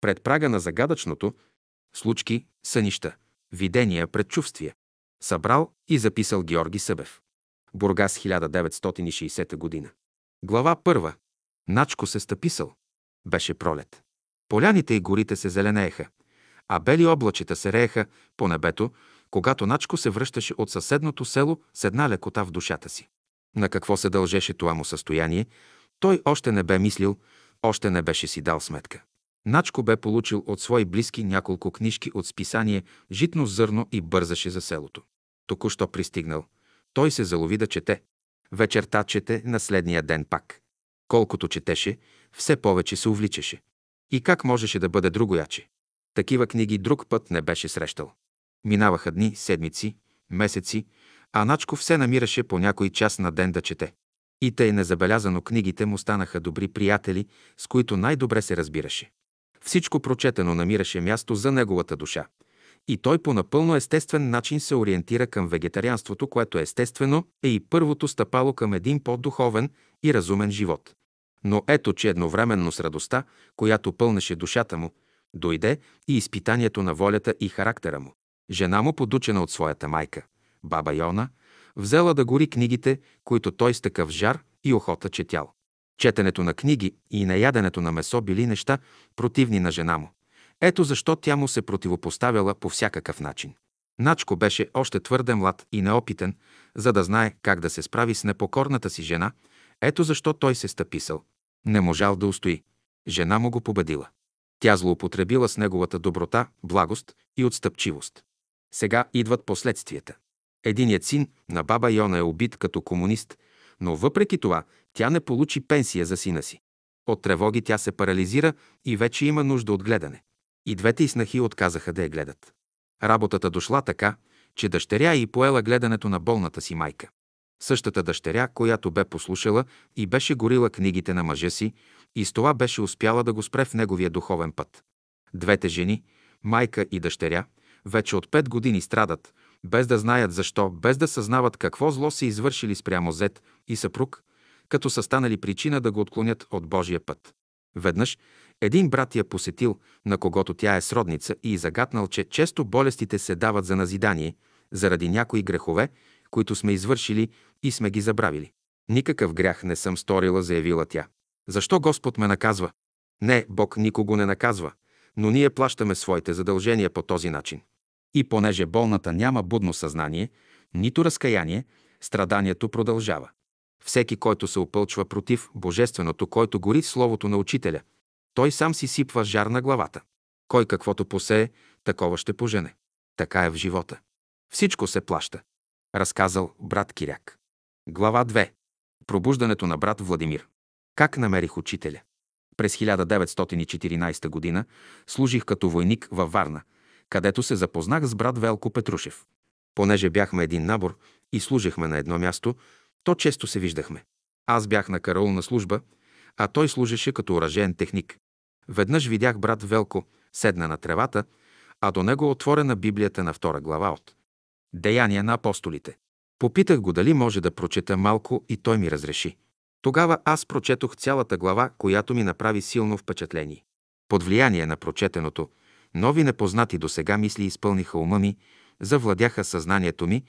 Пред прага на загадъчното случки, сънища, видения, предчувствия. Събрал и записал Георги Събев. Бургас 1960 година. Глава първа. Начко се стъписал. Беше пролет. Поляните и горите се зеленееха, а бели облачета се рееха по небето, когато Начко се връщаше от съседното село с една лекота в душата си. На какво се дължеше това му състояние, той още не бе мислил, още не беше си дал сметка. Начко бе получил от свои близки няколко книжки от списание «Житно зърно» и бързаше за селото. Току-що пристигнал. Той се залови да чете. Вечерта чете на следния ден пак. Колкото четеше, все повече се увличаше. И как можеше да бъде другояче? Такива книги друг път не беше срещал. Минаваха дни, седмици, месеци, а Начко все намираше по някой час на ден да чете. И тъй незабелязано книгите му станаха добри приятели, с които най-добре се разбираше. Всичко прочетено намираше място за неговата душа. И той по напълно естествен начин се ориентира към вегетарианството, което естествено е и първото стъпало към един по-духовен и разумен живот. Но ето, че едновременно с радостта, която пълнеше душата му, дойде и изпитанието на волята и характера му. Жена му, подучена от своята майка, баба Йона, взела да гори книгите, които той с такъв жар и охота четял. Четенето на книги и наяденето на месо били неща противни на жена му. Ето защо тя му се противопоставяла по всякакъв начин. Начко беше още твърде млад и неопитен, за да знае как да се справи с непокорната си жена. Ето защо той се стъписал. Не можал да устои. Жена му го победила. Тя злоупотребила с неговата доброта, благост и отстъпчивост. Сега идват последствията. Единият син на баба Йона е убит като комунист, но въпреки това тя не получи пенсия за сина си. От тревоги тя се парализира и вече има нужда от гледане. И двете и снахи отказаха да я гледат. Работата дошла така, че дъщеря и поела гледането на болната си майка. Същата дъщеря, която бе послушала и беше горила книгите на мъжа си, и с това беше успяла да го спре в неговия духовен път. Двете жени, майка и дъщеря, вече от пет години страдат, без да знаят защо, без да съзнават какво зло са извършили спрямо зет и съпруг, като са станали причина да го отклонят от Божия път. Веднъж един брат я посетил, на когото тя е сродница и загатнал, че често болестите се дават за назидание, заради някои грехове, които сме извършили и сме ги забравили. Никакъв грях не съм сторила, заявила тя. Защо Господ ме наказва? Не, Бог никого не наказва, но ние плащаме своите задължения по този начин. И понеже болната няма будно съзнание, нито разкаяние, страданието продължава. Всеки, който се опълчва против Божественото, който гори Словото на Учителя, той сам си сипва жар на главата. Кой каквото посее, такова ще пожене. Така е в живота. Всичко се плаща. Разказал брат Киряк. Глава 2. Пробуждането на брат Владимир. Как намерих учителя? През 1914 г. служих като войник във Варна, където се запознах с брат Велко Петрушев. Понеже бяхме един набор и служихме на едно място, то често се виждахме. Аз бях на караулна служба, а той служеше като оръжен техник. Веднъж видях брат Велко, седна на тревата, а до него отворена Библията на втора глава от Деяния на апостолите. Попитах го дали може да прочета малко и той ми разреши. Тогава аз прочетох цялата глава, която ми направи силно впечатление. Под влияние на прочетеното, нови непознати до сега мисли изпълниха ума ми, завладяха съзнанието ми,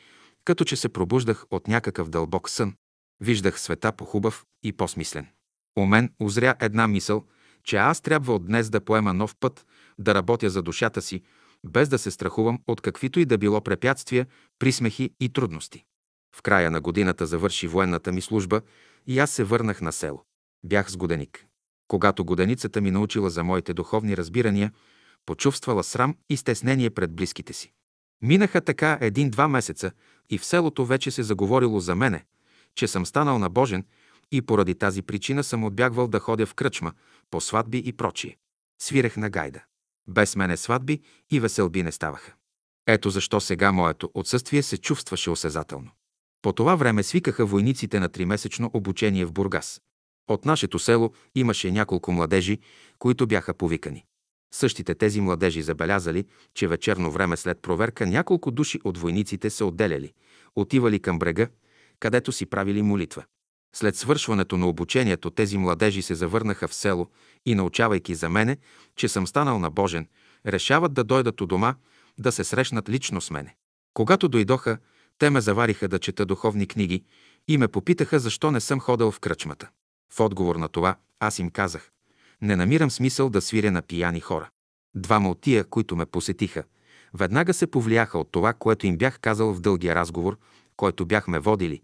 като че се пробуждах от някакъв дълбок сън. Виждах света по-хубав и по-смислен. У мен озря една мисъл, че аз трябва от днес да поема нов път, да работя за душата си, без да се страхувам от каквито и да било препятствия, присмехи и трудности. В края на годината завърши военната ми служба и аз се върнах на село. Бях с годеник. Когато годеницата ми научила за моите духовни разбирания, почувствала срам и стеснение пред близките си. Минаха така един-два месеца и в селото вече се заговорило за мене, че съм станал набожен и поради тази причина съм отбягвал да ходя в кръчма, по сватби и прочие. Свирех на гайда. Без мене сватби и веселби не ставаха. Ето защо сега моето отсъствие се чувстваше осезателно. По това време свикаха войниците на тримесечно обучение в Бургас. От нашето село имаше няколко младежи, които бяха повикани. Същите тези младежи забелязали, че вечерно време след проверка няколко души от войниците се отделяли, отивали към брега, където си правили молитва. След свършването на обучението тези младежи се завърнаха в село и, научавайки за мене, че съм станал набожен, решават да дойдат у дома, да се срещнат лично с мене. Когато дойдоха, те ме завариха да чета духовни книги и ме попитаха защо не съм ходил в кръчмата. В отговор на това аз им казах, не намирам смисъл да свиря на пияни хора. Двама от тия, които ме посетиха, веднага се повлияха от това, което им бях казал в дългия разговор, който бяхме водили,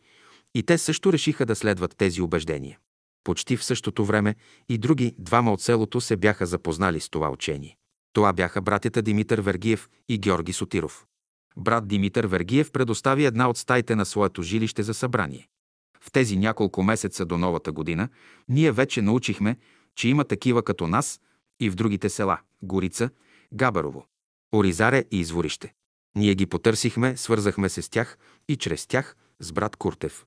и те също решиха да следват тези убеждения. Почти в същото време и други двама от селото се бяха запознали с това учение. Това бяха братята Димитър Вергиев и Георги Сотиров. Брат Димитър Вергиев предостави една от стаите на своето жилище за събрание. В тези няколко месеца до новата година ние вече научихме, че има такива като нас и в другите села – Горица, Габарово, Оризаре и Изворище. Ние ги потърсихме, свързахме се с тях и чрез тях с брат Куртев.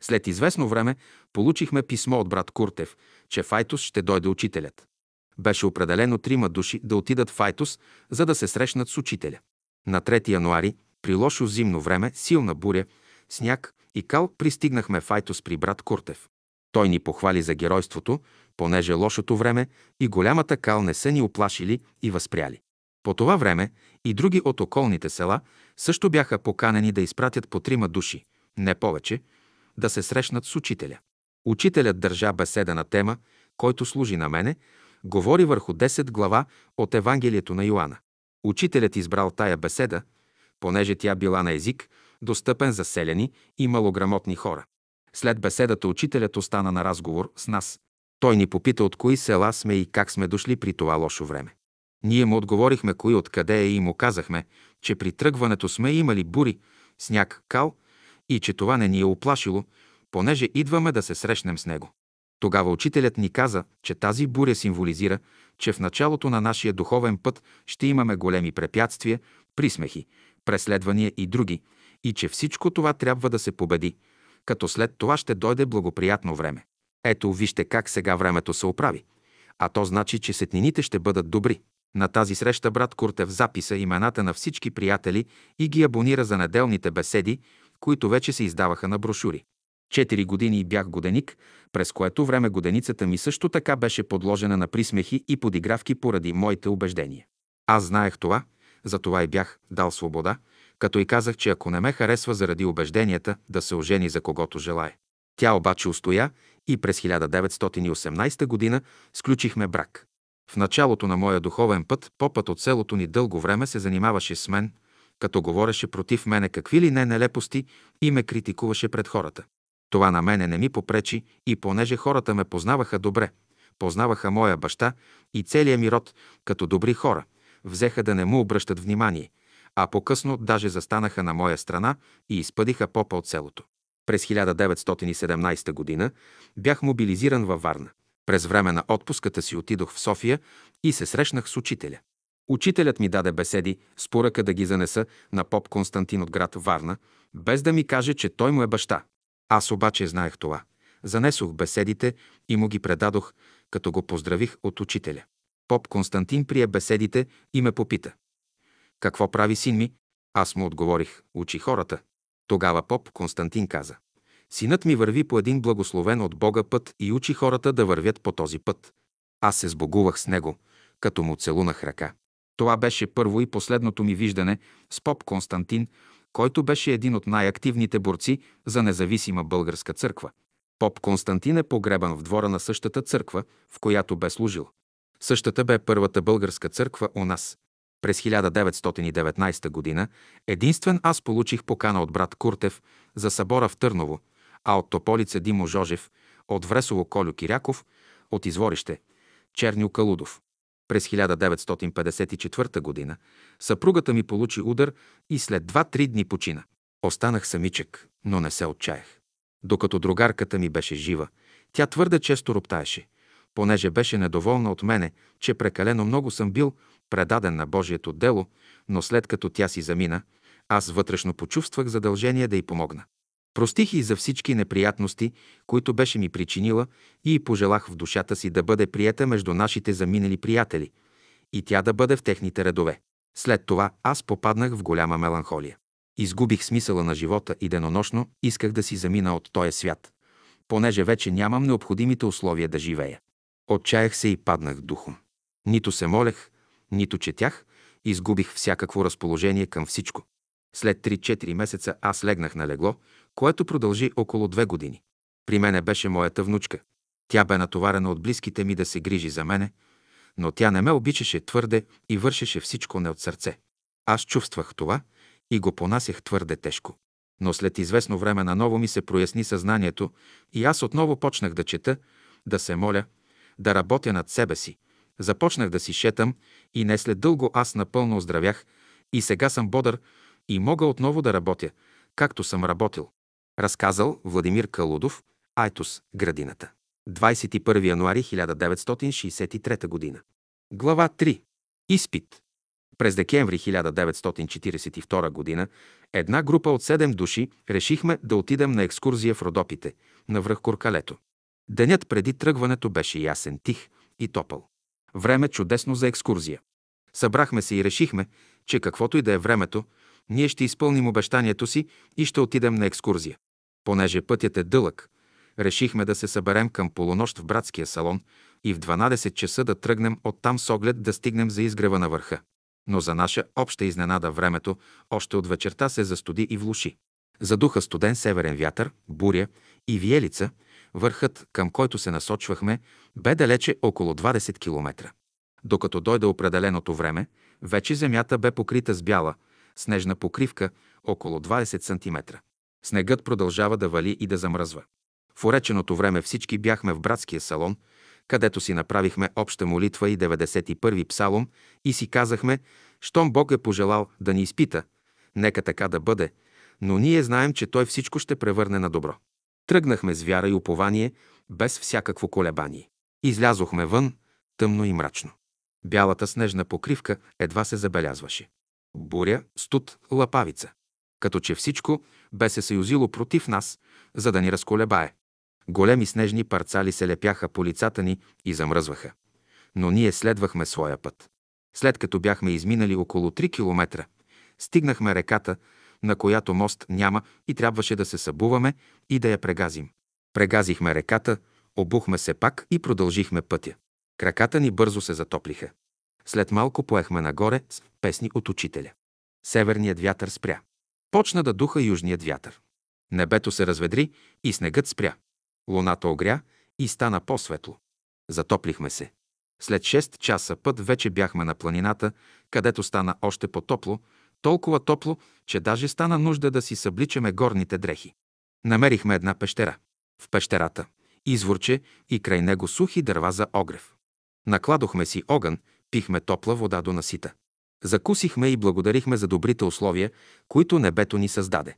След известно време получихме писмо от брат Куртев, че в Айтос ще дойде учителят. Беше определено трима души да отидат в Айтос, за да се срещнат с учителя. На 3 януари, при лошо зимно време, силна буря, сняг и кал, пристигнахме в Айтос при брат Куртев. Той ни похвали за геройството, понеже лошото време и голямата кал не са ни оплашили и възпряли. По това време и други от околните села също бяха поканени да изпратят по трима души, не повече, да се срещнат с учителя. Учителят държа беседа на тема, който служи на мене, говори върху 10 глава от Евангелието на Йоанна. Учителят избрал тая беседа, понеже тя била на език, достъпен за селени и малограмотни хора. След беседата учителят остана на разговор с нас. Той ни попита от кои села сме и как сме дошли при това лошо време. Ние му отговорихме кои откъде е и му казахме, че при тръгването сме имали бури, сняг, кал и че това не ни е оплашило, понеже идваме да се срещнем с него. Тогава учителят ни каза, че тази буря символизира, че в началото на нашия духовен път ще имаме големи препятствия, присмехи, преследвания и други, и че всичко това трябва да се победи, като след това ще дойде благоприятно време. Ето, вижте как сега времето се оправи. А то значи, че сетнините ще бъдат добри. На тази среща брат Куртев записа имената на всички приятели и ги абонира за неделните беседи, които вече се издаваха на брошури. Четири години бях годеник, през което време годеницата ми също така беше подложена на присмехи и подигравки поради моите убеждения. Аз знаех това, затова и бях дал свобода, като и казах, че ако не ме харесва заради убежденията, да се ожени за когото желая. Тя обаче устоя и през 1918 година сключихме брак. В началото на моя духовен път попът от селото ни дълго време се занимаваше с мен, като говореше против мене какви ли не нелепости и ме критикуваше пред хората. Това на мене не ми попречи и понеже хората ме познаваха добре, познаваха моя баща и целия ми род като добри хора, взеха да не му обръщат внимание, а по-късно даже застанаха на моя страна и изпъдиха попа от селото. През 1917 година бях мобилизиран във Варна. През време на отпуската си отидох в София и се срещнах с учителя. Учителят ми даде беседи с поръка да ги занеса на поп Константин от град Варна, без да ми каже, че той му е баща. Аз обаче знаех това. Занесох беседите и му ги предадох, като го поздравих от учителя. Поп Константин прие беседите и ме попита. Какво прави син ми? Аз му отговорих. Учи хората. Тогава поп Константин каза. Синът ми върви по един благословен от Бога път и учи хората да вървят по този път. Аз се сбогувах с него, като му целунах ръка. Това беше първо и последното ми виждане с поп Константин, който беше един от най-активните борци за независима българска църква. Поп Константин е погребан в двора на същата църква, в която бе служил. Същата бе първата българска църква у нас. През 1919 година единствен аз получих покана от брат Куртев за събора в Търново, а от Тополица Димо Жожев, от Вресово Колю Киряков, от Изворище Черню Калудов. През 1954 година съпругата ми получи удар и след 2-3 дни почина. Останах самичък, но не се отчаях. Докато другарката ми беше жива, тя твърде често роптаеше, понеже беше недоволна от мене, че прекалено много съм бил предаден на Божието дело, но след като тя си замина, аз вътрешно почувствах задължение да й помогна. Простих и за всички неприятности, които беше ми причинила и пожелах в душата си да бъде приета между нашите заминали приятели и тя да бъде в техните редове. След това аз попаднах в голяма меланхолия. Изгубих смисъла на живота и денонощно исках да си замина от този свят. понеже вече нямам необходимите условия да живея. Отчаях се и паднах духом. Нито се молех, нито четях, изгубих всякакво разположение към всичко. След 3-4 месеца аз легнах на легло, което продължи около две години. При мене беше моята внучка. Тя бе натоварена от близките ми да се грижи за мене, но тя не ме обичаше твърде и вършеше всичко не от сърце. Аз чувствах това и го понасях твърде тежко. Но след известно време наново ми се проясни съзнанието и аз отново почнах да чета, да се моля, да работя над себе си. Започнах да си шетам и не след дълго аз напълно оздравях и сега съм бодър и мога отново да работя, както съм работил. Разказал Владимир Калудов, Айтос, градината. 21 януари 1963 г. Глава 3. Изпит. През декември 1942 г. една група от 7 души решихме да отидем на екскурзия в Родопите, на връх Куркалето. Денят преди тръгването беше ясен, тих и топъл. Време чудесно за екскурзия. Събрахме се и решихме, че каквото и да е времето, ние ще изпълним обещанието си и ще отидем на екскурзия. Понеже пътят е дълъг, решихме да се съберем към полунощ в братския салон и в 12 часа да тръгнем оттам с оглед да стигнем за изгрева на върха. Но за наша обща изненада времето още от вечерта се застуди и влуши. Задуха студен северен вятър, буря и виелица, върхът, към който се насочвахме, бе далече около 20 км. Докато дойде определеното време, вече земята бе покрита с бяла, снежна покривка около 20 см. Снегът продължава да вали и да замръзва. В уреченото време всички бяхме в братския салон, където си направихме обща молитва и 91-и псалом и си казахме, щом Бог е пожелал да ни изпита, нека така да бъде, но ние знаем, че Той всичко ще превърне на добро. Тръгнахме с вяра и упование, без всякакво колебание. Излязохме вън, тъмно и мрачно. Бялата снежна покривка едва се забелязваше. Буря, студ, лапавица. Като че всичко бе се съюзило против нас, за да ни разколебае. Големи снежни парцали се лепяха по лицата ни и замръзваха. Но ние следвахме своя път. След като бяхме изминали около 3 километра, стигнахме реката, на която мост няма и трябваше да се събуваме и да я прегазим. Прегазихме реката, обухме се пак и продължихме пътя. Краката ни бързо се затоплиха. След малко поехме нагоре с песни от учителя. Северният вятър спря. Почна да духа южният вятър. Небето се разведри и снегът спря. Луната огря и стана по-светло. Затоплихме се. След 6 часа път вече бяхме на планината, където стана още по-топло, толкова топло, че даже стана нужда да си събличаме горните дрехи. Намерихме една пещера. В пещерата изворче и край него сухи дърва за огрев. Накладохме си огън, пихме топла вода до насита. Закусихме и благодарихме за добрите условия, които небето ни създаде.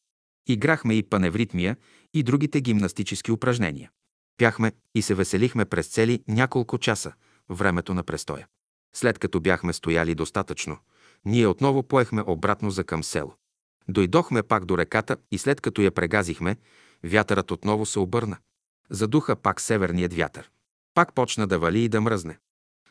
Играхме и паневритмия и другите гимнастически упражнения. Пяхме и се веселихме през цели няколко часа, времето на престоя. След като бяхме стояли достатъчно, ние отново поехме обратно за към село. Дойдохме пак до реката и след като я прегазихме, вятърът отново се обърна. Задуха пак северният вятър. Пак почна да вали и да мръзне.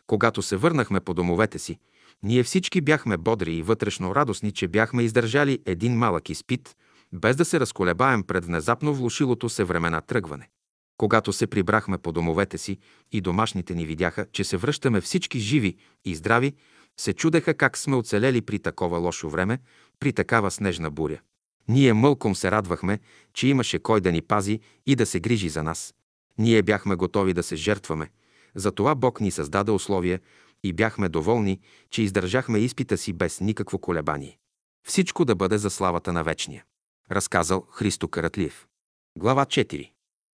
Когато се върнахме по домовете си, ние всички бяхме бодри и вътрешно радостни, че бяхме издържали един малък изпит, без да се разколебаем пред внезапно влушилото се времена тръгване. Когато се прибрахме по домовете си и домашните ни видяха, че се връщаме всички живи и здрави, се чудеха как сме оцелели при такова лошо време, при такава снежна буря. Ние мълком се радвахме, че имаше кой да ни пази и да се грижи за нас. Ние бяхме готови да се жертваме. Затова Бог ни създаде условия и бяхме доволни, че издържахме изпита си без никакво колебание. Всичко да бъде за славата на вечния. Разказал Христо Каратлиев. Глава 4.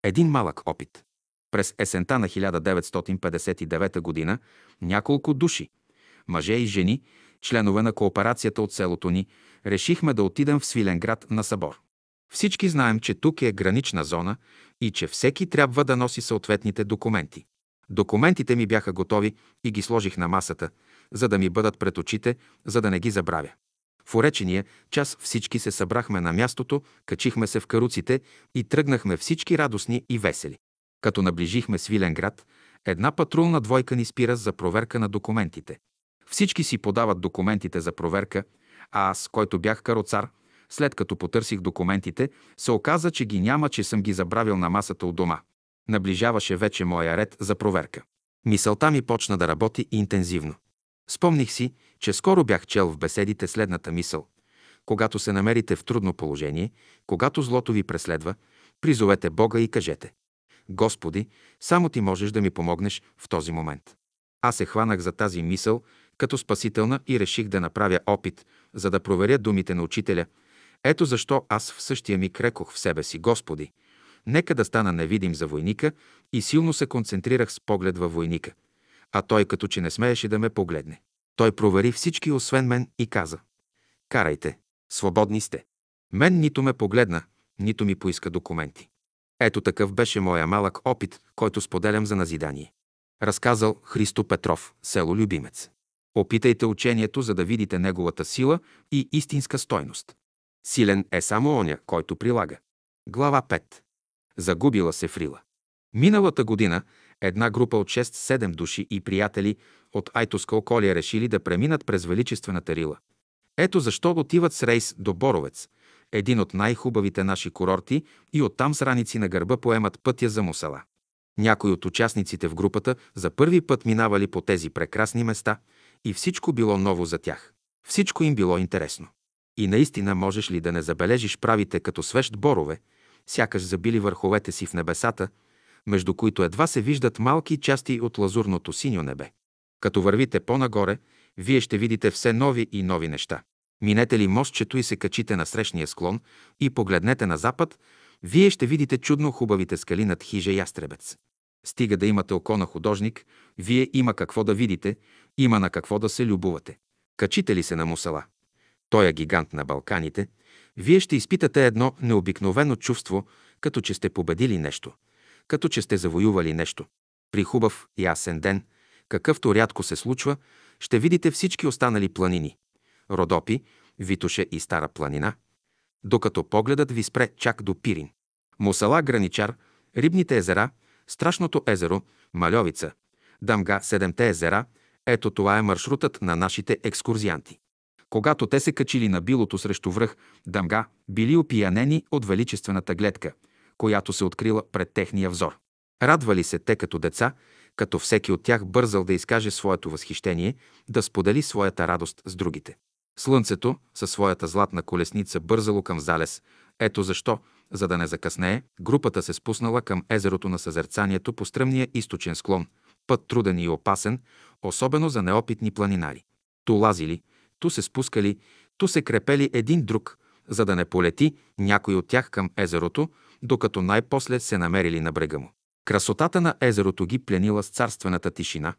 Един малък опит. През есента на 1959 г. няколко души, мъже и жени, членове на кооперацията от селото ни, решихме да отидем в Свиленград на събор. Всички знаем, че тук е гранична зона и че всеки трябва да носи съответните документи. Документите ми бяха готови и ги сложих на масата, за да ми бъдат пред очите, за да не ги забравя. В уречения час всички се събрахме на мястото, качихме се в каруците и тръгнахме всички радостни и весели. Като наближихме Свиленград, една патрулна двойка ни спира за проверка на документите. Всички си подават документите за проверка, а аз, който бях кароцар, След като потърсих документите, се оказа, че ги няма, че съм ги забравил на масата от дома. Наближаваше вече моя ред за проверка. Мисълта ми почна да работи интензивно. Спомних си, че скоро бях чел в беседите следната мисъл. Когато се намерите в трудно положение, когато злото ви преследва, призовете Бога и кажете Господи, само Ти можеш да ми помогнеш в този момент. Аз се хванах за тази мисъл като спасителна и реших да направя опит, за да проверя думите на учителя. Ето защо аз в същия ми крекох в себе си, Господи, нека да стана невидим за войника и силно се концентрирах с поглед във войника. А той като че не смееше да ме погледне. Той провери всички освен мен и каза «Карайте, свободни сте». Мен нито ме погледна, нито ми поиска документи. Ето такъв беше моя малък опит, който споделям за назидание. Разказал Христо Петров, село Любимец. Опитайте учението, за да видите неговата сила и истинска стойност. Силен е само оня, който прилага. Глава 5. Загубила се Фрила. Миналата година една група от 6-7 души и приятели от Айтоска околия решили да преминат през Величествената Рила. Ето защо отиват с рейс до Боровец, един от най-хубавите наши курорти и оттам с раници на гърба поемат пътя за Мусала. Някои от участниците в групата за първи път минавали по тези прекрасни места и всичко било ново за тях. Всичко им било интересно. И наистина можеш ли да не забележиш правите като свещ борове, сякаш забили върховете си в небесата, между които едва се виждат малки части от лазурното синьо небе. Като вървите по-нагоре, вие ще видите все нови и нови неща. Минете ли мостчето и се качите на срещния склон и погледнете на запад, вие ще видите чудно хубавите скали над хижа Ястребец. Стига да имате око на художник, вие има какво да видите, има на какво да се любувате. Качите ли се на Мусала? Той е гигант на Балканите. Вие ще изпитате едно необикновено чувство, като че сте победили нещо, като че сте завоювали нещо. При хубав ясен ден, какъвто рядко се случва, ще видите всички останали планини. Родопи, Витоше и Стара планина, докато погледът ви спре чак до Пирин. Мусала, Граничар, Рибните езера, Страшното езеро, Мальовица, Дамга, Седемте езера, ето това е маршрутът на нашите екскурзианти. Когато те се качили на билото срещу връх Дамга, били опиянени от величествената гледка, която се открила пред техния взор. Радвали се те като деца, като всеки от тях бързал да изкаже своето възхищение, да сподели своята радост с другите. Слънцето със своята златна колесница бързало към залез. Ето защо, за да не закъснее, групата се спуснала към езерото на съзерцанието по стръмния източен склон, път труден и опасен, особено за неопитни планинари. Ту лазили, ту се спускали, ту се крепели един друг, за да не полети някой от тях към езерото, докато най-после се намерили на брега му. Красотата на езерото ги пленила с царствената тишина,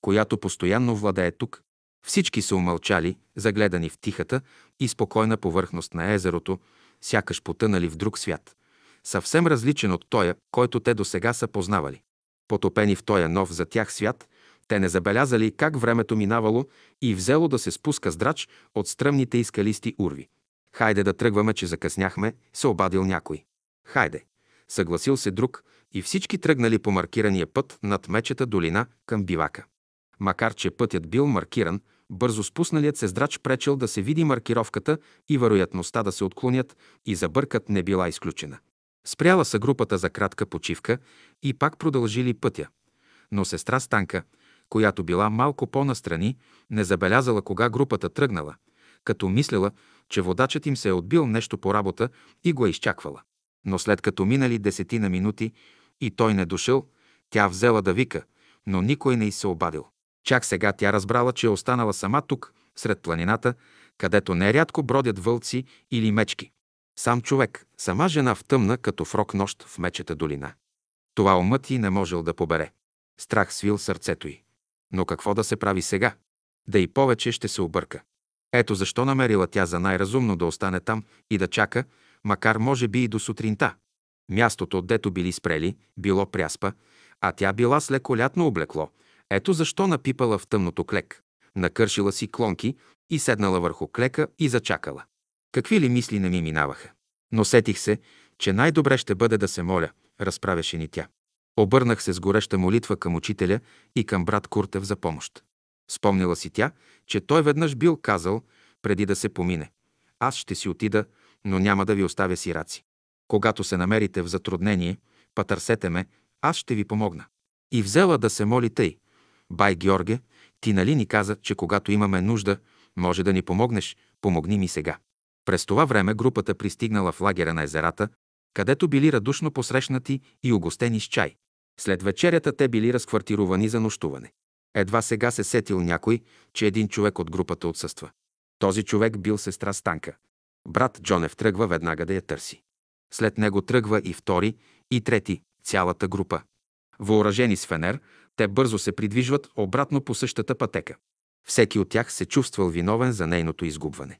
която постоянно владее тук. Всички са умълчали, загледани в тихата и спокойна повърхност на езерото, сякаш потънали в друг свят, съвсем различен от тоя, който те до сега са познавали. Потопени в тоя нов за тях свят, те не забелязали как времето минавало и взело да се спуска здрач от стръмните и скалисти урви. Хайде да тръгваме, че закъсняхме, се обадил някой. Хайде, съгласил се друг и всички тръгнали по маркирания път над мечета долина към бивака. Макар, че пътят бил маркиран, бързо спусналият се здрач пречел да се види маркировката и вероятността да се отклонят и забъркат не била изключена. Спряла са групата за кратка почивка и пак продължили пътя. Но сестра Станка, която била малко по-настрани, не забелязала кога групата тръгнала, като мислела, че водачът им се е отбил нещо по работа и го е изчаквала. Но след като минали десетина минути и той не дошъл, тя взела да вика, но никой не й се обадил. Чак сега тя разбрала, че е останала сама тук, сред планината, където нерядко бродят вълци или мечки. Сам човек, сама жена в тъмна, като фрок нощ в мечета долина. Това умът й не можел да побере. Страх свил сърцето й. Но какво да се прави сега? Да и повече ще се обърка. Ето защо намерила тя за най-разумно да остане там и да чака, макар може би и до сутринта. Мястото, дето били спрели, било пряспа, а тя била с леко лятно облекло. Ето защо напипала в тъмното клек. Накършила си клонки и седнала върху клека и зачакала. Какви ли мисли не ми минаваха? Но сетих се, че най-добре ще бъде да се моля, разправяше ни тя. Обърнах се с гореща молитва към учителя и към брат Куртев за помощ. Спомнила си тя, че той веднъж бил казал, преди да се помине. Аз ще си отида, но няма да ви оставя сираци. Когато се намерите в затруднение, потърсете ме, аз ще ви помогна. И взела да се моли тъй. Бай Георге, ти нали ни каза, че когато имаме нужда, може да ни помогнеш, помогни ми сега. През това време групата пристигнала в лагера на езерата, където били радушно посрещнати и угостени с чай. След вечерята те били разквартирувани за нощуване. Едва сега се сетил някой, че един човек от групата отсъства. Този човек бил сестра Станка. Брат Джонев тръгва веднага да я търси. След него тръгва и втори, и трети, цялата група. Въоръжени с фенер, те бързо се придвижват обратно по същата пътека. Всеки от тях се чувствал виновен за нейното изгубване.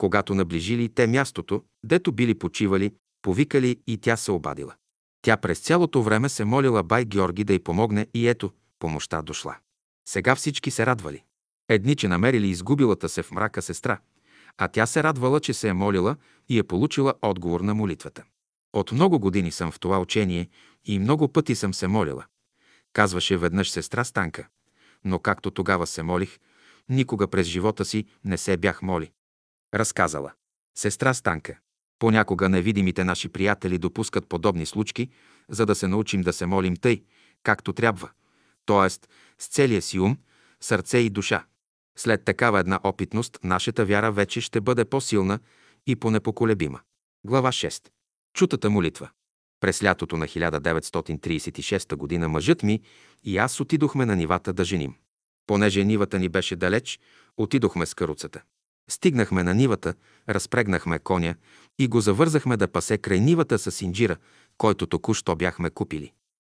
Когато наближили те мястото, дето били почивали, повикали и тя се обадила. Тя през цялото време се молила бай Георги да й помогне и ето, помощта дошла. Сега всички се радвали. Едни, че намерили изгубилата се в мрака сестра, а тя се радвала, че се е молила и е получила отговор на молитвата. От много години съм в това учение и много пъти съм се молила. Казваше веднъж сестра Станка. Но както тогава се молих, никога през живота си не се бях моли. Разказала. Сестра Станка. Понякога невидимите наши приятели допускат подобни случки, за да се научим да се молим тъй, както трябва, т.е. с целия си ум, сърце и душа. След такава една опитност, нашата вяра вече ще бъде по-силна и по-непоколебима. Глава 6. Чутата молитва. През лятото на 1936 г. мъжът ми и аз отидохме на нивата да женим. Понеже нивата ни беше далеч, отидохме с каруцата. Стигнахме на нивата, разпрегнахме коня и го завързахме да пасе край нивата с инджира, който току-що бяхме купили.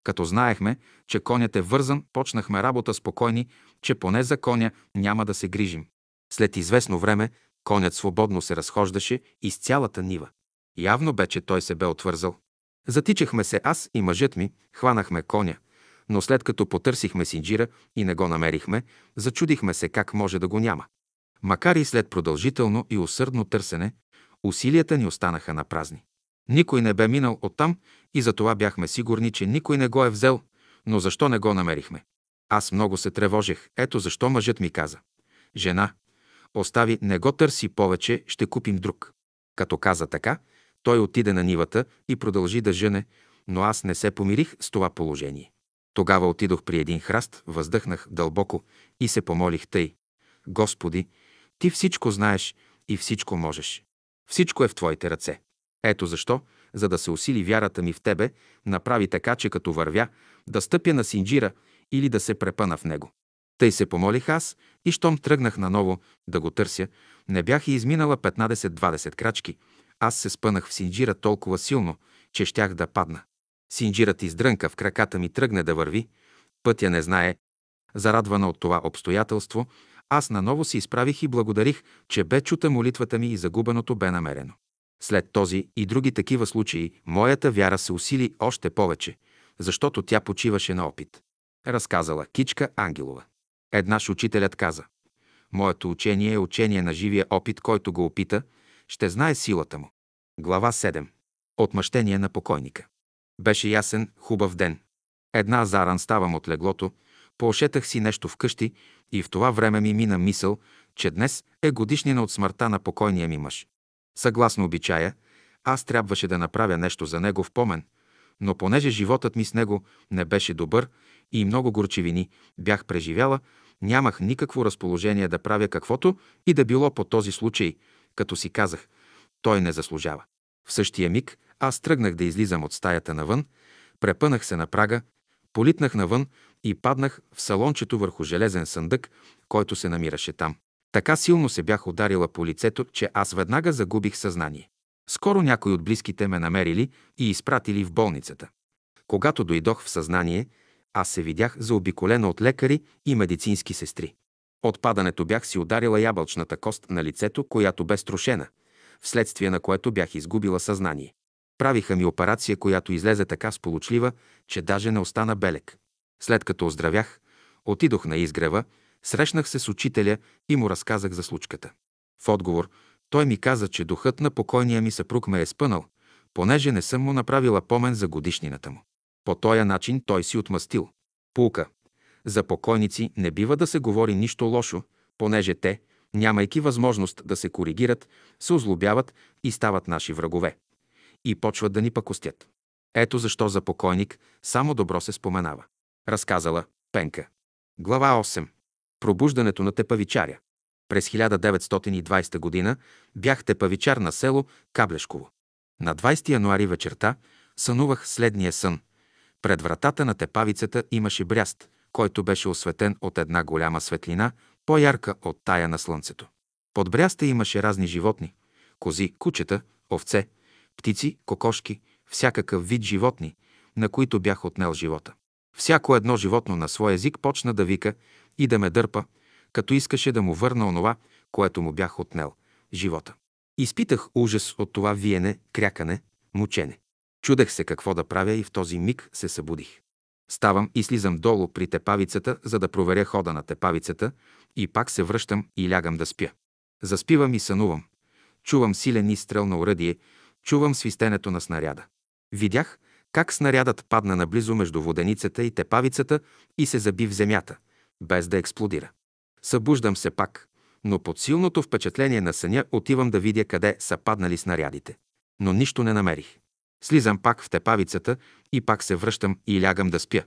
Като знаехме, че конят е вързан, почнахме работа спокойни, че поне за коня няма да се грижим. След известно време конят свободно се разхождаше из цялата нива. Явно бе, че той се бе отвързал. Затичахме се аз и мъжът ми, хванахме коня, но след като потърсихме синджира и не го намерихме, зачудихме се как може да го няма. Макар и след продължително и усърдно търсене, усилията ни останаха на празни. Никой не бе минал оттам и за това бяхме сигурни, че никой не го е взел, но защо не го намерихме? Аз много се тревожех. Ето защо мъжът ми каза. Жена, остави, не го търси повече, ще купим друг. Като каза така, той отиде на нивата и продължи да жене, но аз не се помирих с това положение. Тогава отидох при един храст, въздъхнах дълбоко и се помолих тъй. Господи, Ти всичко знаеш и всичко можеш. Всичко е в Твоите ръце. Ето защо, за да се усили вярата ми в Тебе, направи така, че като вървя, да стъпя на синджира или да се препъна в него. Тъй се помолих аз и щом тръгнах наново да го търся, не бях и изминала 15-20 крачки. Аз се спънах в синджира толкова силно, че щях да падна. Синджирът издрънка в краката ми тръгне да върви, пътя не знае. Зарадвана от това обстоятелство, аз наново се изправих и благодарих, че бе чута молитвата ми и загубеното бе намерено. След този и други такива случаи, моята вяра се усили още повече, защото тя почиваше на опит. Разказала Кичка Ангелова. Еднаш учителят каза, Моето учение е учение на живия опит, който го опита, ще знае силата му. Глава 7. Отмъщение на покойника. Беше ясен, хубав ден. Една заран ставам от леглото, поошетах си нещо вкъщи и в това време ми мина мисъл, че днес е годишнина от смъртта на покойния ми мъж. Съгласно обичая, аз трябваше да направя нещо за него в помен, но понеже животът ми с него не беше добър и много горчевини бях преживяла, нямах никакво разположение да правя каквото и да било по този случай, като си казах, той не заслужава. В същия миг аз тръгнах да излизам от стаята навън, препънах се на прага, политнах навън и паднах в салончето върху железен съндък, който се намираше там. Така силно се бях ударила по лицето, че аз веднага загубих съзнание. Скоро някои от близките ме намерили и изпратили в болницата. Когато дойдох в съзнание, аз се видях заобиколена от лекари и медицински сестри. От падането бях си ударила ябълчната кост на лицето, която бе струшена, вследствие на което бях изгубила съзнание. Правиха ми операция, която излезе така сполучлива, че даже не остана белек. След като оздравях, отидох на изгрева, срещнах се с учителя и му разказах за случката. В отговор той ми каза, че духът на покойния ми съпруг ме е спънал, понеже не съм му направила помен за годишнината му. По този начин той си отмъстил. Пулка. За покойници не бива да се говори нищо лошо, понеже те, нямайки възможност да се коригират, се озлобяват и стават наши врагове. И почват да ни пакостят. Ето защо за покойник само добро се споменава. Разказала Пенка. Глава 8. Пробуждането на тепавичаря. През 1920 година бях тепавичар на село Каблешково. На 20 януари вечерта сънувах следния сън. Пред вратата на тепавицата имаше бряст, който беше осветен от една голяма светлина, по-ярка от тая на слънцето. Под бряста имаше разни животни – кози, кучета, овце, птици, кокошки, всякакъв вид животни, на които бях отнел живота. Всяко едно животно на свой език почна да вика и да ме дърпа, като искаше да му върна онова, което му бях отнел – живота. Изпитах ужас от това виене, крякане, мучене. Чудех се какво да правя и в този миг се събудих. Ставам и слизам долу при тепавицата, за да проверя хода на тепавицата и пак се връщам и лягам да спя. Заспивам и сънувам. Чувам силен изстрел на уръдие, чувам свистенето на снаряда. Видях как снарядът падна наблизо между воденицата и тепавицата и се заби в земята, без да експлодира. Събуждам се пак, но под силното впечатление на съня отивам да видя къде са паднали снарядите. Но нищо не намерих. Слизам пак в тепавицата и пак се връщам и лягам да спя.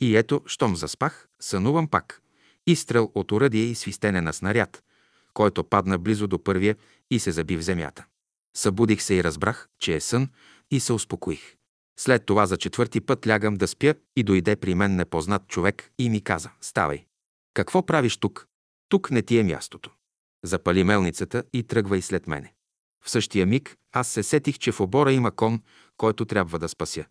И ето, щом заспах, сънувам пак. Изстрел от уръдие и свистене на снаряд, който падна близо до първия и се заби в земята. Събудих се и разбрах, че е сън и се успокоих. След това за четвърти път лягам да спя и дойде при мен непознат човек и ми каза «Ставай! Какво правиш тук? Тук не ти е мястото. Запали мелницата и тръгвай след мене». В същия миг аз се сетих, че в обора има кон, който трябва да спася.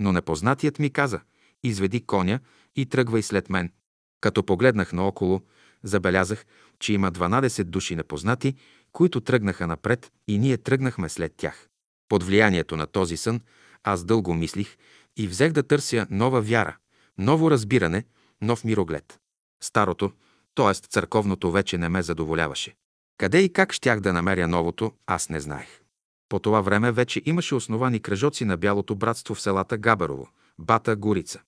Но непознатият ми каза «Изведи коня и тръгвай след мен». Като погледнах наоколо, забелязах, че има 12 души непознати, които тръгнаха напред и ние тръгнахме след тях. Под влиянието на този сън аз дълго мислих и взех да търся нова вяра, ново разбиране, нов мироглед. Старото, т.е. църковното вече не ме задоволяваше. Къде и как щях да намеря новото, аз не знаех. По това време вече имаше основани кръжоци на Бялото братство в селата Габерово, Бата, Горица.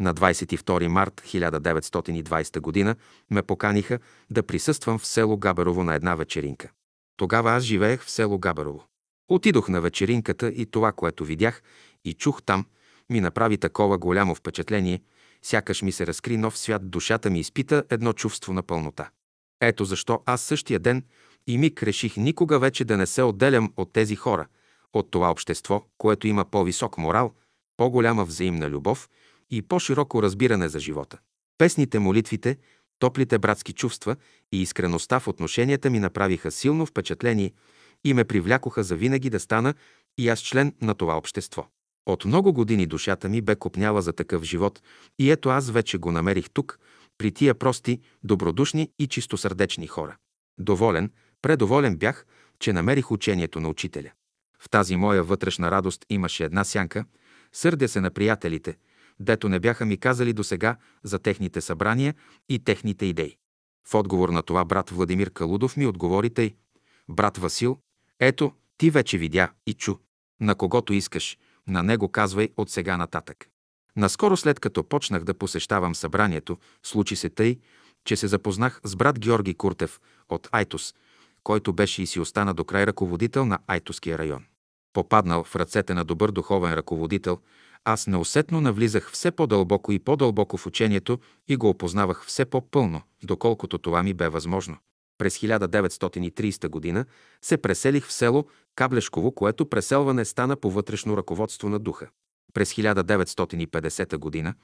На 22 март 1920 г. ме поканиха да присъствам в село Габерово на една вечеринка. Тогава аз живеех в село Габерово. Отидох на вечеринката и това, което видях и чух там, ми направи такова голямо впечатление, сякаш ми се разкри нов свят, душата ми изпита едно чувство на пълнота. Ето защо аз същия ден и миг реших никога вече да не се отделям от тези хора, от това общество, което има по-висок морал, по-голяма взаимна любов и по-широко разбиране за живота. Песните, молитвите, топлите братски чувства и искреността в отношенията ми направиха силно впечатление и ме привлякоха за винаги да стана и аз член на това общество. От много години душата ми бе копняла за такъв живот и ето аз вече го намерих тук, при тия прости, добродушни и чистосърдечни хора. Доволен, предоволен бях, че намерих учението на учителя. В тази моя вътрешна радост имаше една сянка, сърдя се на приятелите, дето не бяха ми казали до сега за техните събрания и техните идеи. В отговор на това брат Владимир Калудов ми отговори тъй. Брат Васил, ето, ти вече видя и чу. На когото искаш, на него казвай от сега нататък. Наскоро след като почнах да посещавам събранието, случи се тъй, че се запознах с брат Георги Куртев от Айтос, който беше и си остана до край ръководител на Айтоския район. Попаднал в ръцете на добър духовен ръководител, аз неусетно навлизах все по-дълбоко и по-дълбоко в учението и го опознавах все по-пълно, доколкото това ми бе възможно. През 1930 г. се преселих в село Каблешково, което преселване стана по вътрешно ръководство на духа. През 1950 г.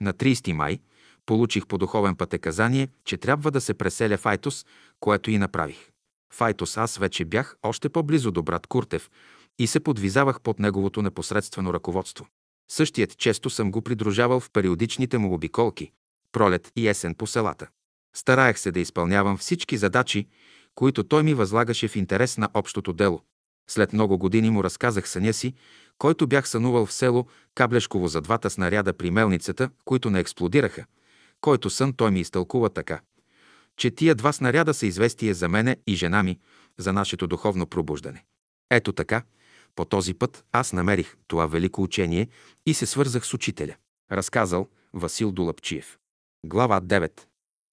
на 30 май получих по духовен пътеказание, че трябва да се преселя в Айтос, което и направих. В Айтос аз вече бях още по-близо до брат Куртев и се подвизавах под неговото непосредствено ръководство. Същият често съм го придружавал в периодичните му обиколки, пролет и есен по селата. Стараех се да изпълнявам всички задачи, които той ми възлагаше в интерес на общото дело. След много години му разказах съня си, който бях сънувал в село Каблешково за двата снаряда при мелницата, които не експлодираха, който сън той ми изтълкува така, че тия два снаряда са известие за мене и жена ми, за нашето духовно пробуждане. Ето така, по този път аз намерих това велико учение и се свързах с учителя. Разказал Васил Долапчиев. Глава 9.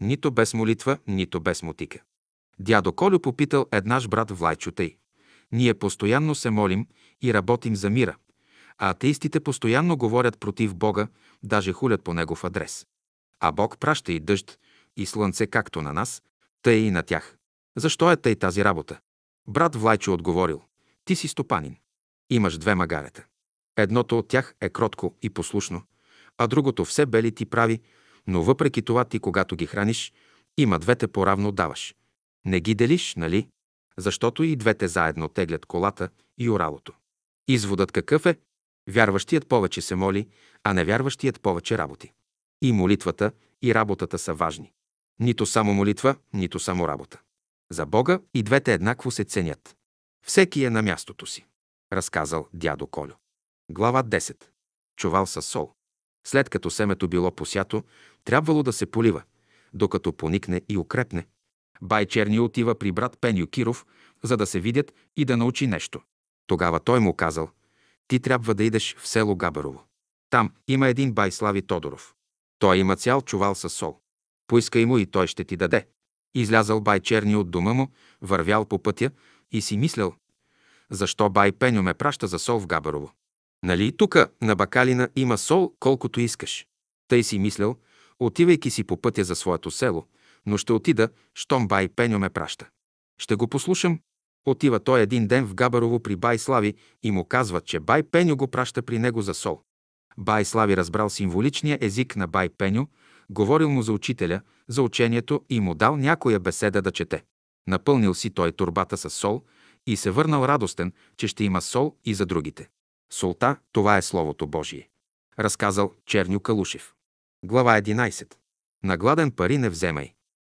Нито без молитва, нито без мотика. Дядо Колю попитал еднаш брат Влайчо тъй. Ние постоянно се молим и работим за мира, а атеистите постоянно говорят против Бога, даже хулят по Негов адрес. А Бог праща и дъжд, и слънце както на нас, тъй и на тях. Защо е тъй тази работа? Брат Влайчо отговорил. Ти си стопанин. Имаш две магарета. Едното от тях е кротко и послушно, а другото все бели ти прави, но въпреки това ти, когато ги храниш, има двете поравно даваш. Не ги делиш, нали? Защото и двете заедно теглят колата и оралото. Изводът какъв е? Вярващият повече се моли, а невярващият повече работи. И молитвата, и работата са важни. Нито само молитва, нито само работа. За Бога и двете еднакво се ценят. Всеки е на мястото си, разказал дядо Колю. Глава 10. Чувал с сол. След като семето било посято, трябвало да се полива, докато поникне и укрепне. Бай Черни отива при брат Пеню Киров, за да се видят и да научи нещо. Тогава той му казал, ти трябва да идеш в село Габарово. Там има един бай Слави Тодоров. Той има цял чувал с сол. Поискай му и той ще ти даде. Излязал бай Черни от дома му, вървял по пътя и си мислял, защо бай Пеню ме праща за сол в Габарово. Нали тука на бакалина има сол колкото искаш. Тъй си мислял, отивайки си по пътя за своето село, но ще отида, щом бай Пеню ме праща. Ще го послушам. Отива той един ден в Габарово при бай Слави и му казва, че бай Пеню го праща при него за сол. Бай Слави разбрал символичния език на бай Пеню, говорил му за учителя, за учението и му дал някоя беседа да чете. Напълнил си той турбата с сол и се върнал радостен, че ще има сол и за другите. Солта – това е Словото Божие. Разказал Черню Калушев. Глава 11. На гладен пари не вземай.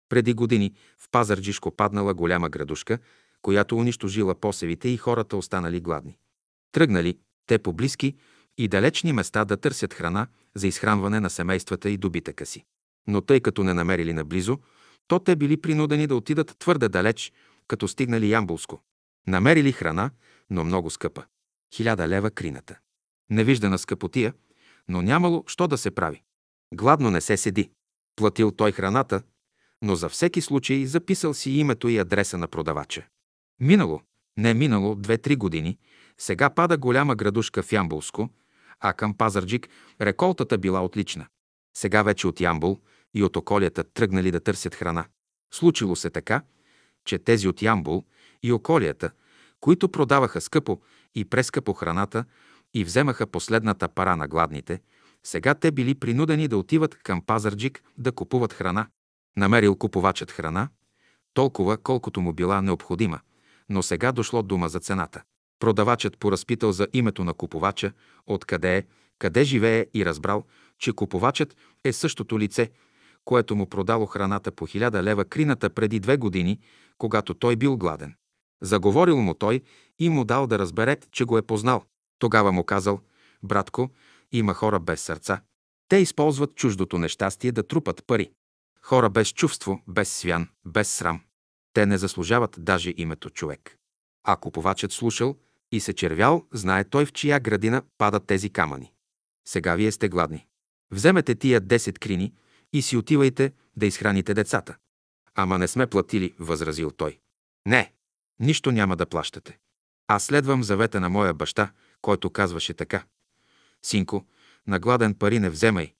Преди години в Пазарджишко паднала голяма градушка, която унищожила посевите и хората останали гладни. Тръгнали те по близки и далечни места да търсят храна за изхранване на семействата и добитъка си. Но тъй като не намерили наблизо, то те били принудени да отидат твърде далеч, като стигнали Ямбулско. Намерили храна, но много скъпа. Хиляда лева крината. Невиждана скъпотия, но нямало що да се прави. Гладно не се седи. Платил той храната, но за всеки случай записал си името и адреса на продавача. Минало, не минало, две-три години, сега пада голяма градушка в Ямбулско, а към Пазарджик реколтата била отлична. Сега вече от Ямбул и от околията тръгнали да търсят храна. Случило се така, че тези от Ямбул и околията, които продаваха скъпо и прескъпо храната и вземаха последната пара на гладните, сега те били принудени да отиват към Пазарджик да купуват храна. Намерил купувачът храна, толкова колкото му била необходима, но сега дошло дума за цената. Продавачът поразпитал за името на купувача, откъде е, къде живее и разбрал, че купувачът е същото лице, което му продало храната по хиляда лева крината преди две години, когато той бил гладен. Заговорил му той и му дал да разбере, че го е познал. Тогава му казал, братко, има хора без сърца. Те използват чуждото нещастие да трупат пари. Хора без чувство, без свян, без срам. Те не заслужават даже името човек. А купувачът слушал и се червял, знае той в чия градина падат тези камъни. Сега вие сте гладни. Вземете тия 10 крини и си отивайте да изхраните децата. Ама не сме платили, възразил той. Не, нищо няма да плащате. Аз следвам завета на моя баща, който казваше така. Синко, на гладен пари не вземай.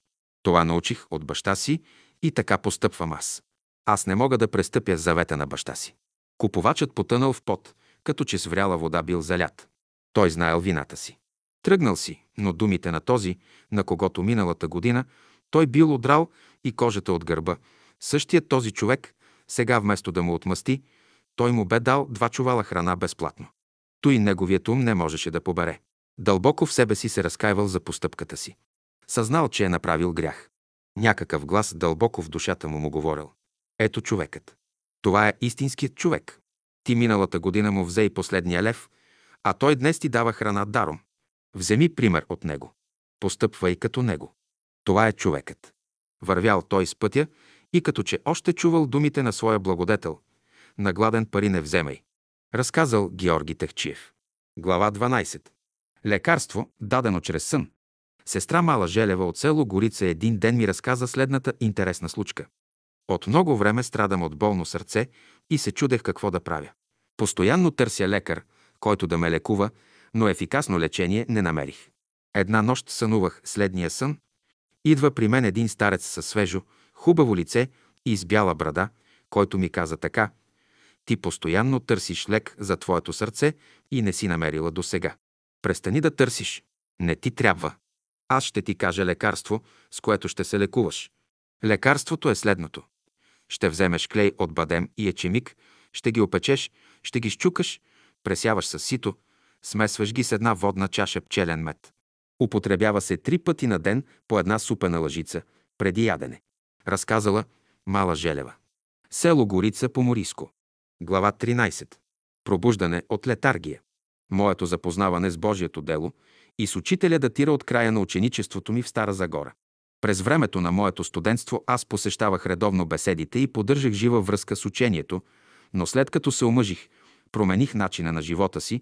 Това научих от баща си и така постъпвам аз. Аз не мога да престъпя завета на баща си. Купувачът потънал в пот, като че с вряла вода бил залят. Той знаел вината си. Тръгнал си, но думите на този, на когото миналата година, той бил одрал и кожата от гърба. Същият този човек, сега вместо да му отмъсти, той му бе дал два чувала храна безплатно. Той неговият ум не можеше да побере. Дълбоко в себе си се разкаивал за постъпката си. Съзнал, че е направил грях. Някакъв глас дълбоко в душата му му говорил. Ето човекът. Това е истинският човек. Ти миналата година му взе и последния лев, а той днес ти дава храна даром. Вземи пример от него. Постъпвай като него. Това е човекът. Вървял той с пътя и като че още чувал думите на своя благодетел. На гладен пари не вземай. Разказал Георги Техчиев. Глава 12. Лекарство, дадено чрез сън. Сестра Мала Желева от село Горица един ден ми разказа следната интересна случка. От много време страдам от болно сърце и се чудех какво да правя. Постоянно търся лекар, който да ме лекува, но ефикасно лечение не намерих. Една нощ сънувах следния сън. Идва при мен един старец със свежо, хубаво лице и с бяла брада, който ми каза така. Ти постоянно търсиш лек за твоето сърце и не си намерила до сега. Престани да търсиш. Не ти трябва. Аз ще ти кажа лекарство, с което ще се лекуваш. Лекарството е следното. Ще вземеш клей от бадем и ечемик, ще ги опечеш, ще ги щукаш, пресяваш с сито, смесваш ги с една водна чаша пчелен мед. Употребява се три пъти на ден по една супена лъжица, преди ядене. Разказала Мала Желева. Село Горица по Мориско. Глава 13. Пробуждане от летаргия. Моето запознаване с Божието дело и с учителя датира от края на ученичеството ми в Стара Загора. През времето на моето студентство аз посещавах редовно беседите и поддържах жива връзка с учението, но след като се омъжих, промених начина на живота си,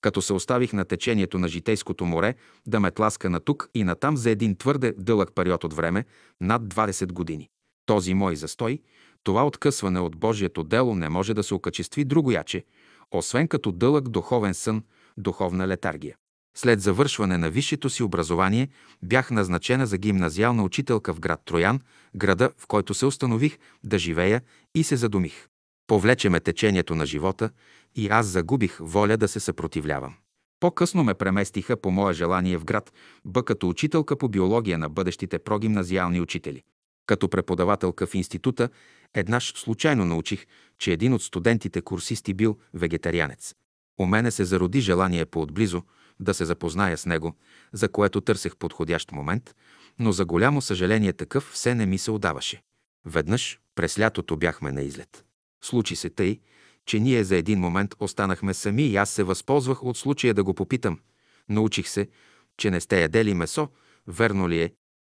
като се оставих на течението на житейското море да ме тласка на тук и натам за един твърде дълъг период от време, над 20 години. Този мой застой, това откъсване от Божието дело не може да се окачестви другояче, освен като дълъг духовен сън, духовна летаргия. След завършване на висшето си образование бях назначена за гимназиална учителка в град Троян, града, в който се установих да живея и се задумих. Повлече ме течението на живота и аз загубих воля да се съпротивлявам. По-късно ме преместиха по мое желание в град Б като учителка по биология на бъдещите прогимназиални учители. Като преподавателка в института, еднаш случайно научих, че един от студентите курсисти бил вегетарианец. У мене се зароди желание по-отблизо да се запозная с него, за което търсех подходящ момент, но за голямо съжаление такъв все не ми се отдаваше. Веднъж през лятото бяхме на излет. Случи се тъй, че ние за един момент останахме сами и аз се възползвах от случая да го попитам. Научих се, че не сте ядели месо, верно ли е?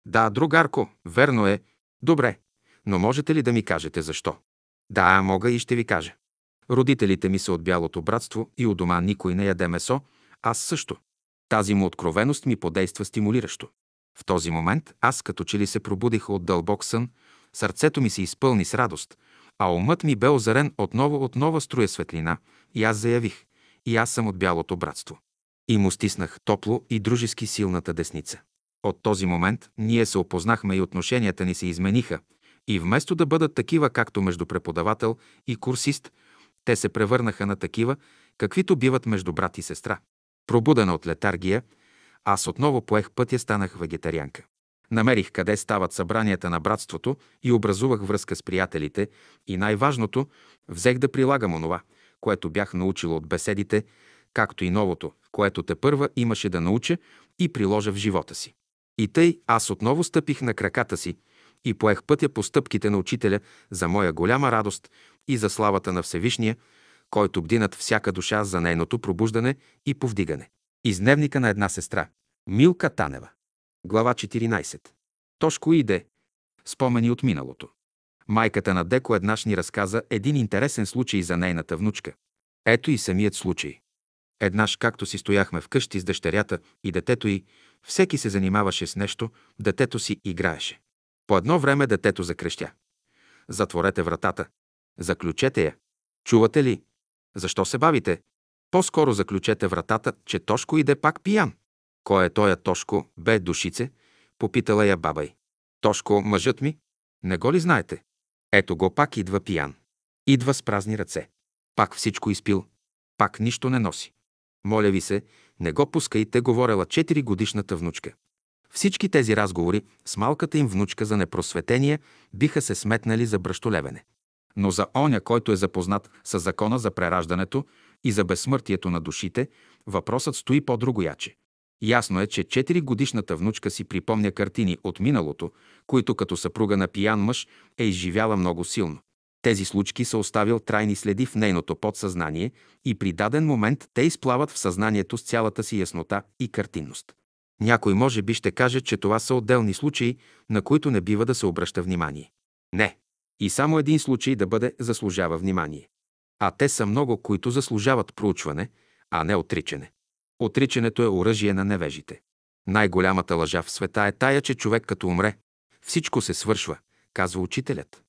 Да, другарко, верно е. Добре, но можете ли да ми кажете защо? Да, мога и ще ви кажа. Родителите ми са от бялото братство и у дома никой не яде месо, аз също. Тази му откровеност ми подейства стимулиращо. В този момент аз като че ли се пробудих от дълбок сън, сърцето ми се изпълни с радост, а умът ми бе озарен отново от нова струя светлина и аз заявих «И аз съм от бялото братство». И му стиснах топло и дружески силната десница. От този момент ние се опознахме и отношенията ни се измениха, и вместо да бъдат такива, както между преподавател и курсист, те се превърнаха на такива, каквито биват между брат и сестра. Пробудена от летаргия, аз отново поех пътя, станах вегетарианка. Намерих къде стават събранията на братството и образувах връзка с приятелите и най-важното, взех да прилагам онова, което бях научил от беседите, както и новото, което те първа имаше да науча и приложа в живота си. И тъй аз отново стъпих на краката си и поех пътя по стъпките на учителя за моя голяма радост и за славата на Всевишния, който бди над всяка душа за нейното пробуждане и повдигане. Изневника на една сестра. Милка Танева. Глава 14. Тошко иде. Спомени от миналото. Майката на Деко еднаш ни разказа един интересен случай за нейната внучка. Ето и самият случай. Еднаш, както си стояхме вкъщи с дъщерята и детето й, всеки се занимаваше с нещо, детето си играеше. По едно време детето закрещя. Затворете вратата. Заключете я. Чувате ли? Защо се бавите? По-скоро заключете вратата, че Тошко иде пак пиян. Кой е тоя Тошко, бе душице? Попитала я баба й. Тошко, мъжът ми? Не го ли знаете? Ето го пак идва пиян. Идва с празни ръце. Пак всичко изпил. Пак нищо не носи. Моля ви се, не го пускайте, говорела 4 годишната внучка. Всички тези разговори с малката им внучка за непросветение биха се сметнали за бръщолевене. Но за оня, който е запознат с закона за прераждането и за безсмъртието на душите, въпросът стои по-другояче. Ясно е, че 4 годишната внучка си припомня картини от миналото, които като съпруга на пиян мъж е изживяла много силно. Тези случки са оставил трайни следи в нейното подсъзнание и при даден момент те изплават в съзнанието с цялата си яснота и картинност. Някой може би ще каже, че това са отделни случаи, на които не бива да се обръща внимание. Не. И само един случай да бъде заслужава внимание. А те са много, които заслужават проучване, а не отричане. Отричането е оръжие на невежите. Най-голямата лъжа в света е тая, че човек като умре, всичко се свършва, казва учителят.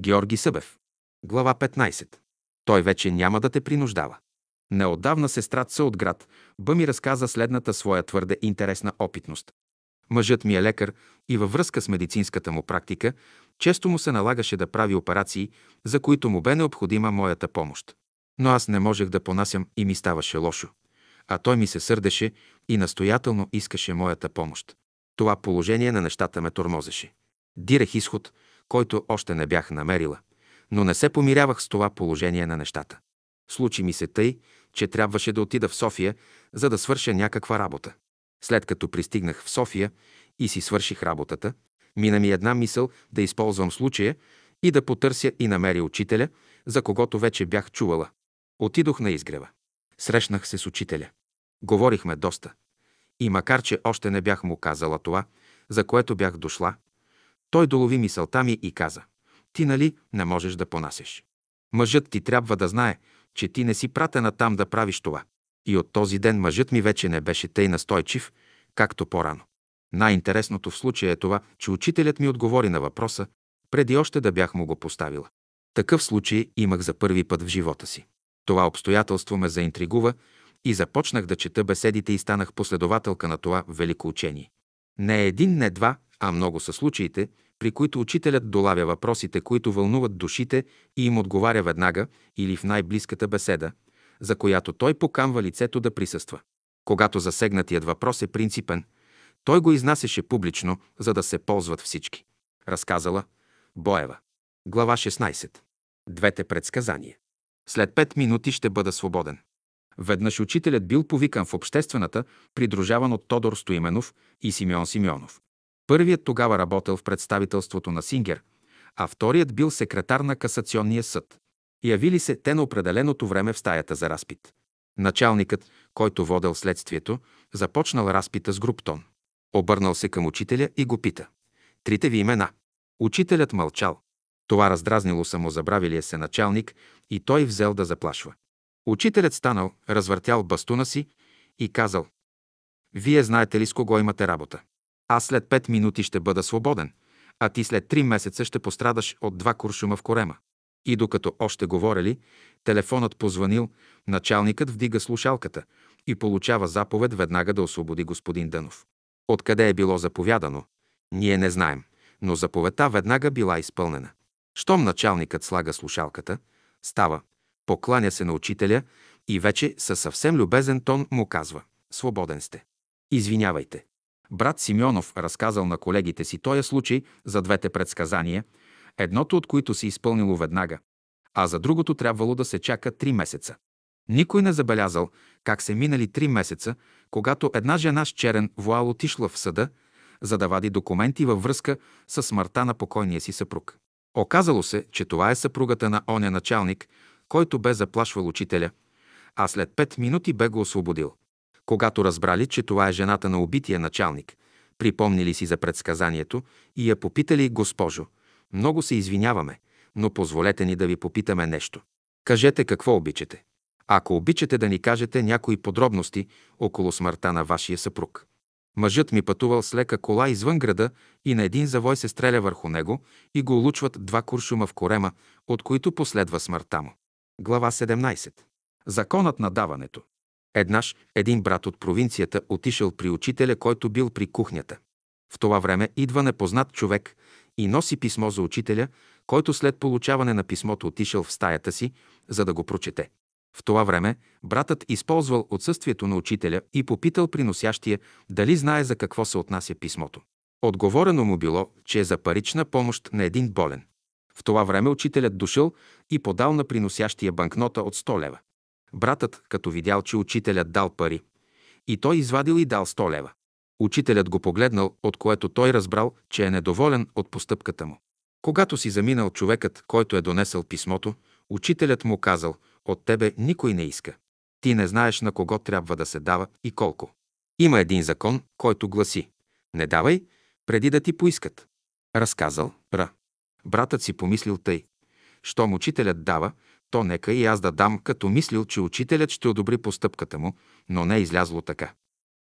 Георги Събев. Глава 15. Той вече няма да те принуждава. Неотдавна сестрата от град Б ми разказа следната своя твърде интересна опитност. Мъжът ми е лекар и във връзка с медицинската му практика често му се налагаше да прави операции, за които му бе необходима моята помощ. Но аз не можех да понасям и ми ставаше лошо. А той ми се сърдеше и настоятелно искаше моята помощ. Това положение на нещата ме тормозеше. Дирех изход, който още не бях намерила, но не се помирявах с това положение на нещата. Случи ми се тъй, че трябваше да отида в София, за да свърша някаква работа. След като пристигнах в София и си свърших работата, мина ми една мисъл да използвам случая и да потърся и намеря учителя, за когото вече бях чувала. Отидох на изгрева. Срещнах се с учителя. Говорихме доста. И макар, че още не бях му казала това, за което бях дошла, той долови мисълта ми и каза, ти нали не можеш да понасеш. Мъжът ти трябва да знае, че ти не си пратена там да правиш това. И от този ден мъжът ми вече не беше тъй настойчив, както по-рано. Най-интересното в случая е това, че учителят ми отговори на въпроса, преди още да бях му го поставила. Такъв случай имах за първи път в живота си. Това обстоятелство ме заинтригува и започнах да чета беседите и станах последователка на това велико учение. Не един, не два, а много са случаите, при които учителят долавя въпросите, които вълнуват душите и им отговаря веднага или в най-близката беседа, за която той покамва лицето да присъства. Когато засегнатият въпрос е принципен, той го изнасяше публично, за да се ползват всички. Разказала Боева. Глава 16. Двете предсказания. След пет минути ще бъда свободен. Веднъж учителят бил повикан в обществената, придружаван от Тодор Стоименов и Симеон Симеонов. Първият тогава работел в представителството на Сингер, а вторият бил секретар на касационния съд. Явили се те на определеното време в стаята за разпит. Началникът, който водел следствието, започнал разпита с груптон. Обърнал се към учителя и го пита. Трите ви имена. Учителят мълчал. Това раздразнило самозабравилия се началник и той взел да заплашва. Учителят станал, развъртял бастуна си и казал «Вие знаете ли с кого имате работа? Аз след пет минути ще бъда свободен, а ти след три месеца ще пострадаш от два куршума в корема». И докато още говорили, телефонът позванил, началникът вдига слушалката и получава заповед веднага да освободи господин Дънов. Откъде е било заповядано? Ние не знаем, но заповедта веднага била изпълнена. Щом началникът слага слушалката, става, покланя се на учителя и вече със съвсем любезен тон му казва «Свободен сте». Извинявайте. Брат Симеонов разказал на колегите си този случай за двете предсказания, едното от които се изпълнило веднага, а за другото трябвало да се чака три месеца. Никой не забелязал как се минали три месеца, когато една жена с черен вуал отишла в съда, за да вади документи във връзка с смъртта на покойния си съпруг. Оказало се, че това е съпругата на оня началник, който бе заплашвал учителя, а след пет минути бе го освободил. Когато разбрали, че това е жената на убития началник, припомнили си за предсказанието и я попитали, госпожо, много се извиняваме, но позволете ни да ви попитаме нещо. Кажете какво обичате. Ако обичате да ни кажете някои подробности около смъртта на вашия съпруг. Мъжът ми пътувал с лека кола извън града и на един завой се стреля върху него и го улучват два куршума в корема, от които последва смъртта му. Глава 17. Законът на даването. Еднаш един брат от провинцията отишъл при учителя, който бил при кухнята. В това време идва непознат човек и носи писмо за учителя, който след получаване на писмото отишъл в стаята си, за да го прочете. В това време братът използвал отсъствието на учителя и попитал приносящия дали знае за какво се отнася писмото. Отговорено му било, че е за парична помощ на един болен. В това време учителят дошъл и подал на приносящия банкнота от 100 лева. Братът, като видял, че учителят дал пари, и той извадил и дал 100 лева. Учителят го погледнал, от което той разбрал, че е недоволен от постъпката му. Когато си заминал човекът, който е донесъл писмото, учителят му казал, от тебе никой не иска. Ти не знаеш на кого трябва да се дава и колко. Има един закон, който гласи «Не давай, преди да ти поискат». Разказал Ра. Братът си помислил тъй. Щом учителят дава, то нека и аз да дам, като мислил, че учителят ще одобри постъпката му, но не е излязло така.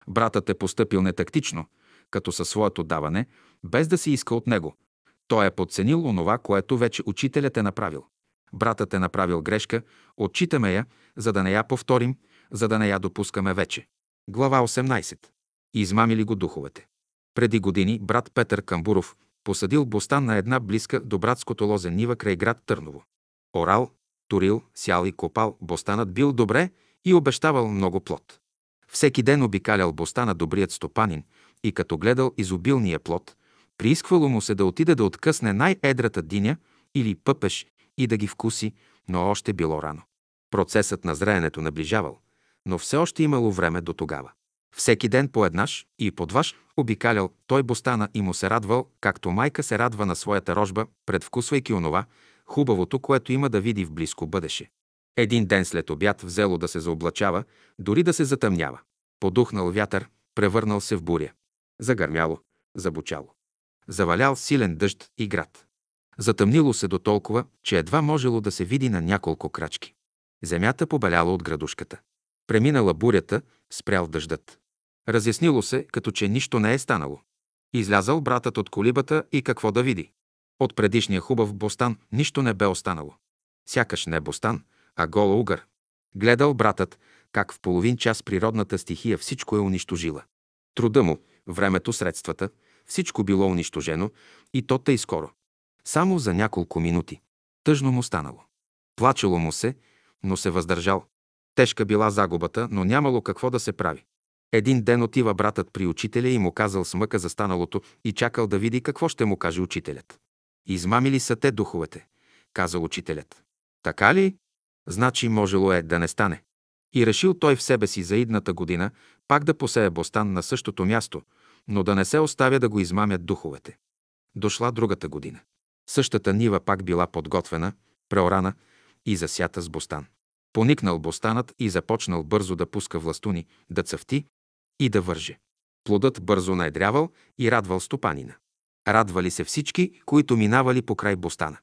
Братът е постъпил нетактично, като със своето даване, без да се иска от него. Той е подценил онова, което вече учителят е направил. братът е направил грешка, отчитаме я, за да не я повторим, за да не я допускаме вече. Глава 18. Измамили го духовете. Преди години брат Петър Камбуров посадил бостан на една близка до братското лозе нива край град Търново. Орал, турил, сял и копал, бостанът бил добре и обещавал много плод. Всеки ден обикалял бостана добрият стопанин и като гледал изобилния плод, приисквало му се да отиде да откъсне най-едрата диня или пъпеш и да ги вкуси, но още било рано. Процесът на зреенето наближавал, но все още имало време до тогава. Всеки ден по еднаш и подваш обикалял той бостана и му се радвал, както майка се радва на своята рожба, предвкусвайки онова, хубавото, което има да види в близко бъдеще. Един ден след обяд взело да се заоблачава, дори да се затъмнява. Подухнал вятър, превърнал се в буря. Загърмяло, забучало. Завалял силен дъжд и град. Затъмнило се до толкова, че едва можело да се види на няколко крачки. Земята побеляла от градушката. Преминала бурята, спрял дъждът. Разяснило се, като че нищо не е станало. Излязал братът от колибата и какво да види. От предишния хубав бостан нищо не бе останало. Сякаш не бостан, а гола угър. Гледал братът, как в половин час природната стихия всичко е унищожила. Труда му, времето, средствата, всичко било унищожено и то тъй скоро. Само за няколко минути. Тъжно му станало. Плачело му се, но се въздържал. Тежка била загубата, но нямало какво да се прави. Един ден отива братът при учителя и му казал с мъка за станалото и чакал да види какво ще му каже учителят. Измамили са те духовете, казал учителят. Така ли? Значи можело е да не стане. И решил той в себе си за идната година пак да посее бостан на същото място, но да не се оставя да го измамят духовете. Дошла другата година. Същата нива пак била подготвена, преорана и засята с бостан. Поникнал бостанът и започнал бързо да пуска властуни, да цъфти и да върже. Плодът бързо наедрявал и радвал стопанина. Радвали се всички, които минавали по край бостана.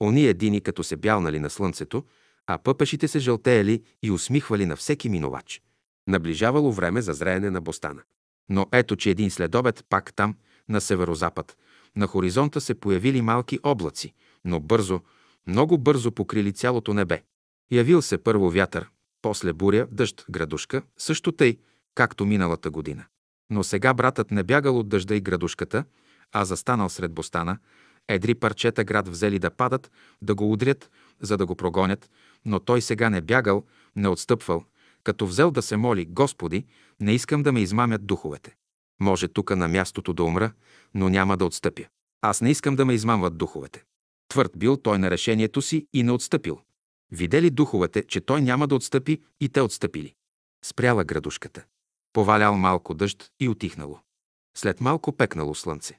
Они едини като се бялнали на слънцето, а пъпешите се жълтеяли и усмихвали на всеки минувач. Наближавало време за зреене на бостана. Но ето, че един следобед пак там, на северозапад, на хоризонта се появили малки облаци, но бързо, много бързо покрили цялото небе. Явил се първо вятър, после буря, дъжд, градушка, също тъй, както миналата година. Но сега братът не бягал от дъжда и градушката, а застанал сред бостана, едри парчета град взели да падат, да го удрят, за да го прогонят, но той сега не бягал, не отстъпвал, като взел да се моли, Господи, не искам да ме измамят духовете. Може тука на мястото да умра, но няма да отстъпя. Аз не искам да ме измамват духовете. Твърд бил той на решението си и не отстъпил. Видели духовете, че той няма да отстъпи и те отстъпили. Спряла градушката. Повалял малко дъжд и отихнало. След малко пекнало слънце.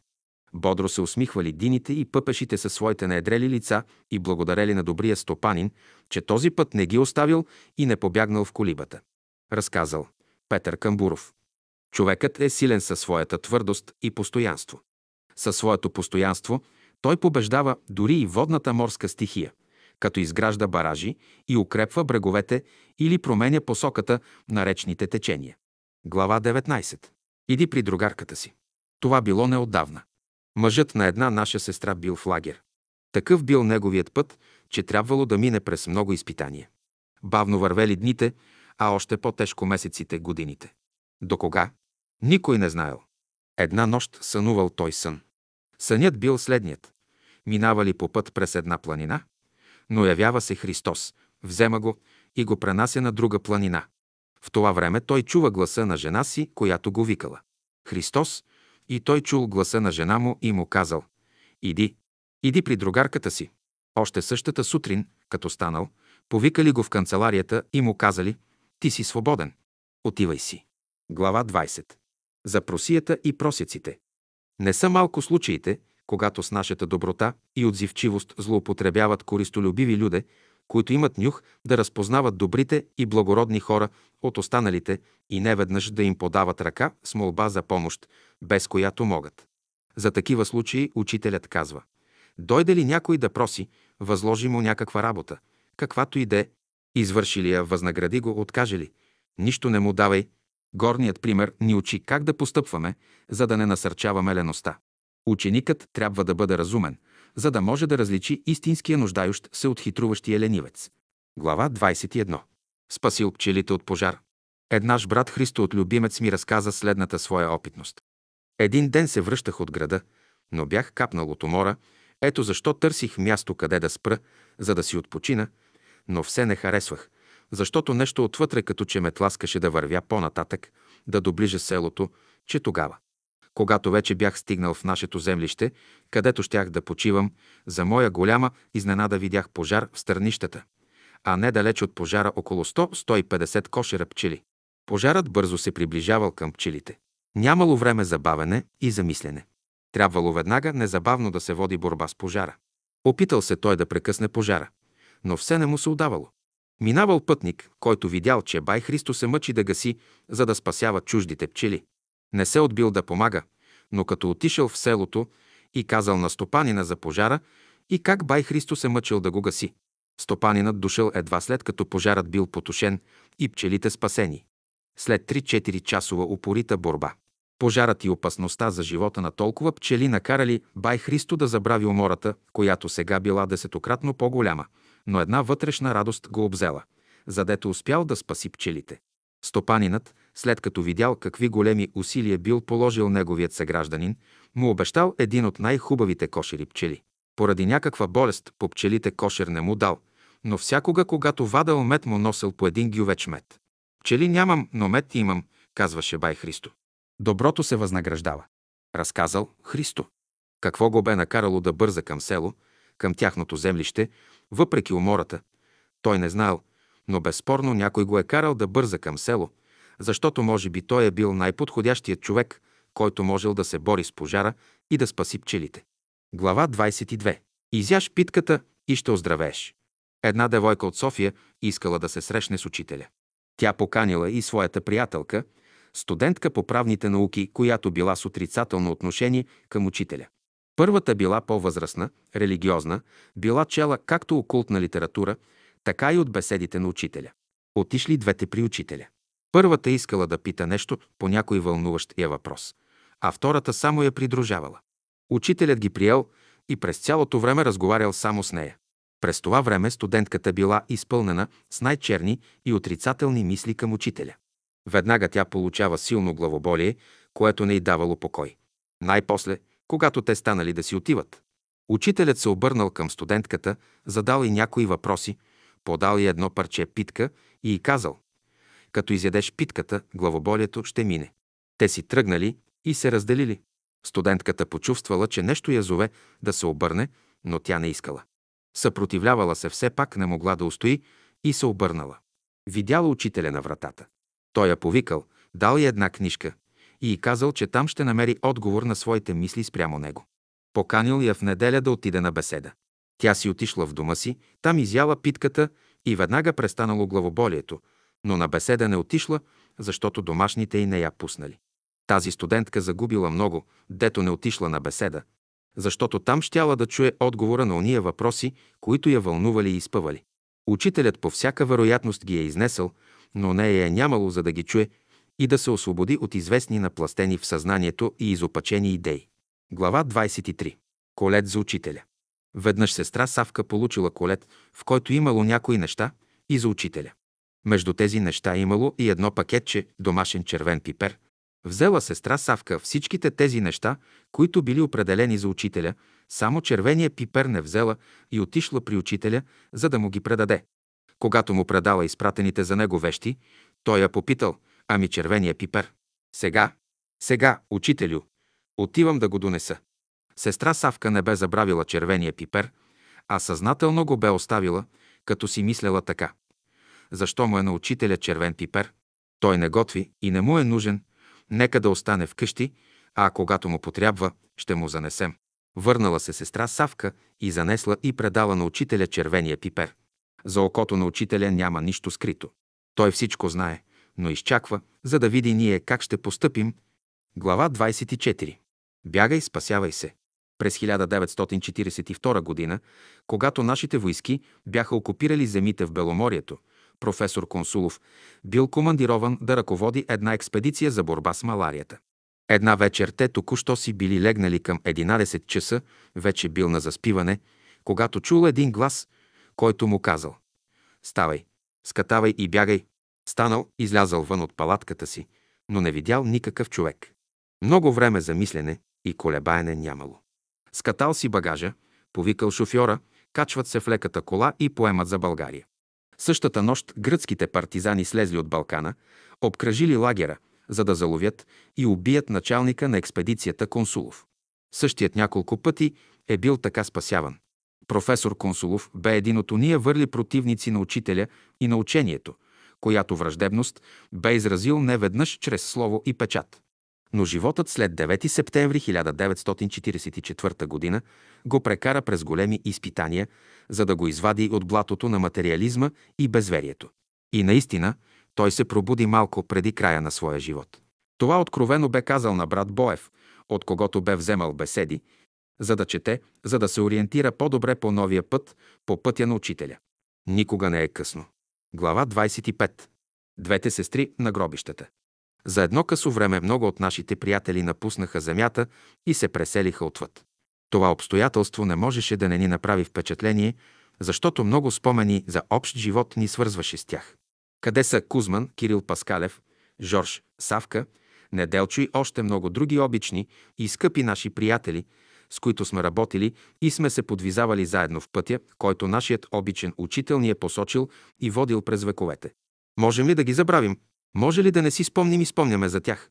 Бодро се усмихвали дините и пъпешите със своите наедрели лица и благодарели на добрия стопанин, че този път не ги оставил и не побягнал в колибата. Разказал Петър Камбуров. Човекът е силен със своята твърдост и постоянство. Със своето постоянство той побеждава дори и водната морска стихия, като изгражда баражи и укрепва бреговете или променя посоката на речните течения. Глава 19. Иди при другарката си. Това било неотдавна. Мъжът на една наша сестра бил в лагер. Такъв бил неговият път, че трябвало да мине през много изпитания. Бавно вървели дните, а още по-тежко месеците, годините. До кога? Никой не знаел. Една нощ сънувал той сън. Сънят бил следният. Минавали по път през една планина, но явява се Христос, взема го и го пренася на друга планина. В това време той чува гласа на жена си, която го викала. Христос и той чул гласа на жена му и му казал «Иди, иди при другарката си». Още същата сутрин, като станал, повикали го в канцеларията и му казали «Ти си свободен. Отивай си». Глава 20. За просията и просеците. Не са малко случаите, когато с нашата доброта и отзивчивост злоупотребяват користолюбиви люде, които имат нюх да разпознават добрите и благородни хора от останалите и неведнъж да им подават ръка с молба за помощ, без която могат. За такива случаи учителят казва Дойде ли някой да проси, възложи му някаква работа, каквато и де, извърши ли я, възнагради го, откаже ли. Нищо не му давай. Горният пример ни учи как да постъпваме, за да не насърчаваме леността. Ученикът трябва да бъде разумен, за да може да различи истинския нуждающ се от хитруващия ленивец. Глава 21. Спасил пчелите от пожар. Еднаш брат Христо от Любимец ми разказа следната своя опитност. Един ден се връщах от града, но бях капнал от умора, ето защо търсих място къде да спра, за да си отпочина, но все не харесвах, защото нещо отвътре като че ме тласкаше да вървя по-нататък, да доближа селото, че тогава. Когато вече бях стигнал в нашето землище, където щях да почивам, за моя голяма изненада видях пожар в стърнищата, а не далеч от пожара около 100-150 кошера пчели. Пожарът бързо се приближавал към пчелите. Нямало време за бавене и за мислене. Трябвало веднага незабавно да се води борба с пожара. Опитал се той да прекъсне пожара, но все не му се удавало. Минавал пътник, който видял, че бай Христо се мъчи да гаси, за да спасява чуждите пчели. Не се отбил да помага, но като отишъл в селото и казал на стопанина за пожара и как бай Христо се мъчил да го гаси. Стопанинът дошъл едва след като пожарът бил потушен и пчелите спасени. След 3-4 часова упорита борба. Пожарът и опасността за живота на толкова пчели накарали бай Христо да забрави умората, която сега била десетократно по-голяма, но една вътрешна радост го обзела, задето успял да спаси пчелите. Стопанинът, след като видял какви големи усилия бил положил неговият съгражданин, му обещал един от най-хубавите кошери пчели. Поради някаква болест по пчелите кошер не му дал, но всякога, когато вадал мед, му носил по един гювеч мед. Пчели нямам, но мед имам, казваше бай Христо. Доброто се възнаграждава. Разказал Христо. Какво го бе накарало да бърза към село, към тяхното землище, въпреки умората, той не знаел, но безспорно някой го е карал да бърза към село, защото може би той е бил най-подходящият човек, който можел да се бори с пожара и да спаси пчелите. Глава 22. Изяш питката и ще оздравееш. Една девойка от София искала да се срещне с учителя. Тя поканила и своята приятелка, студентка по правните науки, която била с отрицателно отношение към учителя. Първата била по-възрастна, религиозна, била чела както окултна литература, така и от беседите на учителя. Отишли двете при учителя. Първата искала да пита нещо по някой вълнуващ я въпрос, а втората само я придружавала. Учителят ги приел и през цялото време разговарял само с нея. През това време студентката била изпълнена с най-черни и отрицателни мисли към учителя. Веднага тя получава силно главоболие, което не й давало покой. Най-после, когато те станали да си отиват, учителят се обърнал към студентката, задал и някои въпроси, подал и едно парче питка и й казал «Като изядеш питката, главоболието ще мине». Те си тръгнали и се разделили. Студентката почувствала, че нещо я зове да се обърне, но тя не искала. Съпротивлявала се все пак, не могла да устои и се обърнала. Видяла учителя на вратата. Той я повикал, дал й една книжка и й казал, че там ще намери отговор на своите мисли спрямо него. Поканил я в неделя да отиде на беседа. Тя си отишла в дома си, там изяла питката и веднага престанало главоболието, но на беседа не отишла, защото домашните й не я пуснали. Тази студентка загубила много, дето не отишла на беседа, защото там щяла да чуе отговора на ония въпроси, които я вълнували и изпъвали. Учителят по всяка вероятност ги е изнесъл, но нея е нямало за да ги чуе и да се освободи от известни напластени в съзнанието и изопачени идеи. Глава 23. Колет за учителя. Веднъж сестра Савка получила колет, в който имало някои неща и за учителя. Между тези неща имало и едно пакетче домашен червен пипер. Взела сестра Савка всичките тези неща, които били определени за учителя, само червения пипер не взела и отишла при учителя, за да му ги предаде. Когато му предала изпратените за него вещи, той я попитал, ами червения пипер. Сега, сега, учителю, отивам да го донеса. Сестра Савка не бе забравила червения пипер, а съзнателно го бе оставила, като си мислела така. Защо му е на учителя червен пипер? Той не готви и не му е нужен, нека да остане вкъщи, а когато му потрябва, ще му занесем. Върнала се сестра Савка и занесла и предала на учителя червения пипер. За окото на учителя няма нищо скрито. Той всичко знае, но изчаква, за да види ние как ще постъпим. Глава 24. Бягай, спасявай се. През 1942 г., когато нашите войски бяха окупирали земите в Беломорието, професор Консулов бил командирован да ръководи една експедиция за борба с маларията. Една вечер те току-що си били легнали към 11 часа, вече бил на заспиване, когато чул един глас, който му казал «Ставай, скатавай и бягай». Станал, излязал вън от палатката си, но не видял никакъв човек. Много време за мислене и колебаене нямало. Скатал си багажа, повикал шофьора, качват се в леката кола и поемат за България. Същата нощ гръцките партизани слезли от Балкана, обкръжили лагера, за да заловят и убият началника на експедицията Консулов. Същият няколко пъти е бил така спасяван. Професор Консулов бе един от уния върли противници на учителя и на учението, която враждебност бе изразил неведнъж чрез слово и печат. Но животът след 9 септември 1944 г. го прекара през големи изпитания, за да го извади от блатото на материализма и безверието. И наистина, той се пробуди малко преди края на своя живот. Това откровено бе казал на брат Боев, от когото бе вземал беседи, за да чете, за да се ориентира по-добре по новия път, по пътя на учителя. Никога не е късно. Глава 25. Двете сестри на гробищата. За едно късо време много от нашите приятели напуснаха земята и се преселиха отвъд. Това обстоятелство не можеше да не ни направи впечатление, защото много спомени за общ живот ни свързваше с тях. Къде са Кузман, Кирил Паскалев, Жорж, Савка, Неделчо и още много други обични и скъпи наши приятели, с които сме работили и сме се подвизавали заедно в пътя, който нашият обичен учител ни е посочил и водил през вековете. Можем ли да ги забравим? Може ли да не си спомним и спомняме за тях?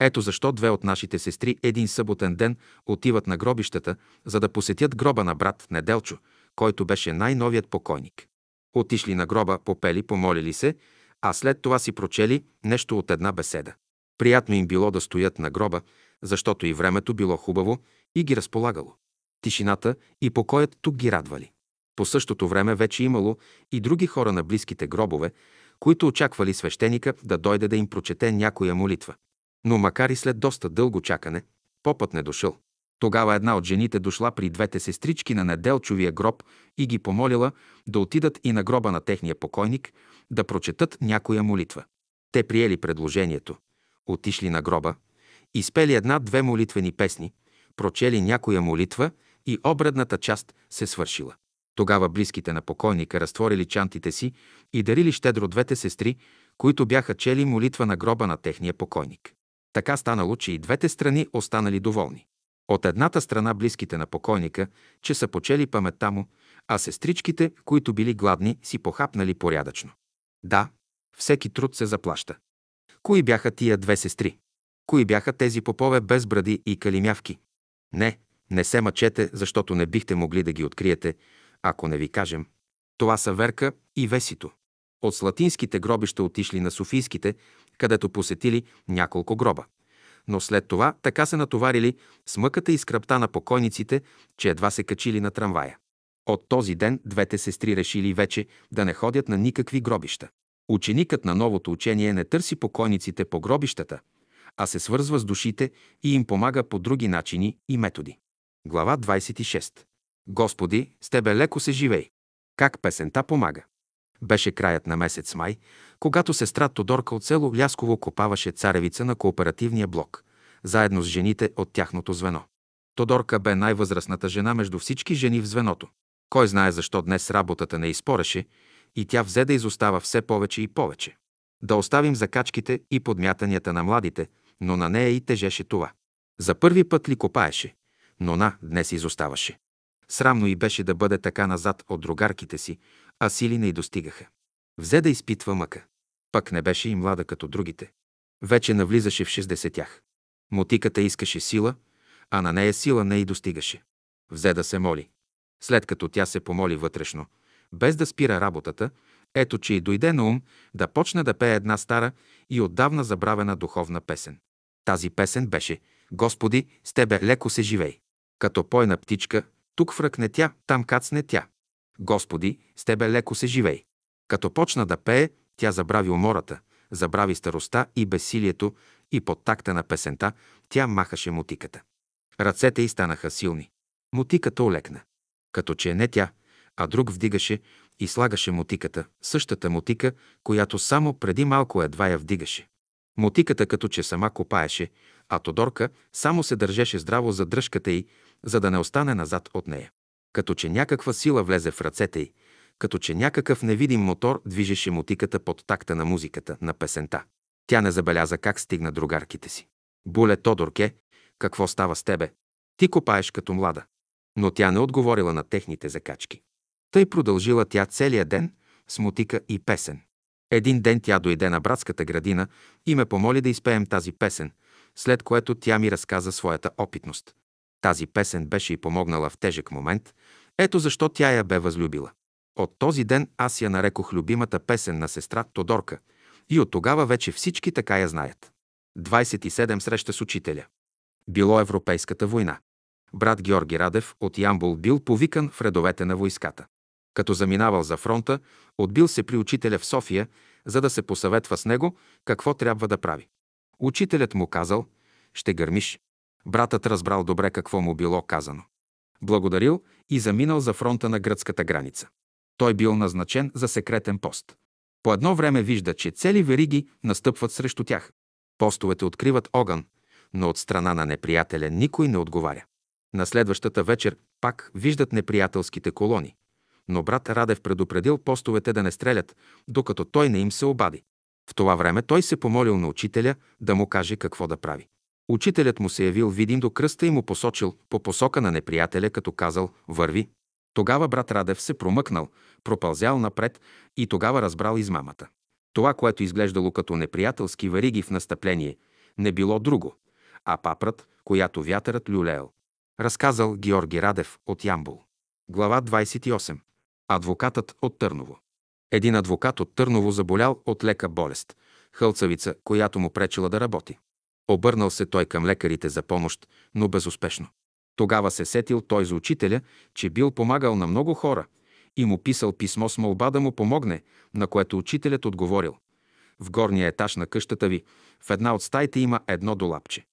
Ето защо две от нашите сестри един съботен ден отиват на гробищата, за да посетят гроба на брат Неделчо, който беше най-новият покойник. Отишли на гроба, попели, помолили се, а след това си прочели нещо от една беседа. Приятно им било да стоят на гроба, защото и времето било хубаво и ги разполагало. Тишината и покоят тук ги радвали. По същото време вече имало и други хора на близките гробове, които очаквали свещеника да дойде да им прочете някоя молитва. Но макар и след доста дълго чакане, попът не дошъл. Тогава една от жените дошла при двете сестрички на Неделчовия гроб и ги помолила да отидат и на гроба на техния покойник да прочетат някоя молитва. Те приели предложението, отишли на гроба, изпели една-две молитвени песни, прочели някоя молитва и обредната част се свършила. Тогава близките на покойника разтворили чантите си и дарили щедро двете сестри, които бяха чели молитва на гроба на техния покойник. Така станало, че и двете страни останали доволни. От едната страна близките на покойника, че са почели паметта му, а сестричките, които били гладни, си похапнали порядъчно. Да, всеки труд се заплаща. Кои бяха тия две сестри? Кои бяха тези попове без бради и калимявки? Не, не се мъчете, защото не бихте могли да ги откриете, ако не ви кажем. Това са Верка и Весито. От слатинските гробища отишли на Софийските, където посетили няколко гроба. Но след това така се натоварили с мъката и скръпта на покойниците, че едва се качили на трамвая. От този ден двете сестри решили вече да не ходят на никакви гробища. Ученикът на новото учение не търси покойниците по гробищата, а се свързва с душите и им помага по други начини и методи. Глава 26. Господи, с Тебе леко се живей. Как песента помага. Беше краят на месец май, когато сестра Тодорка от село Лясково копаваше царевица на кооперативния блок, заедно с жените от тяхното звено. Тодорка бе най-възрастната жена между всички жени в звеното. Кой знае защо днес работата не изпореше и тя взе да изостава все повече и повече. Да оставим закачките и подмятанията на младите, но на нея и тежеше това. За първи път ли копаеше, но на днес изоставаше. Срамно и беше да бъде така назад от другарките си, а сили не й достигаха. Взе да изпитва мъка. Пък не беше и млада като другите. Вече навлизаше в 60-тях. Мотиката искаше сила, а на нея сила не й достигаше. Взе да се моли. След като тя се помоли вътрешно, без да спира работата, ето че й дойде на ум да почне да пее една стара и отдавна забравена духовна песен. Тази песен беше «Господи, с Тебе леко се живей». Като пойна птичка, тук фръкне тя, там кацне тя. Господи, с Тебе леко се живей. Като почна да пее, тя забрави умората, забрави староста и безсилието и под такта на песента тя махаше мутиката. Ръцете й станаха силни. Мутиката олекна. Като че не тя, а друг вдигаше и слагаше мутиката, същата мутика, която само преди малко едва я вдигаше. Мутиката като че сама копаеше, а Тодорка само се държеше здраво за дръжката й, за да не остане назад от нея. Като че някаква сила влезе в ръцете й, като че някакъв невидим мотор движеше мотиката под такта на музиката, на песента. Тя не забеляза как стигна другарките си. Буле Тодорке, какво става с тебе? Ти копаеш като млада. Но тя не отговорила на техните закачки. Тъй продължила тя целия ден с мутика и песен. Един ден тя дойде на братската градина и ме помоли да изпеем тази песен, след което тя ми разказа своята опитност. Тази песен беше и помогнала в тежък момент, ето защо тя я бе възлюбила. От този ден аз я нарекох любимата песен на сестра Тодорка и от тогава вече всички така я знаят. 27 среща с учителя. Било Европейската война. Брат Георги Радев от Ямбул бил повикан в редовете на войската. Като заминавал за фронта, отбил се при учителя в София, за да се посъветва с него какво трябва да прави. Учителят му казал, ще гърмиш. Братът разбрал добре какво му било казано. Благодарил и заминал за фронта на гръцката граница. Той бил назначен за секретен пост. По едно време вижда, че цели вериги настъпват срещу тях. Постовете откриват огън, но от страна на неприятеля никой не отговаря. На следващата вечер пак виждат неприятелските колони. Но брат Радев предупредил постовете да не стрелят, докато той не им се обади. В това време той се помолил на учителя да му каже какво да прави. Учителят му се явил видим до кръста и му посочил по посока на неприятеля, като казал «Върви». Тогава брат Радев се промъкнал, пропълзял напред и тогава разбрал измамата. Това, което изглеждало като неприятелски вариги в настъпление, не било друго, а папрат, която вятърът люлеел. Разказал Георги Радев от Ямбул. Глава 28. Адвокатът от Търново. Един адвокат от Търново заболял от лека болест, хълцавица, която му пречила да работи. Обърнал се той към лекарите за помощ, но безуспешно. Тогава се сетил той за учителя, че бил помагал на много хора и му писал писмо с молба да му помогне, на което учителят отговорил. В горния етаж на къщата ви, в една от стаите има едно долапче.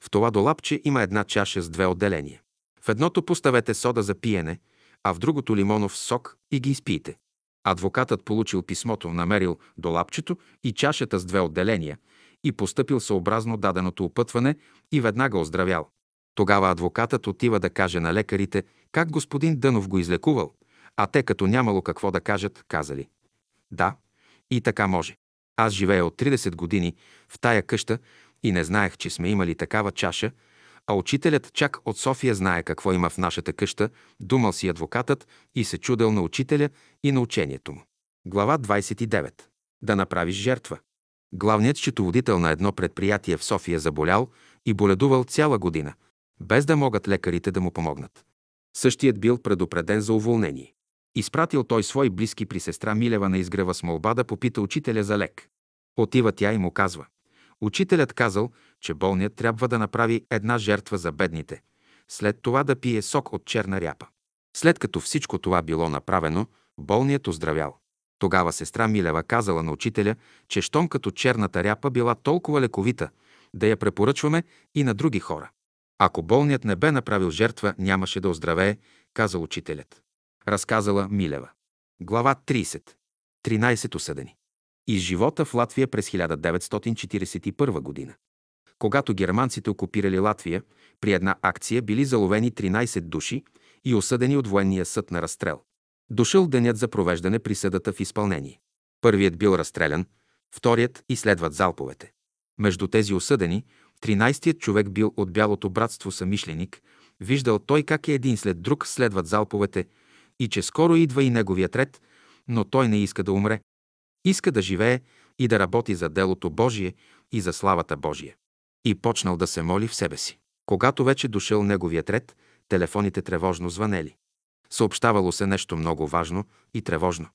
В това долапче има една чаша с две отделения. В едното поставете сода за пиене, а в другото лимонов сок и ги изпийте. Адвокатът получил писмото, намерил долапчето и чашата с две отделения и постъпил съобразно даденото опътване и веднага оздравял. Тогава адвокатът отива да каже на лекарите как господин Дънов го излекувал, а те като нямало какво да кажат, казали. Да, и така може. Аз живея от 30 години в тая къща и не знаех, че сме имали такава чаша, а учителят чак от София знае какво има в нашата къща, думал си адвокатът и се чудел на учителя и на учението му. Глава 29. Да направиш жертва. Главният счетоводител на едно предприятие в София заболял и боледувал цяла година, без да могат лекарите да му помогнат. Същият бил предупреден за уволнение. Изпратил той свои близки при сестра Милева на изгрева с молба да попита учителя за лек. Отива тя и му казва. Учителят казал, че болният трябва да направи една жертва за бедните, след това да пие сок от черна ряпа. След като всичко това било направено, болният оздравял. Тогава сестра Милева казала на учителя, че щом като черната ряпа била толкова лековита, да я препоръчваме и на други хора. Ако болният не бе направил жертва, нямаше да оздравее, казал учителят. Разказала Милева. Глава 30. 13 осъдени. Из живота в Латвия през 1941 година. Когато германците окупирали Латвия, при една акция били заловени 13 души и осъдени от военния съд на разстрел. Дошъл денят за провеждане присъдата в изпълнение. Първият бил разстрелян, вторият и следват залповете. Между тези осъдени, 13-тият човек бил от Бялото братство самишленик, виждал той как е един след друг следват залповете и че скоро идва и неговият ред, но той не иска да умре. Иска да живее и да работи за делото Божие и за славата Божия. И почнал да се моли в себе си. Когато вече дошъл неговият ред, телефоните тревожно звънели. Съобщавало се нещо много важно и тревожно.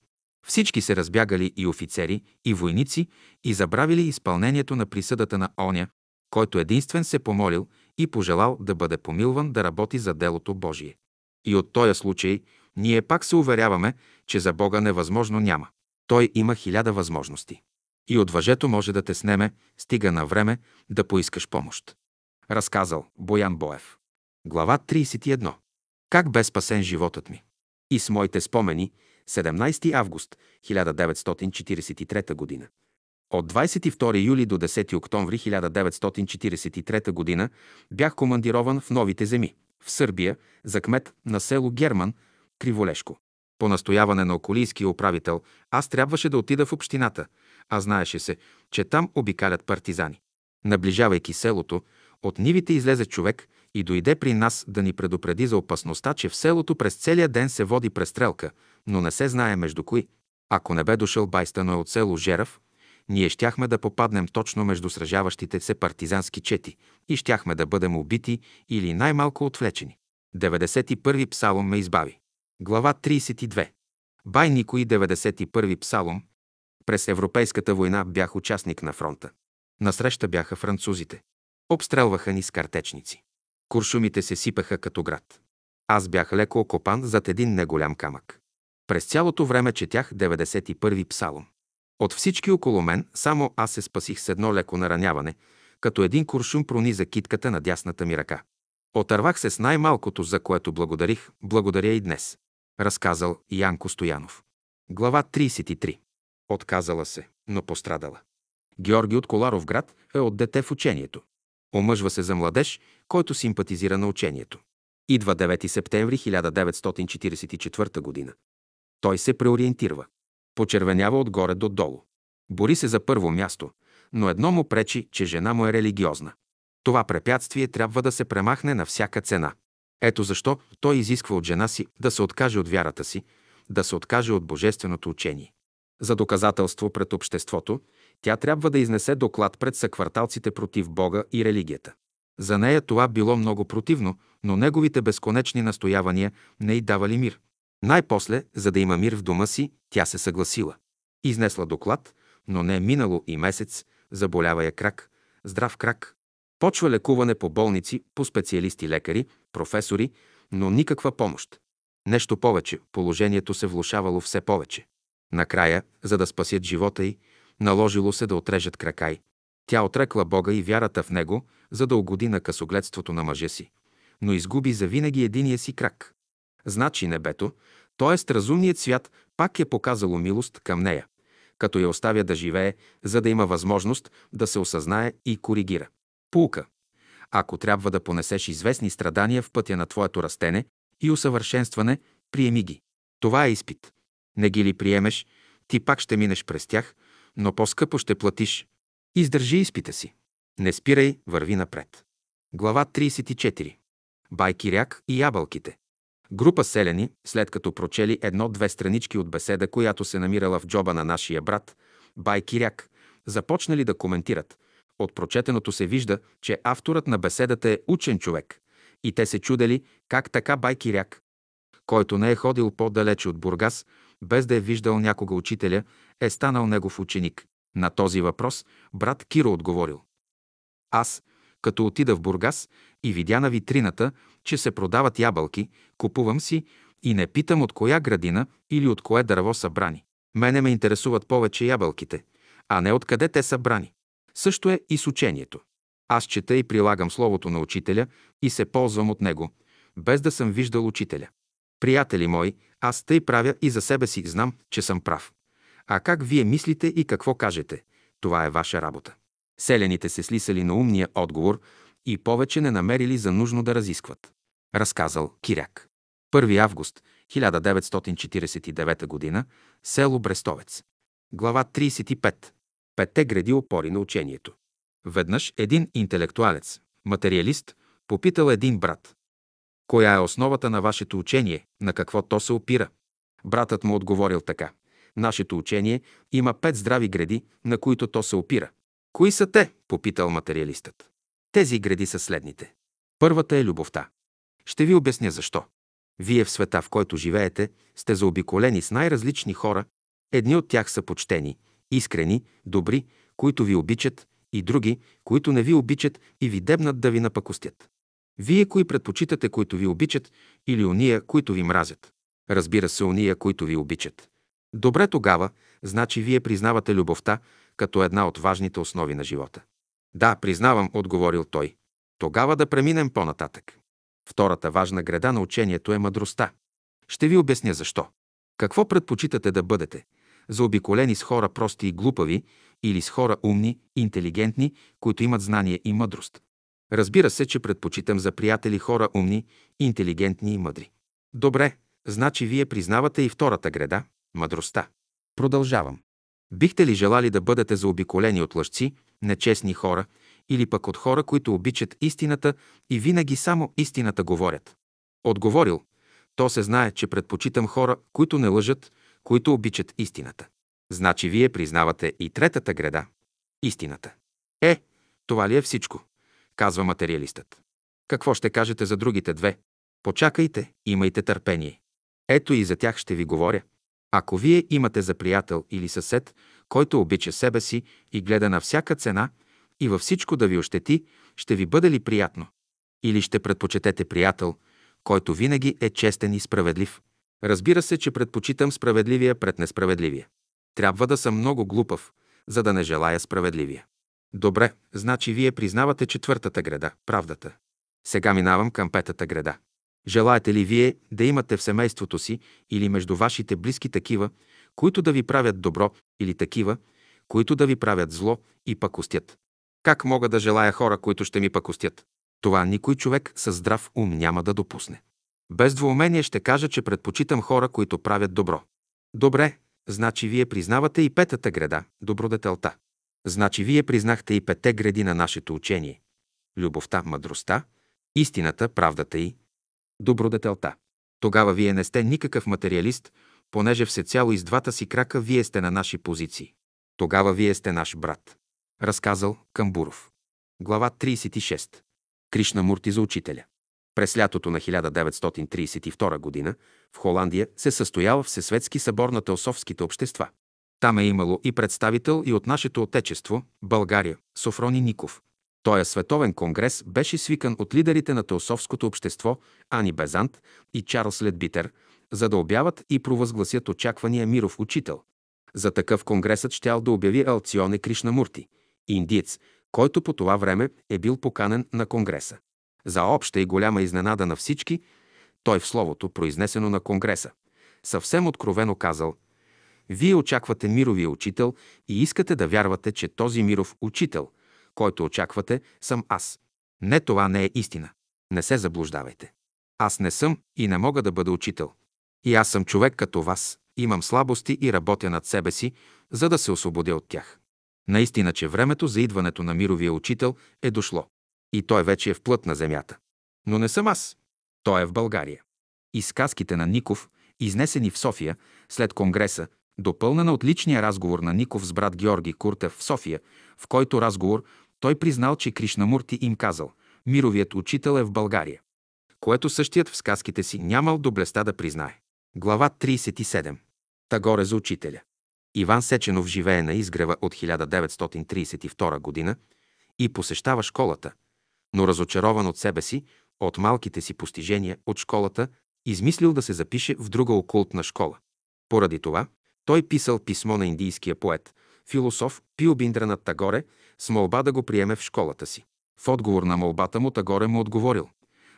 Всички се разбягали и офицери, и войници, и забравили изпълнението на присъдата на оня, който единствен се помолил и пожелал да бъде помилван да работи за делото Божие. И от този случай ние пак се уверяваме, че за Бога невъзможно няма. Той има хиляда възможности. И от въжето може да те снеме, стига на време да поискаш помощ. Разказал Боян Боев. Глава 31. Как бе спасен животът ми? И с моите спомени, 17 август 1943 година. От 22 юли до 10 октомври 1943 г. бях командирован в Новите земи, в Сърбия, за кмет на село Герман, Криволешко. По настояване на околийския управител, аз трябваше да отида в общината, а знаеше се, че там обикалят партизани. Наближавайки селото, от нивите излезе човек и дойде при нас да ни предупреди за опасността, че в селото през целия ден се води престрелка, но не се знае между кои. Ако не бе дошъл Байстаной от село Жерав, ние щяхме да попаднем точно между сражаващите се партизански чети и щяхме да бъдем убити или най-малко отвлечени. 91 псалом ме избави. Глава 32. Бай Никой, 91 псалом. През Европейската война бях участник на фронта. Насреща бяха французите. Обстрелваха ни с картечници. Куршумите се сипаха като град. Аз бях леко окопан зад един неголям камък. През цялото време четях 91-ви псалом. От всички около мен само аз се спасих с едно леко нараняване, като един куршум прониза китката на дясната ми ръка. Отървах се с най-малкото, за което благодарих, благодаря и днес. Разказал Янко Стоянов. Глава 33. Отказала се, но пострадала. Георги от Коларов град е от дете в учението. Омъжва се за младеж, който симпатизира на учението. Идва 9 септември 1944 година. Той се преориентирва. Почервенява отгоре до долу. Бори се за първо място, но едно му пречи, че жена му е религиозна. Това препятствие трябва да се премахне на всяка цена. Ето защо той изисква от жена си да се откаже от вярата си, да се откаже от божественото учение. За доказателство пред обществото, тя трябва да изнесе доклад пред съкварталците против Бога и религията. За нея това било много противно, но неговите безконечни настоявания не й давали мир. Най-после, за да има мир в дома си, тя се съгласила. Изнесла доклад, но не е минало и месец, заболява я крак, здрав крак. Почва лекуване по болници, по специалисти лекари, професори, но никаква помощ. Нещо повече, положението се влушавало все повече. Накрая, за да спасят живота й, наложило се да отрежат кракай. Тя отрекла Бога и вярата в Него, за да угоди на късогледството на мъжа си, но изгуби завинаги единия си крак. Значи небето, т.е. разумният свят, пак е показало милост към нея, като я оставя да живее, за да има възможност да се осъзнае и коригира. Пулка. Ако трябва да понесеш известни страдания в пътя на твоето растене и усъвършенстване, приеми ги. Това е изпит. Не ги ли приемеш, ти пак ще минеш през тях, но по-скъпо ще платиш. Издържи изпита си. Не спирай, върви напред. Глава 34. Байкиряк и ябълките. Група селени, след като прочели едно-две странички от беседа, която се намирала в джоба на нашия брат, Байкиряк, започнали да коментират. От прочетеното се вижда, че авторът на беседата е учен човек. И те се чудели как така Байкиряк, който не е ходил по-далече от Бургас, без да е виждал някога учителя, е станал негов ученик. На този въпрос брат Киро отговорил. Аз, като отида в Бургас и видя на витрината, че се продават ябълки, купувам си и не питам от коя градина или от кое дърво са брани. Мене ме интересуват повече ябълките, а не откъде те са брани. Също е и с учението. Аз чета и прилагам словото на учителя и се ползвам от него, без да съм виждал учителя. Приятели мои, аз тъй правя и за себе си знам, че съм прав. А как вие мислите и какво кажете, това е ваша работа. Селените се слисали на умния отговор и повече не намерили за нужно да разискват. Разказал Киряк. 1 август 1949 г. Село Брестовец. Глава 35. Петте гради опори на учението. Веднъж един интелектуалец, материалист, попитал един брат. Коя е основата на вашето учение, на какво то се опира? Братът му отговорил така. Нашето учение има пет здрави гради, на които то се опира. Кои са те? попитал материалистът. Тези гради са следните. Първата е любовта. Ще ви обясня защо. Вие в света, в който живеете, сте заобиколени с най-различни хора. Едни от тях са почтени, искрени, добри, които ви обичат, и други, които не ви обичат и ви дебнат да ви напакостят. Вие кои предпочитате, които ви обичат, или уния, които ви мразят? Разбира се, уния, които ви обичат. Добре тогава, значи вие признавате любовта като една от важните основи на живота. Да, признавам, отговорил той. Тогава да преминем по-нататък. Втората важна града на учението е мъдростта. Ще ви обясня защо. Какво предпочитате да бъдете? Заобиколени с хора прости и глупави или с хора умни, интелигентни, които имат знание и мъдрост. Разбира се, че предпочитам за приятели хора умни, интелигентни и мъдри. Добре, значи вие признавате и втората греда – мъдростта. Продължавам. Бихте ли желали да бъдете заобиколени от лъжци, нечестни хора или пък от хора, които обичат истината и винаги само истината говорят? Отговорил, то се знае, че предпочитам хора, които не лъжат, които обичат истината. Значи вие признавате и третата греда – истината. Е, това ли е всичко? Казва материалистът. Какво ще кажете за другите две? Почакайте, имайте търпение. Ето и за тях ще ви говоря. Ако вие имате за приятел или съсед, който обича себе си и гледа на всяка цена и във всичко да ви ощети, ще ви бъде ли приятно? Или ще предпочетете приятел, който винаги е честен и справедлив? Разбира се, че предпочитам справедливия пред несправедливия. Трябва да съм много глупав, за да не желая справедливия. Добре, значи вие признавате четвъртата града – правдата. Сега минавам към петата града. Желаете ли вие да имате в семейството си или между вашите близки такива, които да ви правят добро или такива, които да ви правят зло и пакостят? Как мога да желая хора, които ще ми пакостят? Това никой човек със здрав ум няма да допусне. Без двоумение ще кажа, че предпочитам хора, които правят добро. Добре, значи вие признавате и петата града – добродетелта. Значи вие признахте и пете гради на нашето учение – любовта, мъдростта, истината, правдата и добродетелта. Тогава вие не сте никакъв материалист, понеже всецяло из двата си крака вие сте на наши позиции. Тогава вие сте наш брат. Разказал Камбуров. Глава 36. Кришна Мурти за учителя. През лятото на 1932 г. в Холандия се състоял Всесветски събор на теософските общества. Там е имало и представител и от нашето отечество, България, Софрони Ников. Тоя световен конгрес беше свикан от лидерите на теософското общество Ани Безант и Чарлз Ледбитер, за да обяват и провъзгласят очаквания миров учител. За такъв конгресът щял да обяви Алционе Кришнамурти, индиец, който по това време е бил поканен на конгреса. За обща и голяма изненада на всички, той в словото, произнесено на конгреса, съвсем откровено казал – вие очаквате мировия учител и искате да вярвате, че този миров учител, който очаквате, съм аз. Не, това не е истина. Не се заблуждавайте. Аз не съм и не мога да бъда учител. И аз съм човек като вас, имам слабости и работя над себе си, за да се освободя от тях. Наистина, че времето за идването на мировия учител е дошло. И той вече е в плът на земята. Но не съм аз. Той е в България. И сказките на Ников, изнесени в София след Конгреса, допълнена от личния разговор на Ников с брат Георги Куртев в София, в който разговор той признал, че Кришнамурти им казал «Мировият учител е в България», което същият в сказките си нямал доблеста да признае. Глава 37. Тагоре за учителя. Иван Сеченов живее на изгрева от 1932 г. и посещава школата, но разочарован от себе си, от малките си постижения от школата, измислил да се запише в друга окултна школа. Поради това, той писал писмо на индийския поет, философ Пио Биндранат Тагоре с молба да го приеме в школата си. В отговор на молбата му Тагоре му отговорил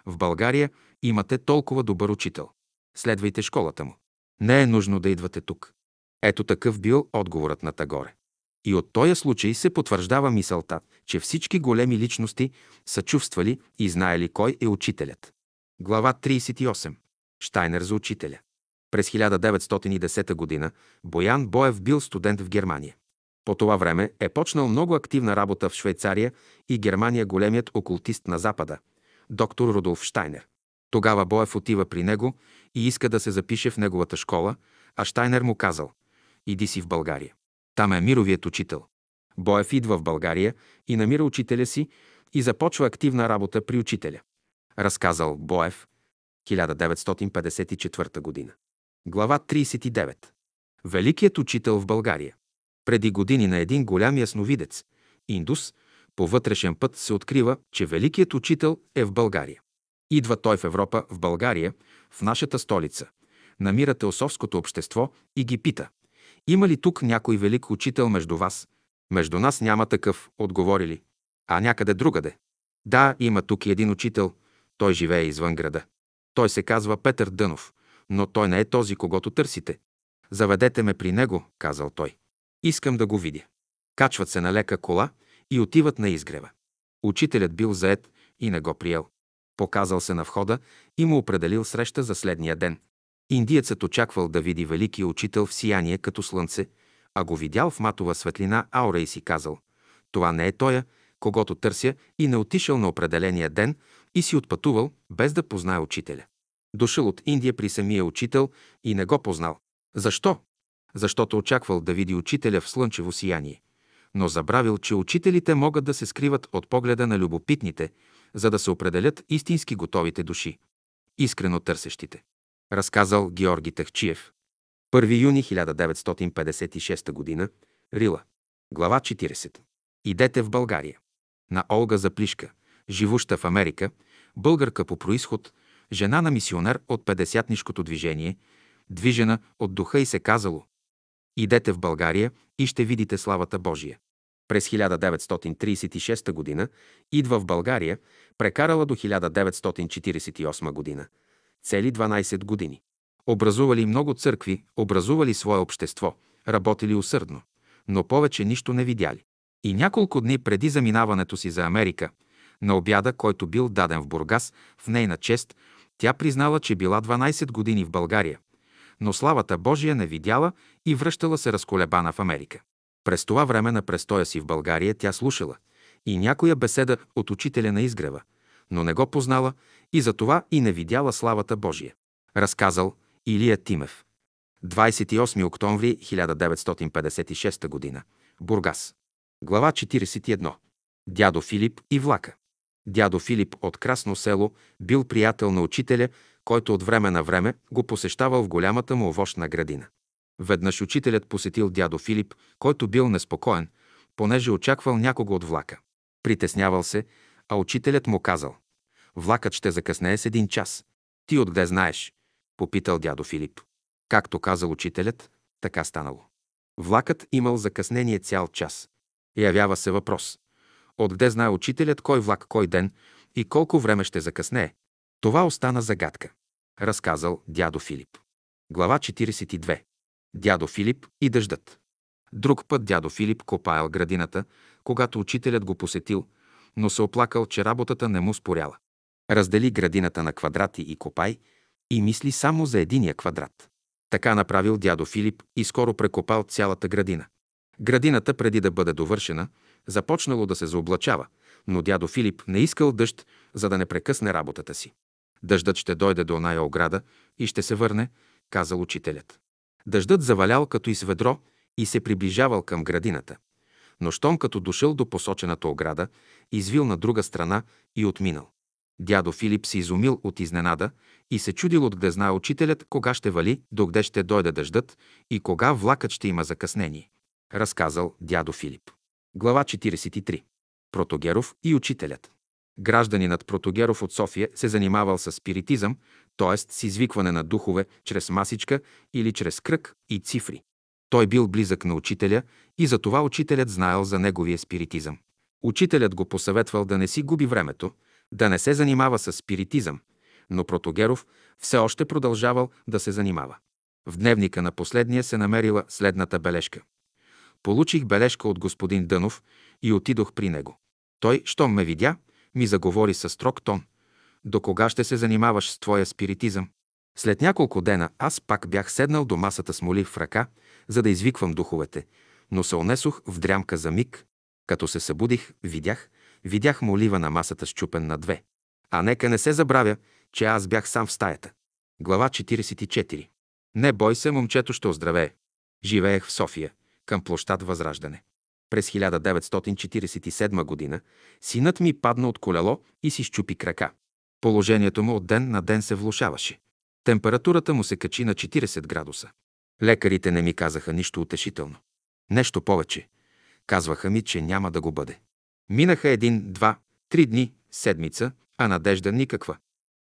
«В България имате толкова добър учител. Следвайте школата му. Не е нужно да идвате тук». Ето такъв бил отговорът на Тагоре. И от този случай се потвърждава мисълта, че всички големи личности са чувствали и знаели кой е учителят. Глава 38. Штайнер за учителя. През 1910 г. Боян Боев бил студент в Германия. По това време е почнал много активна работа в Швейцария и Германия големият окултист на Запада, доктор Рудолф Штайнер. Тогава Боев отива при него и иска да се запише в неговата школа, а Штайнер му казал «Иди си в България. Там е мировият учител». Боев идва в България и намира учителя си и започва активна работа при учителя. Разказал Боев, 1954 година. Глава 39. Великият учител в България. Преди години на един голям ясновидец, индус, по вътрешен път се открива, че Великият учител е в България. Идва той в Европа, в България, в нашата столица. Намира теософското общество и ги пита. Има ли тук някой велик учител между вас? Между нас няма такъв, отговорили. А някъде другаде? Да, има тук един учител. Той живее извън града. Той се казва Петър Дънов но той не е този, когато търсите. Заведете ме при него, казал той. Искам да го видя. Качват се на лека кола и отиват на изгрева. Учителят бил заед и не го приел. Показал се на входа и му определил среща за следния ден. Индиецът очаквал да види великия учител в сияние като слънце, а го видял в матова светлина аура и си казал «Това не е тоя, когато търся и не отишъл на определения ден и си отпътувал, без да познае учителя. Дошъл от Индия при самия учител и не го познал. Защо? Защото очаквал да види учителя в слънчево сияние. Но забравил, че учителите могат да се скриват от погледа на любопитните, за да се определят истински готовите души, искрено търсещите. Разказал Георги Тахчиев. 1 юни 1956 г. Рила. Глава 40. Идете в България. На Олга Заплишка, живуща в Америка, българка по происход, жена на мисионер от 50-нишкото движение, движена от духа и се казало Идете в България и ще видите славата Божия. През 1936 г. идва в България, прекарала до 1948 г. Цели 12 години. Образували много църкви, образували свое общество, работили усърдно, но повече нищо не видяли. И няколко дни преди заминаването си за Америка, на обяда, който бил даден в Бургас, в нейна чест, тя признала, че била 12 години в България, но славата Божия не видяла и връщала се разколебана в Америка. През това време на престоя си в България тя слушала и някоя беседа от учителя на изгрева, но не го познала и затова и не видяла славата Божия. Разказал Илия Тимев. 28 октомври 1956 г. Бургас. Глава 41. Дядо Филип и влака. Дядо Филип от Красно село бил приятел на учителя, който от време на време го посещавал в голямата му овощна градина. Веднъж учителят посетил дядо Филип, който бил неспокоен, понеже очаквал някого от влака. Притеснявал се, а учителят му казал «Влакът ще закъснее с един час. Ти откъде знаеш?» попитал дядо Филип. Както казал учителят, така станало. Влакът имал закъснение цял час. Явява се въпрос. Откъде знае учителят кой влак, кой ден и колко време ще закъснее? Това остана загадка. Разказал дядо Филип. Глава 42. Дядо Филип и дъждът. Друг път дядо Филип копаял градината, когато учителят го посетил, но се оплакал, че работата не му споряла. Раздели градината на квадрати и копай и мисли само за единия квадрат. Така направил дядо Филип и скоро прекопал цялата градина. Градината, преди да бъде довършена, започнало да се заоблачава, но дядо Филип не искал дъжд, за да не прекъсне работата си. Дъждът ще дойде до оная ограда и ще се върне, казал учителят. Дъждът завалял като из ведро и се приближавал към градината. Но щом като дошъл до посочената ограда, извил на друга страна и отминал. Дядо Филип се изумил от изненада и се чудил откъде знае учителят кога ще вали, докъде ще дойде дъждът и кога влакът ще има закъснение. Разказал дядо Филип. Глава 43. Протогеров и учителят. Гражданинът Протогеров от София се занимавал с спиритизъм, т.е. с извикване на духове чрез масичка или чрез кръг и цифри. Той бил близък на учителя и затова учителят знаел за неговия спиритизъм. Учителят го посъветвал да не си губи времето, да не се занимава с спиритизъм, но Протогеров все още продължавал да се занимава. В дневника на последния се намерила следната бележка. Получих бележка от господин Дънов и отидох при него. Той, щом ме видя, ми заговори със строг тон. До кога ще се занимаваш с твоя спиритизъм? След няколко дена аз пак бях седнал до масата с молив в ръка, за да извиквам духовете, но се онесох в дрямка за миг. Като се събудих, видях, видях молива на масата щупен на две. А нека не се забравя, че аз бях сам в стаята. Глава 44. Не бой се, момчето ще оздравее. Живеех в София, към площад Възраждане. През 1947 година синът ми падна от колело и си щупи крака. Положението му от ден на ден се влушаваше. Температурата му се качи на 40 градуса. Лекарите не ми казаха нищо утешително. Нещо повече. Казваха ми, че няма да го бъде. Минаха един, два, три дни, седмица, а надежда никаква.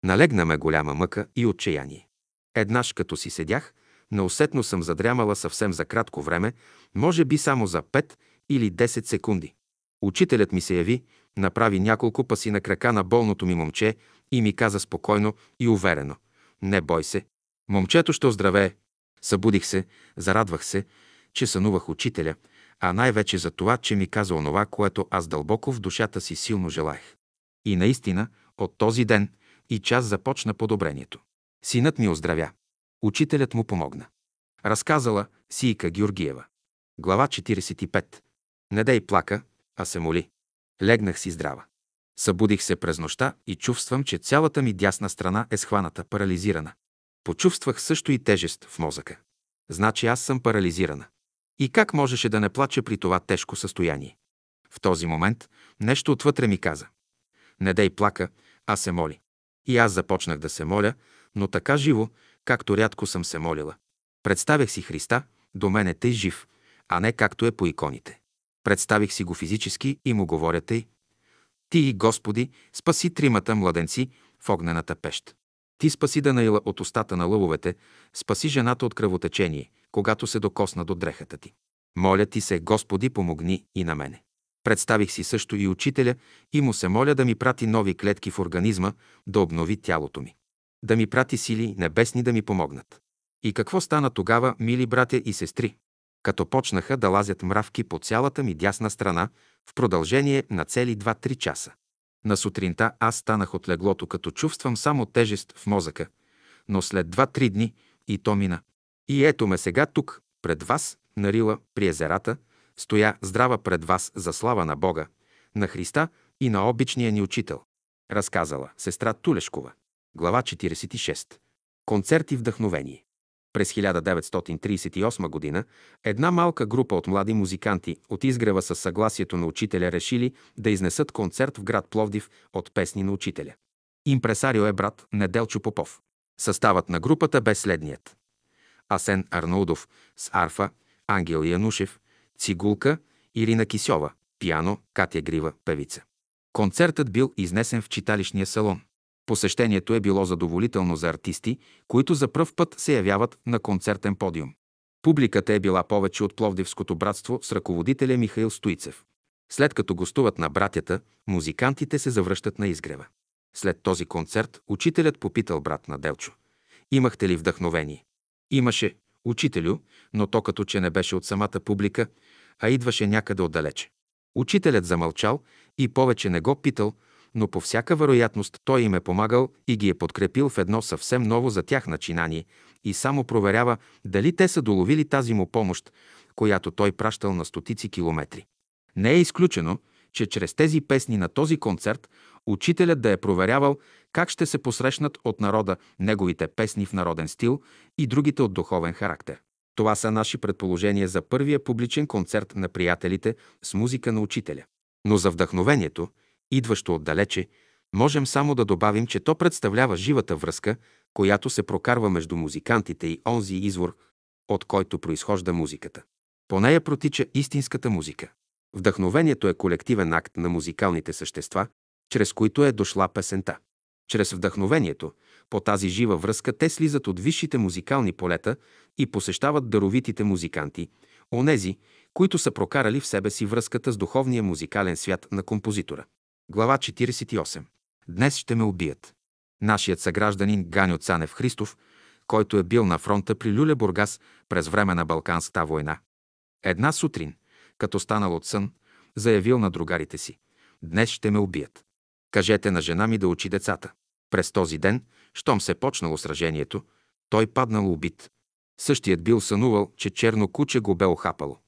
Налегна ме голяма мъка и отчаяние. Еднаш като си седях, неусетно съм задрямала съвсем за кратко време, може би само за 5 или 10 секунди. Учителят ми се яви, направи няколко паси на крака на болното ми момче и ми каза спокойно и уверено. Не бой се. Момчето ще оздравее. Събудих се, зарадвах се, че сънувах учителя, а най-вече за това, че ми каза онова, което аз дълбоко в душата си силно желаях. И наистина, от този ден и час започна подобрението. Синът ми оздравя. Учителят му помогна. Разказала Сийка Георгиева. Глава 45. Не дей плака, а се моли. Легнах си здрава. Събудих се през нощта и чувствам, че цялата ми дясна страна е схваната, парализирана. Почувствах също и тежест в мозъка. Значи аз съм парализирана. И как можеше да не плача при това тежко състояние? В този момент нещо отвътре ми каза. Не дей плака, а се моли. И аз започнах да се моля, но така живо, както рядко съм се молила. Представях си Христа, до мен е тъй жив, а не както е по иконите. Представих си го физически и му говоря тъй. Ти, Господи, спаси тримата младенци в огнената пещ. Ти спаси Данаила от устата на лъвовете, спаси жената от кръвотечение, когато се докосна до дрехата ти. Моля ти се, Господи, помогни и на мене. Представих си също и учителя и му се моля да ми прати нови клетки в организма, да обнови тялото ми. Да ми прати сили небесни да ми помогнат. И какво стана тогава, мили братя и сестри? Като почнаха да лазят мравки по цялата ми дясна страна в продължение на цели 2-3 часа. На сутринта аз станах от леглото, като чувствам само тежест в мозъка, но след 2-3 дни и то мина. И ето ме сега тук, пред вас, на Рила, при езерата, стоя здрава пред вас за слава на Бога, на Христа и на обичния ни учител. Разказала сестра Тулешкова. Глава 46. Концерт и вдъхновение. През 1938 г. една малка група от млади музиканти от изгрева със съгласието на учителя решили да изнесат концерт в град Пловдив от песни на учителя. Импресарио е брат Неделчо Попов. Съставът на групата бе следният. Асен Арнаудов с арфа, Ангел Янушев, цигулка, Ирина Кисьова, пиано, Катя Грива, певица. Концертът бил изнесен в читалищния салон. Посещението е било задоволително за артисти, които за пръв път се явяват на концертен подиум. Публиката е била повече от Пловдивското братство с ръководителя Михаил Стоицев. След като гостуват на братята, музикантите се завръщат на изгрева. След този концерт учителят попитал брат на Делчо. Имахте ли вдъхновение? Имаше, учителю, но то като че не беше от самата публика, а идваше някъде отдалече. Учителят замълчал и повече не го питал, но по всяка вероятност той им е помагал и ги е подкрепил в едно съвсем ново за тях начинание и само проверява дали те са доловили тази му помощ, която той пращал на стотици километри. Не е изключено, че чрез тези песни на този концерт учителят да е проверявал как ще се посрещнат от народа неговите песни в народен стил и другите от духовен характер. Това са наши предположения за първия публичен концерт на приятелите с музика на учителя. Но за вдъхновението – идващо отдалече, можем само да добавим, че то представлява живата връзка, която се прокарва между музикантите и онзи извор, от който произхожда музиката. По нея протича истинската музика. Вдъхновението е колективен акт на музикалните същества, чрез които е дошла песента. Чрез вдъхновението, по тази жива връзка, те слизат от висшите музикални полета и посещават даровитите музиканти, онези, които са прокарали в себе си връзката с духовния музикален свят на композитора. Глава 48. Днес ще ме убият. Нашият съгражданин Ганьо Цанев Христов, който е бил на фронта при Люле Бургас през време на Балканската война. Една сутрин, като станал от сън, заявил на другарите си. Днес ще ме убият. Кажете на жена ми да учи децата. През този ден, щом се почнало сражението, той паднал убит. Същият бил сънувал, че черно куче го бе охапало.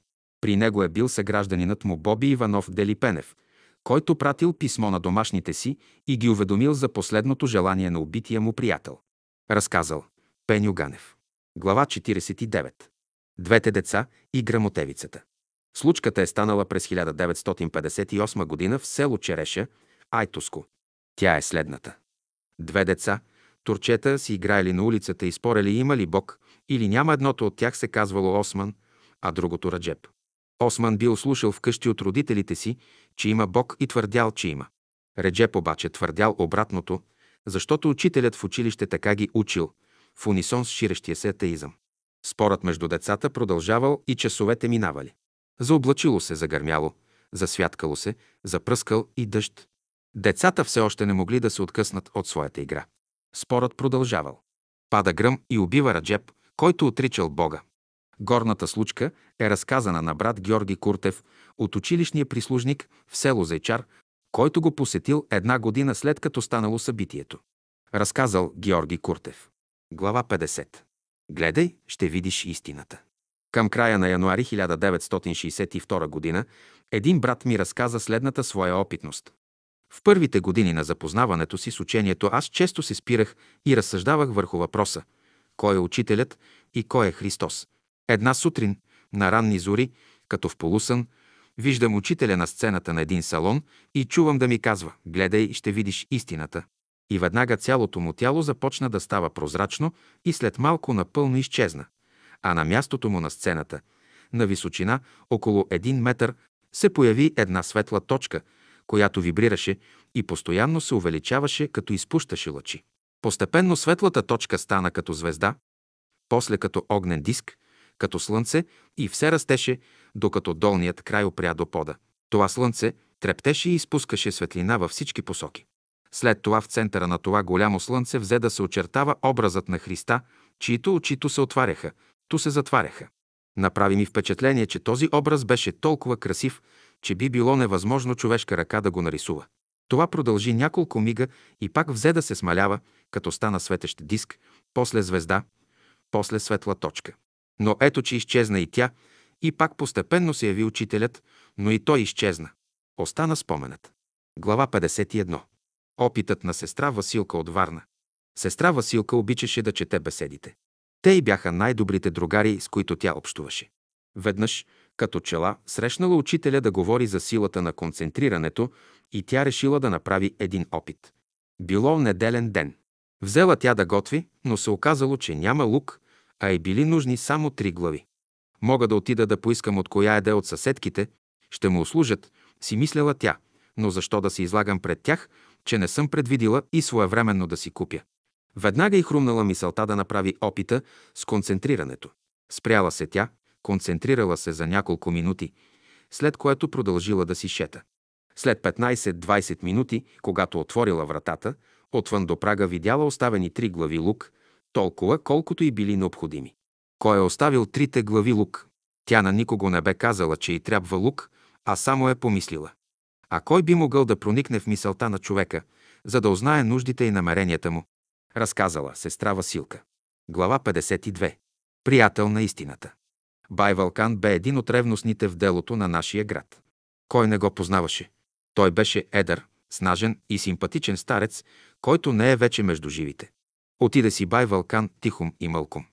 При него е бил съгражданинът му Боби Иванов Делипенев – който пратил писмо на домашните си и ги уведомил за последното желание на убития му приятел. Разказал Пеню Ганев. Глава 49. Двете деца и грамотевицата. Случката е станала през 1958 г. в село Череша, Айтоско. Тя е следната. Две деца, турчета, си играели на улицата и спорели има ли Бог или няма едното от тях се казвало Осман, а другото Раджеп. Осман бил слушал вкъщи от родителите си, че има Бог и твърдял, че има. Реджеп обаче твърдял обратното, защото учителят в училище така ги учил, в унисон с ширещия се атеизъм. Спорът между децата продължавал и часовете минавали. Заоблачило се, загърмяло, засвяткало се, запръскал и дъжд. Децата все още не могли да се откъснат от своята игра. Спорът продължавал. Пада гръм и убива Раджеп, който отричал Бога. Горната случка е разказана на брат Георги Куртев от училищния прислужник в село Зайчар, който го посетил една година след като станало събитието. Разказал Георги Куртев. Глава 50. Гледай, ще видиш истината. Към края на януари 1962 година един брат ми разказа следната своя опитност. В първите години на запознаването си с учението аз често се спирах и разсъждавах върху въпроса кой е учителят и кой е Христос. Една сутрин, на ранни зори, като в полусън, виждам учителя на сцената на един салон и чувам да ми казва «Гледай, ще видиш истината». И веднага цялото му тяло започна да става прозрачно и след малко напълно изчезна. А на мястото му на сцената, на височина около един метър, се появи една светла точка, която вибрираше и постоянно се увеличаваше, като изпущаше лъчи. Постепенно светлата точка стана като звезда, после като огнен диск, като слънце и все растеше, докато долният край опря до пода. Това слънце трептеше и изпускаше светлина във всички посоки. След това в центъра на това голямо слънце взе да се очертава образът на Христа, чието очито се отваряха, ту се затваряха. Направи ми впечатление, че този образ беше толкова красив, че би било невъзможно човешка ръка да го нарисува. Това продължи няколко мига и пак взе да се смалява, като стана светещ диск, после звезда, после светла точка. Но ето, че изчезна и тя, и пак постепенно се яви учителят, но и той изчезна. Остана споменът. Глава 51. Опитът на сестра Василка от Варна. Сестра Василка обичаше да чете беседите. Те и бяха най-добрите другари, с които тя общуваше. Веднъж, като чела, срещнала учителя да говори за силата на концентрирането и тя решила да направи един опит. Било неделен ден. Взела тя да готви, но се оказало, че няма лук, а и били нужни само три глави. Мога да отида да поискам от коя еде от съседките, ще му услужат, си мисляла тя, но защо да се излагам пред тях, че не съм предвидила и своевременно да си купя. Веднага и хрумнала мисълта да направи опита с концентрирането. Спряла се тя, концентрирала се за няколко минути, след което продължила да си шета. След 15-20 минути, когато отворила вратата, отвън до прага видяла оставени три глави лук, толкова колкото и били необходими. Кой е оставил трите глави лук? Тя на никого не бе казала, че й трябва лук, а само е помислила. А кой би могъл да проникне в мисълта на човека, за да узнае нуждите и намеренията му? Разказала сестра Василка. Глава 52. Приятел на истината. Бай Валкан бе един от ревностните в делото на нашия град. Кой не го познаваше? Той беше едър, снажен и симпатичен старец, който не е вече между живите. Отиде си бай Валкан тихом и мълком.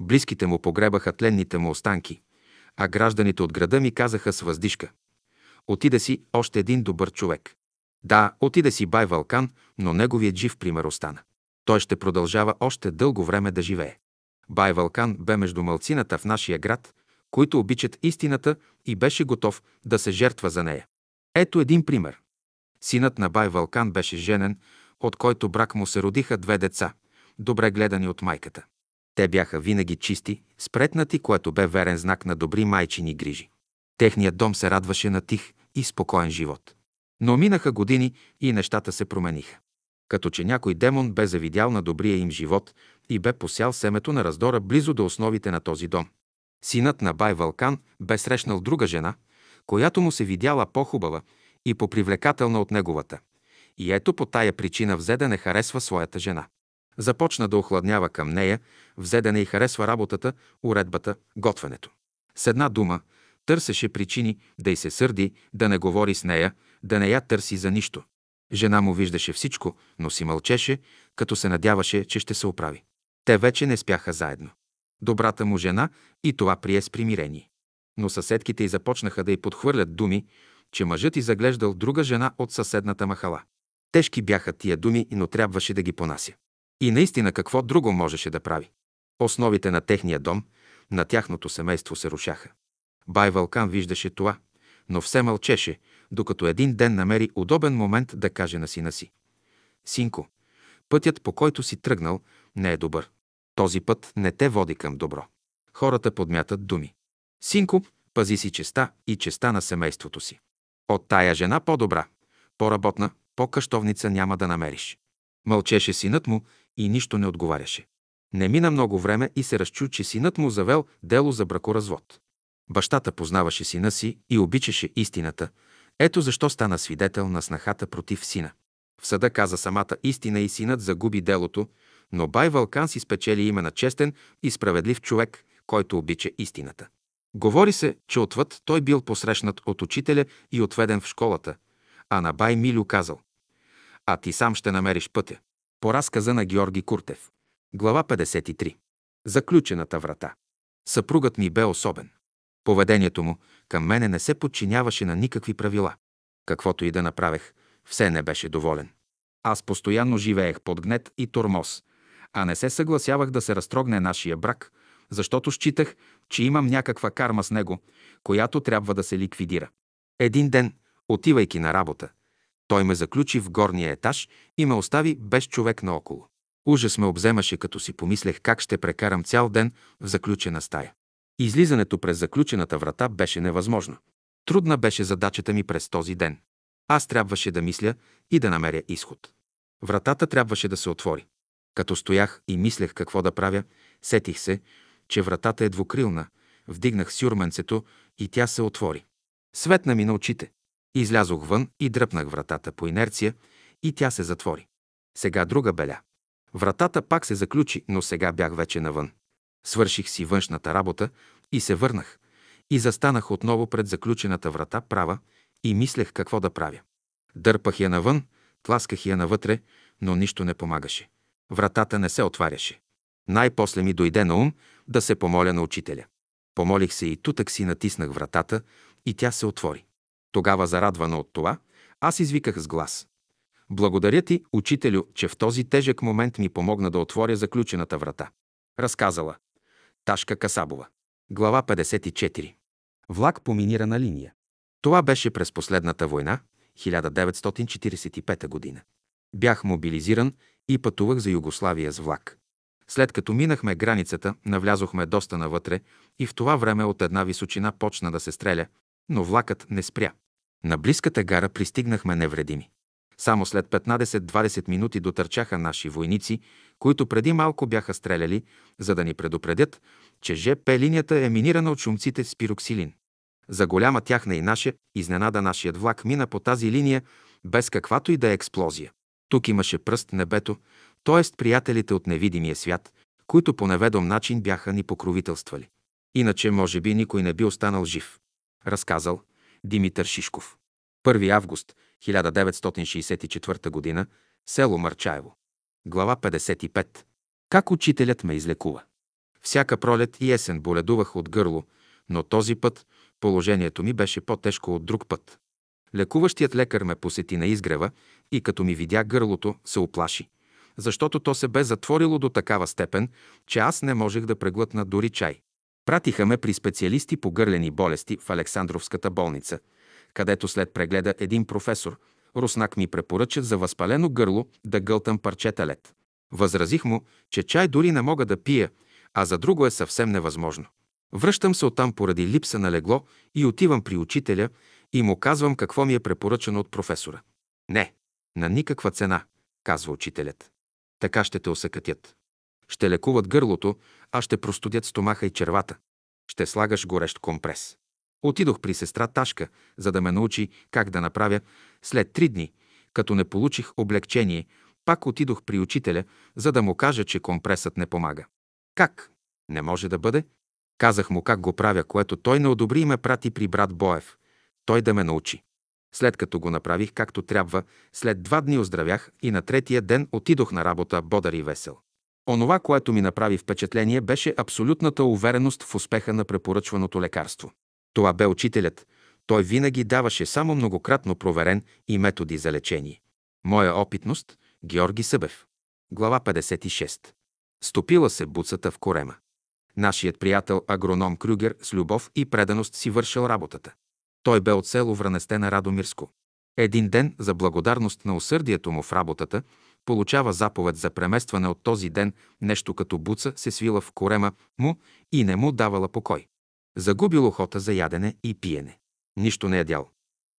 Близките му погребаха тленните му останки, а гражданите от града ми казаха с въздишка. Отиде си още един добър човек. Да, отиде си бай Валкан, но неговият жив пример остана. Той ще продължава още дълго време да живее. Бай Валкан бе между мълцината в нашия град, които обичат истината и беше готов да се жертва за нея. Ето един пример. Синът на Бай Валкан беше женен, от който брак му се родиха две деца, добре гледани от майката. Те бяха винаги чисти, спретнати, което бе верен знак на добри майчини грижи. Техният дом се радваше на тих и спокоен живот. Но минаха години и нещата се промениха. Като че някой демон бе завидял на добрия им живот и бе посял семето на раздора близо до основите на този дом. Синът на Бай Валкан бе срещнал друга жена, която му се видяла по-хубава и по-привлекателна от неговата. И ето по тая причина взе да не харесва своята жена. Започна да охладнява към нея, взе да не й харесва работата, уредбата, готвенето. С една дума, търсеше причини да й се сърди, да не говори с нея, да не я търси за нищо. Жена му виждаше всичко, но си мълчеше, като се надяваше, че ще се оправи. Те вече не спяха заедно. Добрата му жена и това прие с примирение. Но съседките й започнаха да й подхвърлят думи, че мъжът й заглеждал друга жена от съседната махала. Тежки бяха тия думи, но трябваше да ги понася. И наистина какво друго можеше да прави? Основите на техния дом, на тяхното семейство се рушаха. Бай Вълкан виждаше това, но все мълчеше, докато един ден намери удобен момент да каже на сина си. Синко, пътят по който си тръгнал не е добър. Този път не те води към добро. Хората подмятат думи. Синко, пази си честа и честа на семейството си. От тая жена по-добра, по-работна, по-къщовница няма да намериш. Мълчеше синът му и нищо не отговаряше. Не мина много време и се разчу, че синът му завел дело за бракоразвод. Бащата познаваше сина си и обичаше истината. Ето защо стана свидетел на снахата против сина. В съда каза самата истина и синът загуби делото, но бай Вълкан си спечели име на честен и справедлив човек, който обича истината. Говори се, че отвъд той бил посрещнат от учителя и отведен в школата, а на бай Милю казал «А ти сам ще намериш пътя». По разказа на Георги Куртев. Глава 53. Заключената врата. Съпругът ми бе особен. Поведението му към мене не се подчиняваше на никакви правила. Каквото и да направех, все не беше доволен. Аз постоянно живеех под гнет и тормоз, а не се съгласявах да се разтрогне нашия брак, защото считах, че имам някаква карма с него, която трябва да се ликвидира. Един ден, отивайки на работа, той ме заключи в горния етаж и ме остави без човек наоколо. Ужас ме обземаше, като си помислех как ще прекарам цял ден в заключена стая. Излизането през заключената врата беше невъзможно. Трудна беше задачата ми през този ден. Аз трябваше да мисля и да намеря изход. Вратата трябваше да се отвори. Като стоях и мислех какво да правя, сетих се, че вратата е двукрилна. Вдигнах сюрменцето и тя се отвори. Светна ми на очите. Излязох вън и дръпнах вратата по инерция и тя се затвори. Сега друга беля. Вратата пак се заключи, но сега бях вече навън. Свърших си външната работа и се върнах. И застанах отново пред заключената врата права и мислех какво да правя. Дърпах я навън, тласках я навътре, но нищо не помагаше. Вратата не се отваряше. Най-после ми дойде на ум да се помоля на учителя. Помолих се и тутък си натиснах вратата и тя се отвори. Тогава, зарадвана от това, аз извиках с глас. Благодаря ти, учителю, че в този тежък момент ми помогна да отворя заключената врата. Разказала. Ташка Касабова. Глава 54. Влак по минирана линия. Това беше през последната война, 1945 година. Бях мобилизиран и пътувах за Югославия с влак. След като минахме границата, навлязохме доста навътре и в това време от една височина почна да се стреля, но влакът не спря. На близката гара пристигнахме невредими. Само след 15-20 минути дотърчаха наши войници, които преди малко бяха стреляли, за да ни предупредят, че ЖП линията е минирана от шумците с пироксилин. За голяма тяхна и наша изненада нашият влак мина по тази линия без каквато и да е експлозия. Тук имаше пръст небето, т.е. приятелите от невидимия свят, които по неведом начин бяха ни покровителствали. Иначе, може би, никой не би останал жив. Разказал Димитър Шишков. 1 август 1964 г. Село Марчаево. Глава 55. Как учителят ме излекува. Всяка пролет и есен боледувах от гърло, но този път положението ми беше по-тежко от друг път. Лекуващият лекар ме посети на изгрева и като ми видя гърлото, се оплаши, защото то се бе затворило до такава степен, че аз не можех да преглътна дори чай. Пратиха ме при специалисти по гърлени болести в Александровската болница, където след прегледа един професор, руснак ми препоръча за възпалено гърло да гълтам парчета лед. Възразих му, че чай дори не мога да пия, а за друго е съвсем невъзможно. Връщам се оттам поради липса на легло и отивам при учителя и му казвам какво ми е препоръчано от професора. Не, на никаква цена, казва учителят. Така ще те осъкатят. Ще лекуват гърлото, а ще простудят стомаха и червата. Ще слагаш горещ компрес. Отидох при сестра Ташка, за да ме научи как да направя. След три дни, като не получих облегчение, пак отидох при учителя, за да му кажа, че компресът не помага. Как? Не може да бъде. Казах му как го правя, което той не одобри и ме прати при брат Боев. Той да ме научи. След като го направих както трябва, след два дни оздравях и на третия ден отидох на работа бодар и весел. Онова, което ми направи впечатление, беше абсолютната увереност в успеха на препоръчваното лекарство. Това бе учителят. Той винаги даваше само многократно проверен и методи за лечение. Моя опитност – Георги Събев. Глава 56. Стопила се буцата в корема. Нашият приятел агроном Крюгер с любов и преданост си вършил работата. Той бе от село Вранесте на Радомирско. Един ден, за благодарност на усърдието му в работата, получава заповед за преместване от този ден, нещо като буца се свила в корема му и не му давала покой. Загубил охота за ядене и пиене. Нищо не ядял.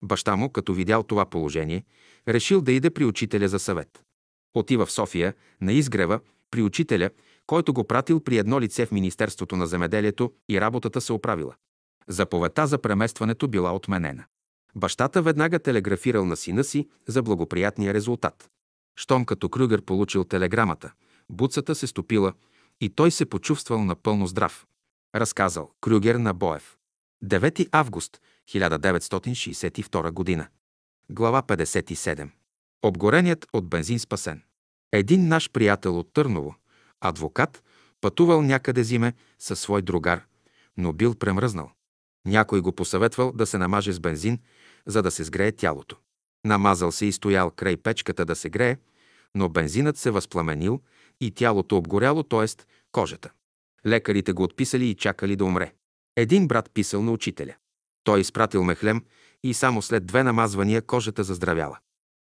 Баща му, като видял това положение, решил да иде при учителя за съвет. Отива в София, на изгрева, при учителя, който го пратил при едно лице в Министерството на земеделието и работата се оправила. Заповедта за преместването била отменена. Бащата веднага телеграфирал на сина си за благоприятния резултат. Щом като Крюгер получил телеграмата, буцата се стопила и той се почувствал напълно здрав. Разказал Крюгер на Боев. 9 август 1962 година. Глава 57. Обгореният от бензин спасен. Един наш приятел от Търново, адвокат, пътувал някъде зиме със свой другар, но бил премръзнал. Някой го посъветвал да се намаже с бензин, за да се сгрее тялото. Намазал се и стоял край печката да се грее, но бензинът се възпламенил и тялото обгоряло, т.е. кожата. Лекарите го отписали и чакали да умре. Един брат писал на учителя. Той изпратил мехлем и само след две намазвания кожата заздравяла.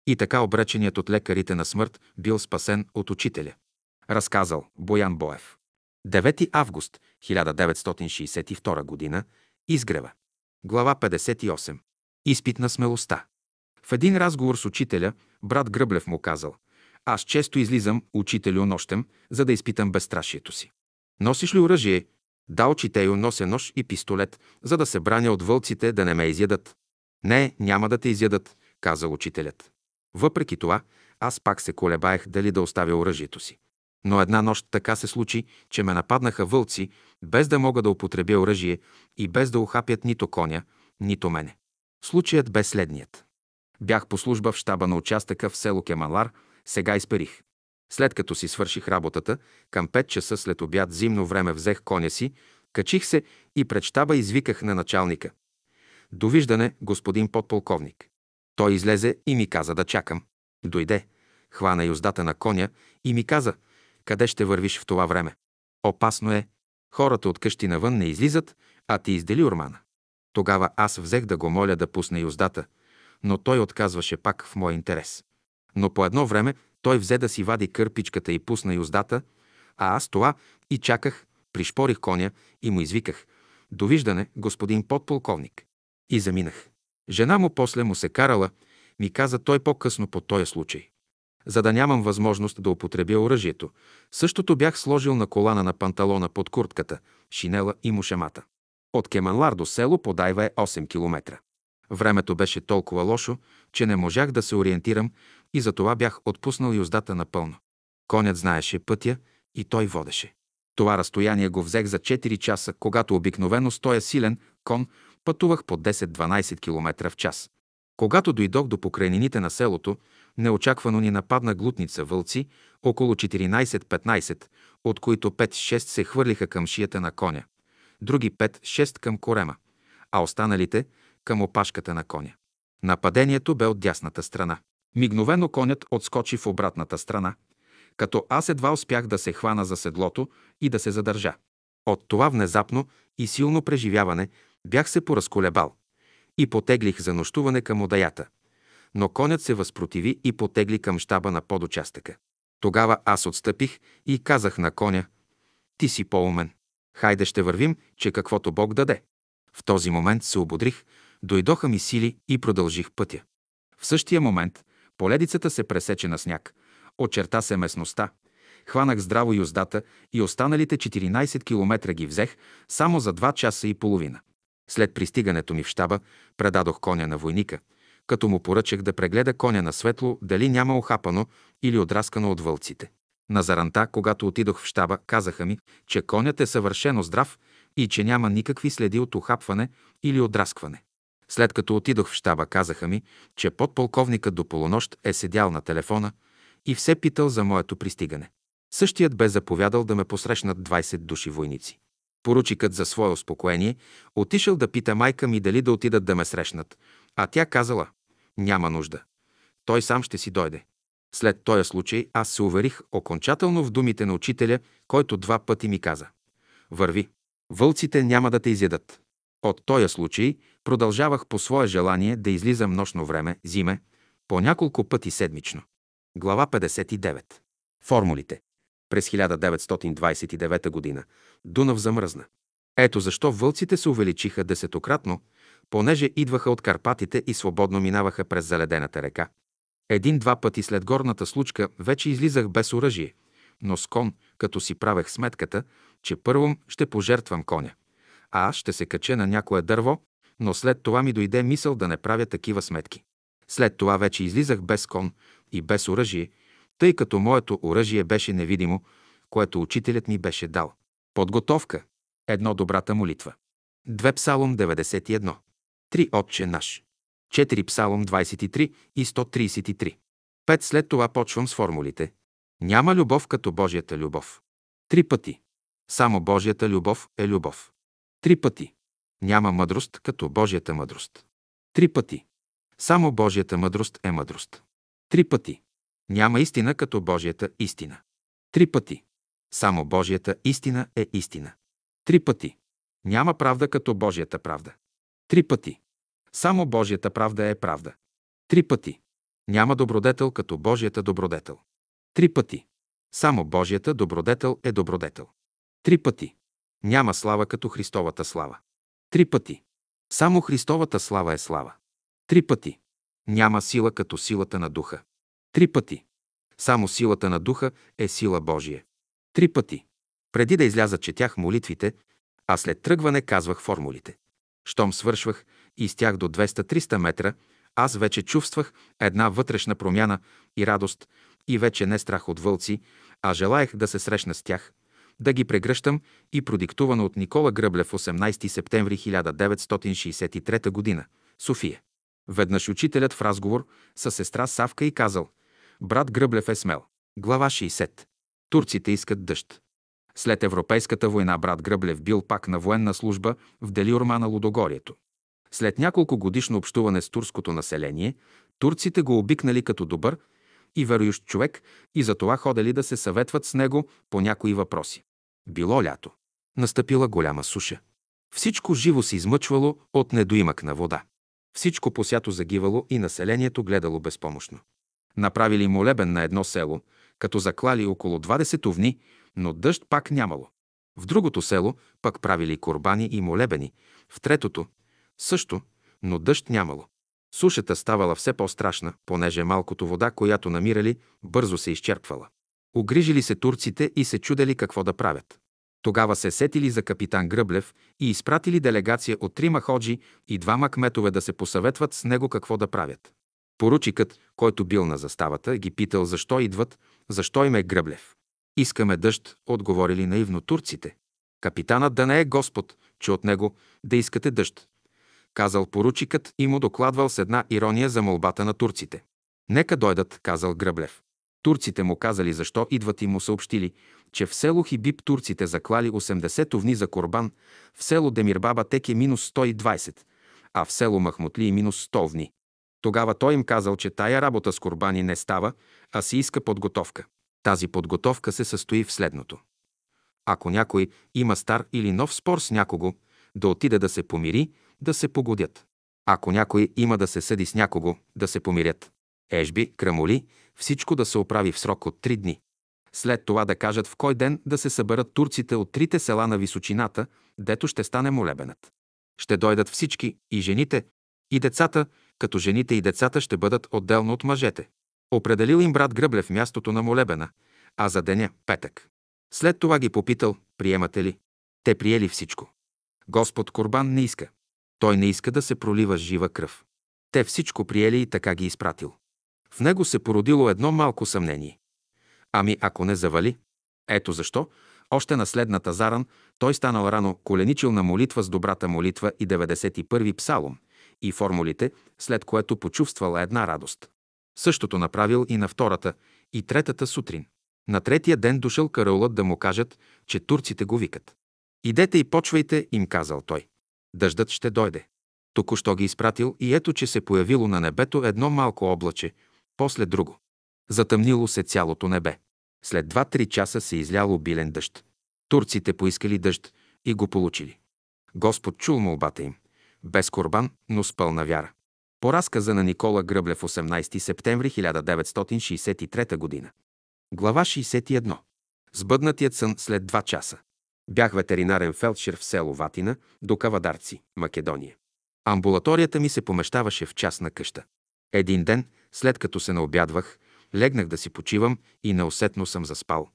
И така обреченият от лекарите на смърт бил спасен от учителя. Разказал Боян Боев. 9 август 1962 г. Изгрева. Глава 58. Изпит на смелостта. В един разговор с учителя, брат Гръблев му казал «Аз често излизам, учителю, нощем, за да изпитам безстрашието си. Носиш ли оръжие? Да, учителю, нося нож и пистолет, за да се браня от вълците да не ме изядат. Не, няма да те изядат, каза учителят. Въпреки това, аз пак се колебаех дали да оставя оръжието си. Но една нощ така се случи, че ме нападнаха вълци, без да мога да употребя оръжие и без да ухапят нито коня, нито мене. Случаят бе следният. Бях по служба в щаба на участъка в село Кемалар, сега изперих. След като си свърших работата, към 5 часа след обяд зимно време взех коня си, качих се и пред щаба извиках на началника. Довиждане, господин подполковник. Той излезе и ми каза да чакам. Дойде, хвана юздата на коня и ми каза, къде ще вървиш в това време. Опасно е. Хората от къщи навън не излизат, а ти издели урмана. Тогава аз взех да го моля да пусне юздата, но той отказваше пак в мой интерес. Но по едно време той взе да си вади кърпичката и пусна юздата, а аз това и чаках, пришпорих коня и му извиках «Довиждане, господин подполковник». И заминах. Жена му после му се карала, ми каза той по-късно по този случай. За да нямам възможност да употребя оръжието, същото бях сложил на колана на панталона под куртката, шинела и мушемата. От Кеманлар до село Подайва е 8 километра. Времето беше толкова лошо, че не можах да се ориентирам и затова бях отпуснал юздата напълно. Конят знаеше пътя и той водеше. Това разстояние го взех за 4 часа, когато обикновено стоя силен кон, пътувах по 10-12 км в час. Когато дойдох до покрайнините на селото, неочаквано ни нападна глутница вълци, около 14-15, от които 5-6 се хвърлиха към шията на коня, други 5-6 към корема, а останалите към опашката на коня. Нападението бе от дясната страна. Мигновено конят отскочи в обратната страна, като аз едва успях да се хвана за седлото и да се задържа. От това внезапно и силно преживяване бях се поразколебал и потеглих за нощуване към одаята. Но конят се възпротиви и потегли към щаба на подучастъка. Тогава аз отстъпих и казах на коня, ти си по-умен. Хайде ще вървим, че каквото Бог даде. В този момент се ободрих, дойдоха ми сили и продължих пътя. В същия момент поледицата се пресече на сняг, очерта се местността, хванах здраво юздата и останалите 14 километра ги взех само за 2 часа и половина. След пристигането ми в щаба, предадох коня на войника, като му поръчах да прегледа коня на светло, дали няма охапано или отраскано от вълците. На заранта, когато отидох в щаба, казаха ми, че конят е съвършено здрав и че няма никакви следи от охапване или отраскване. След като отидох в щаба, казаха ми, че подполковникът до полунощ е седял на телефона и все питал за моето пристигане. Същият бе заповядал да ме посрещнат 20 души войници. Поручикът за свое успокоение отишъл да пита майка ми дали да отидат да ме срещнат, а тя казала «Няма нужда. Той сам ще си дойде». След този случай аз се уверих окончателно в думите на учителя, който два пъти ми каза «Върви, вълците няма да те изядат». От този случай продължавах по свое желание да излизам нощно време, зиме, по няколко пъти седмично. Глава 59. Формулите. През 1929 г. Дунав замръзна. Ето защо вълците се увеличиха десетократно, понеже идваха от Карпатите и свободно минаваха през заледената река. Един-два пъти след горната случка вече излизах без оръжие, но с кон, като си правех сметката, че първо ще пожертвам коня, а аз ще се кача на някое дърво, но след това ми дойде мисъл да не правя такива сметки. След това вече излизах без кон и без оръжие, тъй като моето оръжие беше невидимо, което учителят ми беше дал. Подготовка. Едно добрата молитва. Две Псалом 91. Три Отче наш. 4 Псалом 23 и 133. Пет след това почвам с формулите. Няма любов като Божията любов. Три пъти. Само Божията любов е любов. Три пъти. Няма мъдрост като Божията мъдрост. Три пъти. Само Божията мъдрост е мъдрост. Три пъти. Няма истина като Божията истина. Три пъти. Само Божията истина е истина. Три пъти. Няма правда като Божията правда. Три пъти. Само Божията правда е правда. Три пъти. Няма добродетел като Божията добродетел. Три пъти. Само Божията добродетел е добродетел. Три пъти. Няма слава като Христовата слава. Три пъти. Само Христовата слава е слава. Три пъти. Няма сила като силата на духа. Три пъти. Само силата на духа е сила Божия. Три пъти. Преди да изляза четях молитвите, а след тръгване казвах формулите. Щом свършвах и стях до 200-300 метра, аз вече чувствах една вътрешна промяна и радост и вече не страх от вълци, а желаях да се срещна с тях, да ги прегръщам и продиктувано от Никола Гръблев 18 септември 1963 г. София. Веднъж учителят в разговор с сестра Савка и казал «Брат Гръблев е смел». Глава 60. Турците искат дъжд. След Европейската война брат Гръблев бил пак на военна служба в Делиорма на Лудогорието. След няколко годишно общуване с турското население, турците го обикнали като добър и верующ човек и затова ходели да се съветват с него по някои въпроси. Било лято. Настъпила голяма суша. Всичко живо се измъчвало от недоимък на вода. Всичко посято загивало и населението гледало безпомощно. Направили молебен на едно село, като заклали около 20 овни, но дъжд пак нямало. В другото село пък правили корбани и молебени, в третото също, но дъжд нямало. Сушата ставала все по-страшна, понеже малкото вода, която намирали, бързо се изчерпвала. Огрижили се турците и се чудели какво да правят. Тогава се сетили за капитан Гръблев и изпратили делегация от трима ходжи и двама кметове да се посъветват с него какво да правят. Поручикът, който бил на заставата, ги питал защо идват, защо им е Гръблев. Искаме дъжд, отговорили наивно турците. Капитанът да не е Господ, че от него да искате дъжд казал поручикът и му докладвал с една ирония за молбата на турците. Нека дойдат, казал Гръблев. Турците му казали защо идват и му съобщили, че в село Хибиб турците заклали 80 овни за корбан, в село Демирбаба тек е минус 120, а в село Махмутли е минус 100 овни. Тогава той им казал, че тая работа с корбани не става, а си иска подготовка. Тази подготовка се състои в следното. Ако някой има стар или нов спор с някого, да отиде да се помири, да се погодят. Ако някой има да се съди с някого, да се помирят. Ежби, крамоли, всичко да се оправи в срок от три дни. След това да кажат в кой ден да се съберат турците от трите села на височината, дето ще стане молебенът. Ще дойдат всички, и жените, и децата, като жените и децата ще бъдат отделно от мъжете. Определил им брат Гръблев мястото на молебена, а за деня – петък. След това ги попитал, приемате ли? Те приели всичко. Господ Корбан не иска. Той не иска да се пролива жива кръв. Те всичко приели и така ги изпратил. В него се породило едно малко съмнение. Ами ако не завали? Ето защо, още на следната заран, той станал рано коленичил на молитва с добрата молитва и 91-и псалом и формулите, след което почувствала една радост. Същото направил и на втората и третата сутрин. На третия ден дошъл караулът да му кажат, че турците го викат. Идете и почвайте, им казал той. Дъждът ще дойде. Току-що ги изпратил и ето, че се появило на небето едно малко облаче, после друго. Затъмнило се цялото небе. След два-три часа се изляло обилен дъжд. Турците поискали дъжд и го получили. Господ чул молбата им. Без корбан, но с пълна вяра. По разказа на Никола Гръблев 18 септември 1963 г. Глава 61. Сбъднатият сън след два часа. Бях ветеринарен фелдшер в село Ватина до Кавадарци, Македония. Амбулаторията ми се помещаваше в частна къща. Един ден, след като се наобядвах, легнах да си почивам и неусетно съм заспал.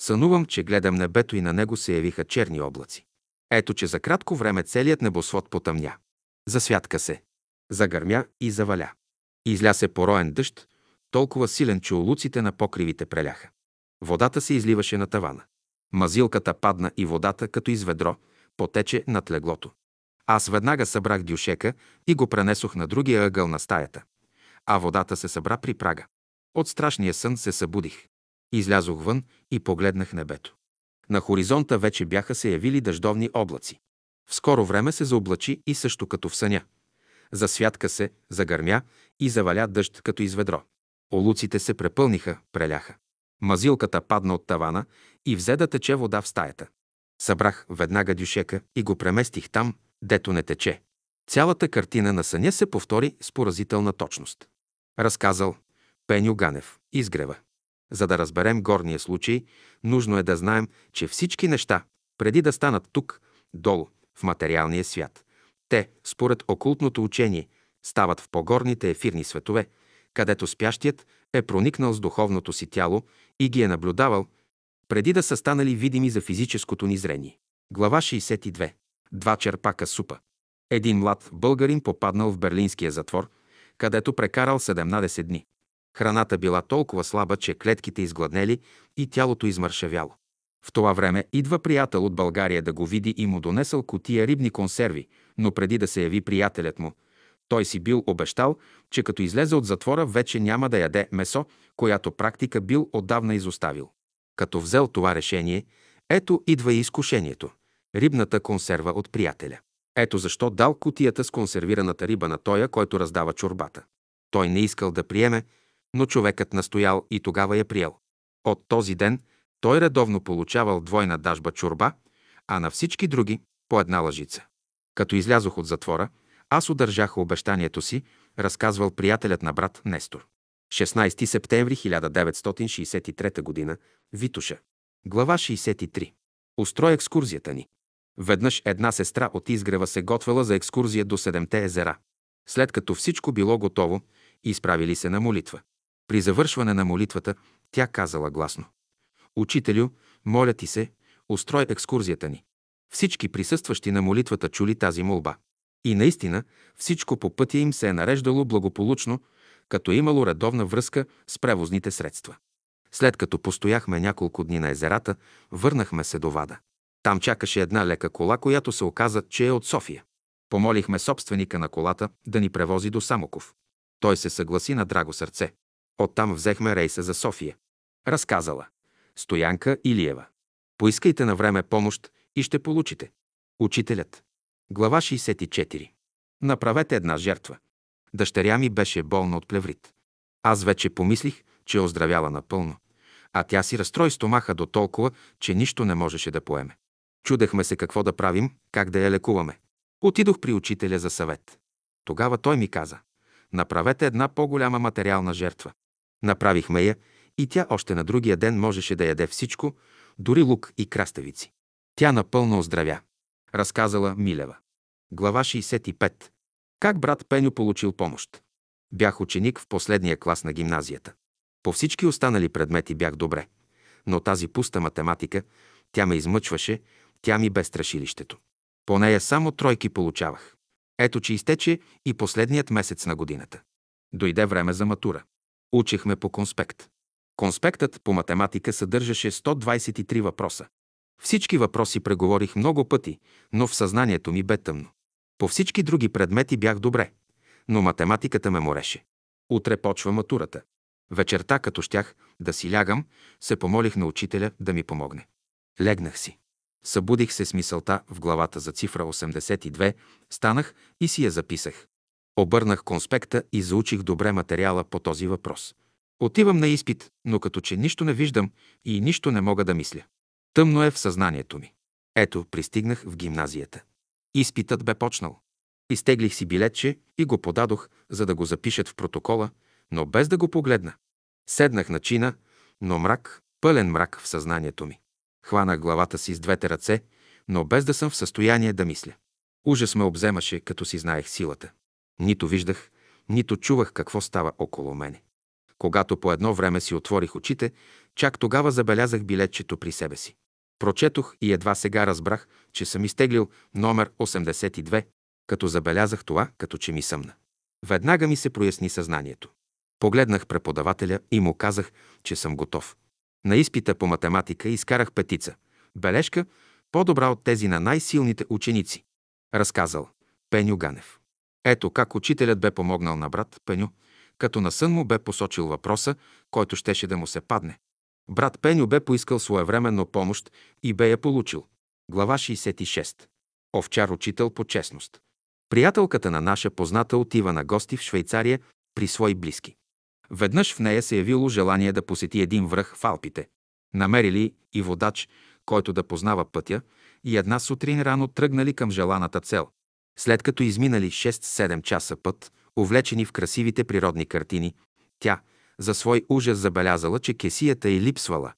Сънувам, че гледам небето и на него се явиха черни облаци. Ето, че за кратко време целият небосвод потъмня. Засвятка се. Загърмя и заваля. Изля се пороен дъжд, толкова силен, че улуците на покривите преляха. Водата се изливаше на тавана. Мазилката падна и водата, като из ведро, потече над леглото. Аз веднага събрах дюшека и го пренесох на другия ъгъл на стаята. А водата се събра при прага. От страшния сън се събудих. Излязох вън и погледнах небето. На хоризонта вече бяха се явили дъждовни облаци. В скоро време се заоблачи и също като в съня. Засвятка се, загърмя и заваля дъжд като из ведро. Олуците се препълниха, преляха. Мазилката падна от тавана и взе да тече вода в стаята. Събрах веднага дюшека и го преместих там, дето не тече. Цялата картина на съня се повтори с поразителна точност. Разказал Пеню Ганев, изгрева. За да разберем горния случай, нужно е да знаем, че всички неща, преди да станат тук, долу, в материалния свят, те, според окултното учение, стават в погорните ефирни светове, където спящият е проникнал с духовното си тяло и ги е наблюдавал, преди да са станали видими за физическото ни зрение. Глава 62. Два черпака супа. Един млад българин попаднал в берлинския затвор, където прекарал 17 дни. Храната била толкова слаба, че клетките изгладнели и тялото измършавяло. В това време идва приятел от България да го види и му донесъл котия рибни консерви, но преди да се яви приятелят му, той си бил обещал, че като излезе от затвора вече няма да яде месо, която практика бил отдавна изоставил. Като взел това решение, ето идва и изкушението – рибната консерва от приятеля. Ето защо дал кутията с консервираната риба на тоя, който раздава чорбата. Той не искал да приеме, но човекът настоял и тогава я приел. От този ден той редовно получавал двойна дажба чорба, а на всички други по една лъжица. Като излязох от затвора, аз удържах обещанието си, разказвал приятелят на брат Нестор. 16 септември 1963 г. Витуша. Глава 63. Устрой екскурзията ни. Веднъж една сестра от изгрева се готвела за екскурзия до Седемте езера. След като всичко било готово, изправили се на молитва. При завършване на молитвата тя казала гласно. Учителю, моля ти се, устрой екскурзията ни. Всички присъстващи на молитвата чули тази молба. И наистина всичко по пътя им се е нареждало благополучно, като е имало редовна връзка с превозните средства. След като постояхме няколко дни на езерата, върнахме се до Вада. Там чакаше една лека кола, която се оказа, че е от София. Помолихме собственика на колата да ни превози до Самоков. Той се съгласи на драго сърце. Оттам взехме рейса за София. Разказала. Стоянка Илиева. Поискайте на време помощ и ще получите. Учителят. Глава 64. Направете една жертва. Дъщеря ми беше болна от плеврит. Аз вече помислих, че оздравяла напълно, а тя си разстрои стомаха до толкова, че нищо не можеше да поеме. Чудехме се какво да правим, как да я лекуваме. Отидох при учителя за съвет. Тогава той ми каза, направете една по-голяма материална жертва. Направихме я и тя още на другия ден можеше да яде всичко, дори лук и краставици. Тя напълно оздравя. Разказала Милева. Глава 65. Как брат Пеню получил помощ? Бях ученик в последния клас на гимназията. По всички останали предмети бях добре, но тази пуста математика, тя ме измъчваше, тя ми бе страшилището. По нея само тройки получавах. Ето, че изтече и последният месец на годината. Дойде време за матура. Учихме по конспект. Конспектът по математика съдържаше 123 въпроса. Всички въпроси преговорих много пъти, но в съзнанието ми бе тъмно. По всички други предмети бях добре, но математиката ме мореше. Утре почва матурата. Вечерта, като щях да си лягам, се помолих на учителя да ми помогне. Легнах си. Събудих се с мисълта в главата за цифра 82, станах и си я записах. Обърнах конспекта и заучих добре материала по този въпрос. Отивам на изпит, но като че нищо не виждам и нищо не мога да мисля. Тъмно е в съзнанието ми. Ето, пристигнах в гимназията. Изпитът бе почнал. Изтеглих си билетче и го подадох, за да го запишат в протокола, но без да го погледна. Седнах на чина, но мрак, пълен мрак в съзнанието ми. Хванах главата си с двете ръце, но без да съм в състояние да мисля. Ужас ме обземаше, като си знаех силата. Нито виждах, нито чувах какво става около мене. Когато по едно време си отворих очите, чак тогава забелязах билетчето при себе си. Прочетох и едва сега разбрах, че съм изтеглил номер 82, като забелязах това, като че ми съмна. Веднага ми се проясни съзнанието. Погледнах преподавателя и му казах, че съм готов. На изпита по математика изкарах петица. Бележка по-добра от тези на най-силните ученици. Разказал Пеню Ганев. Ето как учителят бе помогнал на брат Пеню, като на сън му бе посочил въпроса, който щеше да му се падне. Брат Пеню бе поискал своевременно помощ и бе я получил. Глава 66. Овчар учител по честност. Приятелката на наша позната отива на гости в Швейцария при свои близки. Веднъж в нея се явило желание да посети един връх в Алпите. Намерили и водач, който да познава пътя, и една сутрин рано тръгнали към желаната цел. След като изминали 6-7 часа път, увлечени в красивите природни картини, тя, за свой ужас забелязала, че кесията й липсвала,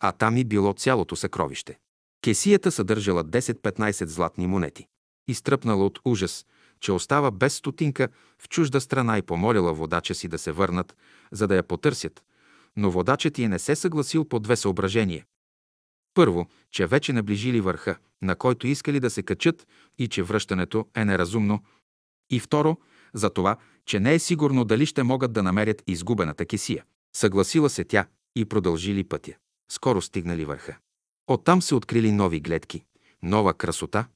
а там и било цялото съкровище. Кесията съдържала 10-15 златни монети. Изтръпнала от ужас, че остава без стотинка в чужда страна и помолила водача си да се върнат, за да я потърсят, но водачът й не се съгласил по две съображения. Първо, че вече наближили върха, на който искали да се качат и че връщането е неразумно. И второ, за това, че не е сигурно дали ще могат да намерят изгубената кесия. Съгласила се тя и продължили пътя. Скоро стигнали върха. Оттам се открили нови гледки, нова красота,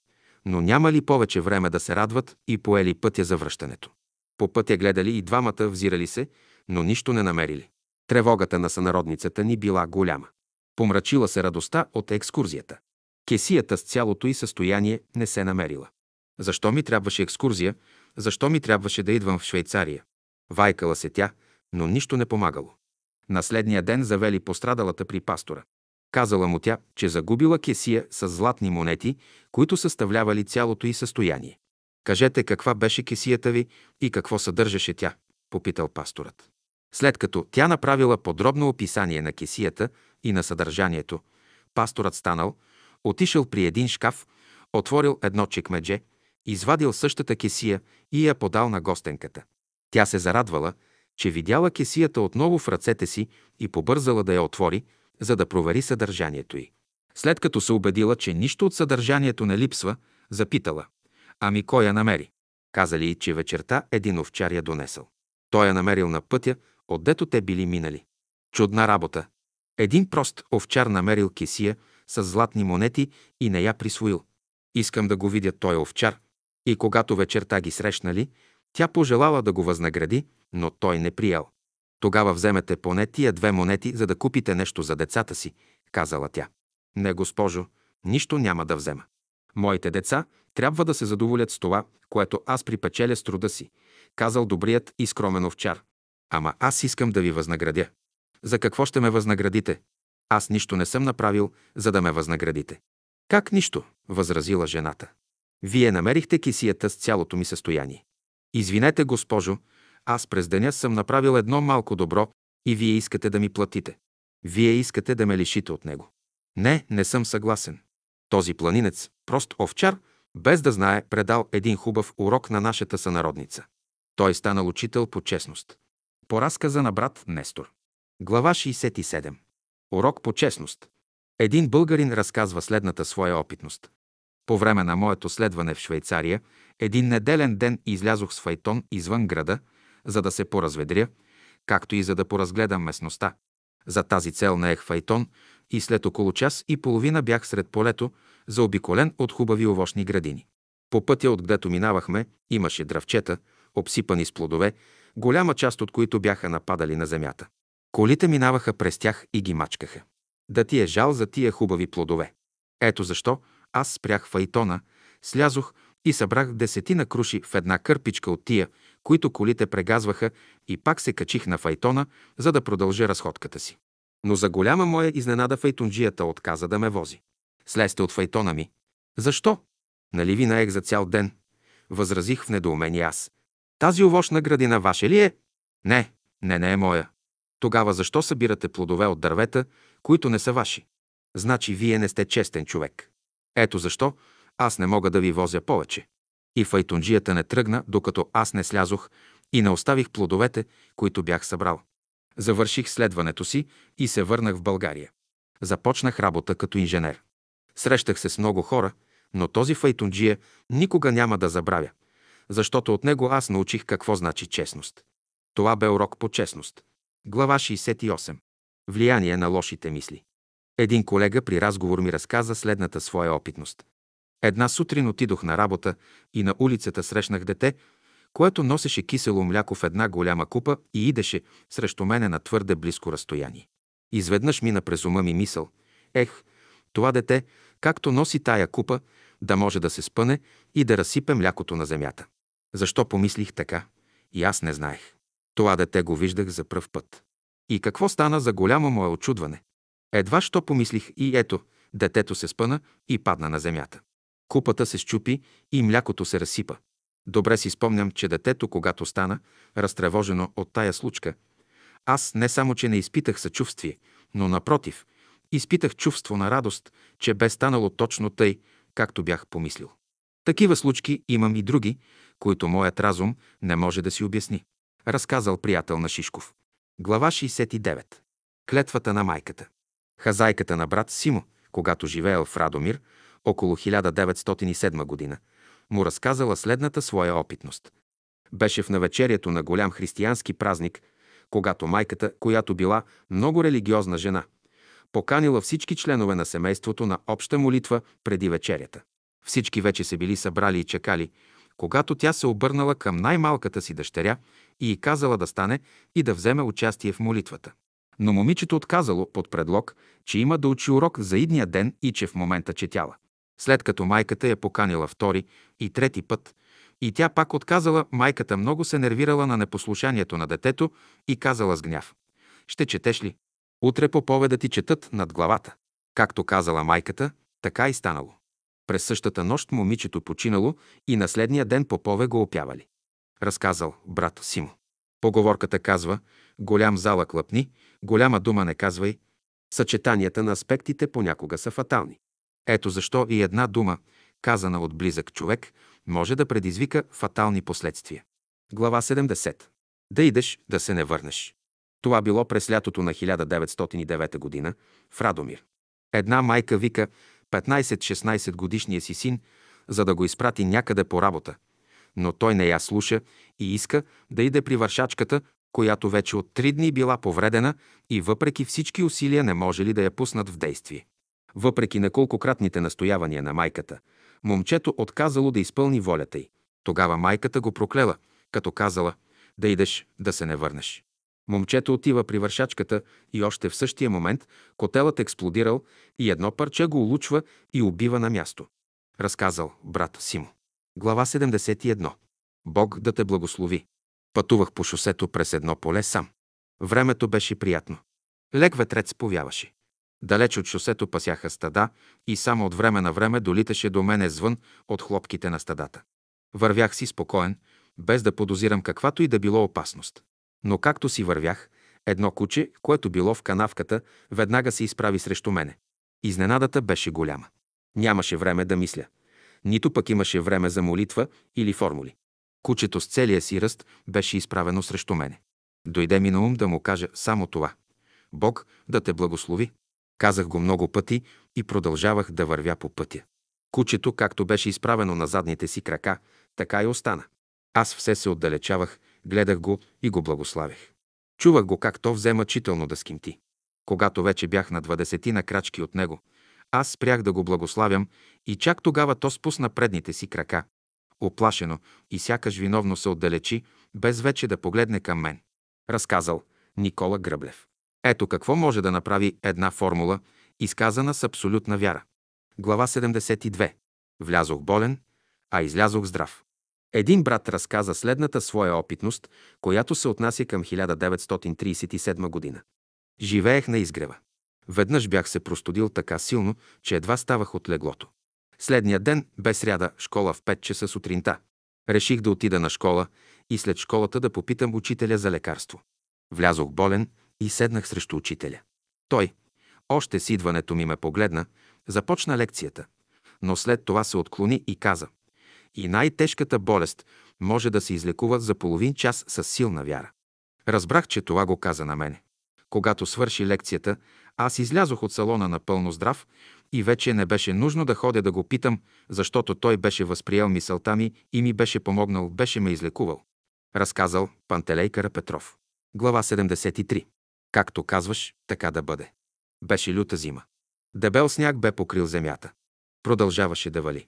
но няма ли повече време да се радват и поели пътя за връщането. По пътя гледали и двамата, взирали се, но нищо не намерили. Тревогата на сънародницата ни била голяма. Помрачила се радостта от екскурзията. Кесията с цялото и състояние не се намерила. Защо ми трябваше екскурзия? Защо ми трябваше да идвам в Швейцария? Вайкала се тя, но нищо не помагало. На следния ден завели пострадалата при пастора. Казала му тя, че загубила кесия с златни монети, които съставлявали цялото и състояние. Кажете каква беше кесията ви и какво съдържаше тя, попитал пасторът. След като тя направила подробно описание на кесията и на съдържанието, пасторът станал, отишъл при един шкаф, отворил едно чекмедже, извадил същата кесия и я подал на гостенката. Тя се зарадвала, че видяла кесията отново в ръцете си и побързала да я отвори, за да провери съдържанието й. След като се убедила, че нищо от съдържанието не липсва, запитала. Ами кой я намери? Казали, че вечерта един овчар я донесъл. Той я намерил на пътя, отдето те били минали. Чудна работа. Един прост овчар намерил кесия с златни монети и не я присвоил. Искам да го видя той овчар. И когато вечерта ги срещнали, тя пожелала да го възнагради, но той не приял. Тогава вземете поне тия две монети, за да купите нещо за децата си, казала тя. Не, госпожо, нищо няма да взема. Моите деца трябва да се задоволят с това, което аз припечеля с труда си, казал добрият и скромен овчар. Ама аз искам да ви възнаградя. За какво ще ме възнаградите? Аз нищо не съм направил, за да ме възнаградите. Как нищо? възразила жената. Вие намерихте кисията с цялото ми състояние. Извинете, госпожо, аз през деня съм направил едно малко добро и вие искате да ми платите. Вие искате да ме лишите от него. Не, не съм съгласен. Този планинец, прост овчар, без да знае, предал един хубав урок на нашата сънародница. Той станал учител по честност. По разказа на брат Нестор. Глава 67. Урок по честност. Един българин разказва следната своя опитност. По време на моето следване в Швейцария, един неделен ден излязох с файтон извън града, за да се поразведря, както и за да поразгледам местността. За тази цел наех файтон и след около час и половина бях сред полето, заобиколен от хубави овощни градини. По пътя, отгдето минавахме, имаше дравчета, обсипани с плодове, голяма част от които бяха нападали на земята. Колите минаваха през тях и ги мачкаха. Да ти е жал за тия хубави плодове. Ето защо аз спрях файтона, слязох и събрах десетина круши в една кърпичка от тия, които колите прегазваха и пак се качих на файтона, за да продължа разходката си. Но за голяма моя изненада файтонджията отказа да ме вози. Слезте от файтона ми. Защо? Нали ви наех за цял ден? Възразих в недоумение аз. Тази овощна градина ваша ли е? Не, не, не е моя. Тогава защо събирате плодове от дървета, които не са ваши? Значи вие не сте честен човек. Ето защо аз не мога да ви возя повече. И файтонджията не тръгна, докато аз не слязох и не оставих плодовете, които бях събрал. Завърших следването си и се върнах в България. Започнах работа като инженер. Срещах се с много хора, но този файтунджия никога няма да забравя, защото от него аз научих какво значи честност. Това бе урок по честност. Глава 68. Влияние на лошите мисли. Един колега при разговор ми разказа следната своя опитност. Една сутрин отидох на работа и на улицата срещнах дете, което носеше кисело мляко в една голяма купа и идеше срещу мене на твърде близко разстояние. Изведнъж мина през ума ми мисъл. Ех, това дете, както носи тая купа, да може да се спъне и да разсипе млякото на земята. Защо помислих така? И аз не знаех. Това дете го виждах за пръв път. И какво стана за голямо мое очудване? Едва що помислих и ето, детето се спъна и падна на земята. Купата се щупи и млякото се разсипа. Добре си спомням, че детето, когато стана, разтревожено от тая случка, аз не само, че не изпитах съчувствие, но напротив, изпитах чувство на радост, че бе станало точно тъй, както бях помислил. Такива случки имам и други, които моят разум не може да си обясни. Разказал приятел на Шишков. Глава 69. Клетвата на майката. Хазайката на брат Симо, когато живеел в Радомир, около 1907 година, му разказала следната своя опитност. Беше в навечерието на голям християнски празник, когато майката, която била много религиозна жена, поканила всички членове на семейството на обща молитва преди вечерята. Всички вече се били събрали и чекали, когато тя се обърнала към най-малката си дъщеря и й казала да стане и да вземе участие в молитвата. Но момичето отказало под предлог, че има да учи урок за идния ден и че в момента четяла. След като майката я поканила втори и трети път, и тя пак отказала, майката много се нервирала на непослушанието на детето и казала с гняв. Ще четеш ли? Утре по поведа ти четат над главата. Както казала майката, така и станало. През същата нощ момичето починало и на следния ден попове го опявали. Разказал брат Симо. Поговорката казва «Голям залък лъпни, голяма дума не казвай». Съчетанията на аспектите понякога са фатални. Ето защо и една дума, казана от близък човек, може да предизвика фатални последствия. Глава 70. Да идеш, да се не върнеш. Това било през лятото на 1909 година в Радомир. Една майка вика 15-16 годишния си син, за да го изпрати някъде по работа. Но той не я слуша и иска да иде при вършачката, която вече от три дни била повредена и въпреки всички усилия не може ли да я пуснат в действие. Въпреки неколкократните настоявания на майката, момчето отказало да изпълни волята й. Тогава майката го проклела, като казала да идеш, да се не върнеш. Момчето отива при вършачката и още в същия момент котелът експлодирал и едно парче го улучва и убива на място. Разказал брат Симо. Глава 71. Бог да те благослови. Пътувах по шосето през едно поле сам. Времето беше приятно. Лек ветрец повяваше. Далеч от шосето пасяха стада и само от време на време долиташе до мене звън от хлопките на стадата. Вървях си спокоен, без да подозирам каквато и да било опасност. Но както си вървях, едно куче, което било в канавката, веднага се изправи срещу мене. Изненадата беше голяма. Нямаше време да мисля. Нито пък имаше време за молитва или формули. Кучето с целия си ръст беше изправено срещу мене. Дойде ми на ум да му кажа само това. Бог да те благослови. Казах го много пъти и продължавах да вървя по пътя. Кучето, както беше изправено на задните си крака, така и остана. Аз все се отдалечавах, гледах го и го благославях. Чувах го как то взе мъчително да скимти. Когато вече бях на двадесетина крачки от него, аз спрях да го благославям и чак тогава то спусна предните си крака. Оплашено и сякаш виновно се отдалечи, без вече да погледне към мен. Разказал Никола Гръблев. Ето какво може да направи една формула, изказана с абсолютна вяра. Глава 72. Влязох болен, а излязох здрав. Един брат разказа следната своя опитност, която се отнася към 1937 година. Живеех на изгрева. Веднъж бях се простудил така силно, че едва ставах от леглото. Следния ден, без сряда, школа в 5 часа сутринта. Реших да отида на школа и след школата да попитам учителя за лекарство. Влязох болен и седнах срещу учителя. Той, още с идването ми ме погледна, започна лекцията, но след това се отклони и каза и най-тежката болест може да се излекува за половин час с силна вяра. Разбрах, че това го каза на мене. Когато свърши лекцията, аз излязох от салона напълно здрав и вече не беше нужно да ходя да го питам, защото той беше възприел мисълта ми и ми беше помогнал, беше ме излекувал. Разказал Пантелей Карапетров. Глава 73. Както казваш, така да бъде. Беше люта зима. Дебел сняг бе покрил земята. Продължаваше да вали.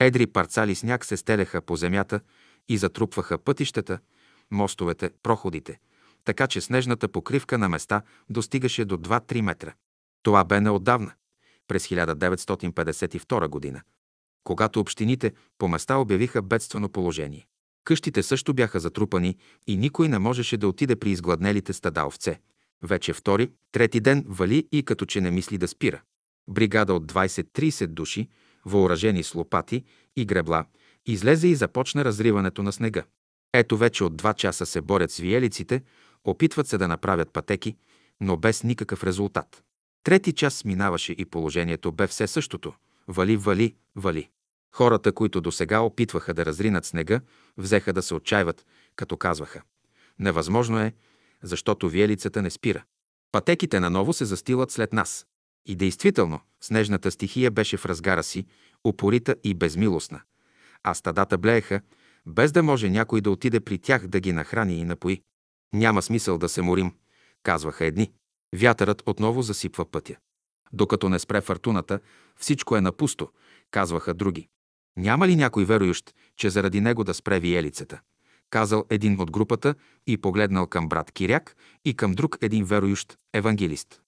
Едри парцали сняг се стеляха по земята и затрупваха пътищата, мостовете, проходите, така че снежната покривка на места достигаше до 2-3 метра. Това бе неотдавна, през 1952 година, когато общините по места обявиха бедствено положение. Къщите също бяха затрупани и никой не можеше да отиде при изгладнелите стада овце. Вече втори, трети ден вали и като че не мисли да спира. Бригада от 20-30 души, въоръжени с лопати и гребла, излезе и започна разриването на снега. Ето вече от два часа се борят с виелиците, опитват се да направят пътеки, но без никакъв резултат. Трети час минаваше и положението бе все същото. Вали, вали, вали. Хората, които до сега опитваха да разринат снега, взеха да се отчаиват, като казваха. Невъзможно е, защото виелицата не спира. Пътеките наново се застилат след нас. И действително, снежната стихия беше в разгара си, упорита и безмилостна. А стадата блееха, без да може някой да отиде при тях да ги нахрани и напои. Няма смисъл да се морим, казваха едни. Вятърът отново засипва пътя. Докато не спре фартуната, всичко е напусто, казваха други. Няма ли някой верующ, че заради него да спре виелицата? Казал един от групата и погледнал към брат Киряк и към друг един верующ евангелист.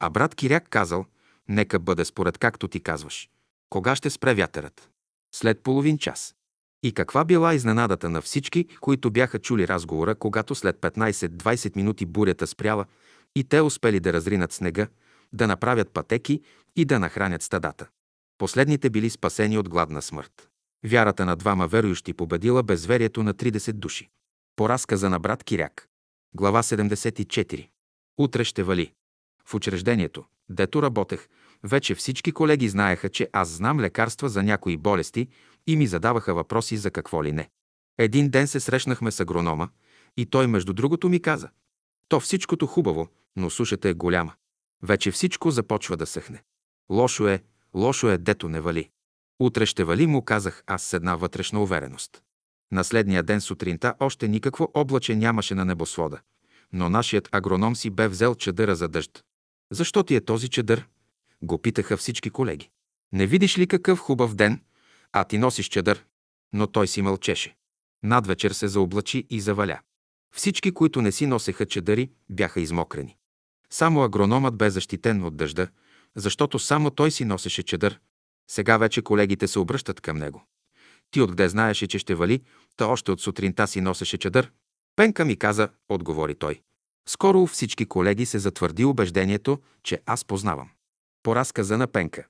А брат Киряк казал, нека бъде според както ти казваш. Кога ще спре вятърът? След половин час. И каква била изненадата на всички, които бяха чули разговора, когато след 15-20 минути бурята спряла и те успели да разринат снега, да направят пътеки и да нахранят стадата. Последните били спасени от гладна смърт. Вярата на двама верующи победила безверието на 30 души. По разказа на брат Киряк. Глава 74. Утре ще вали. В учреждението, дето работех, вече всички колеги знаеха, че аз знам лекарства за някои болести и ми задаваха въпроси за какво ли не. Един ден се срещнахме с агронома и той между другото ми каза «То всичкото хубаво, но сушата е голяма. Вече всичко започва да съхне. Лошо е, лошо е, дето не вали. Утре ще вали, му казах аз с една вътрешна увереност. На следния ден сутринта още никакво облаче нямаше на небосвода, но нашият агроном си бе взел чадъра за дъжд. Защо ти е този чадър? Го питаха всички колеги. Не видиш ли какъв хубав ден, а ти носиш чадър? Но той си мълчеше. Надвечер се заоблачи и заваля. Всички, които не си носеха чадъри, бяха измокрени. Само агрономът бе защитен от дъжда, защото само той си носеше чадър. Сега вече колегите се обръщат към него. Ти откъде знаеше, че ще вали, та още от сутринта си носеше чадър? Пенка ми каза, отговори той. Скоро всички колеги се затвърди убеждението, че аз познавам. По разказа на Пенка.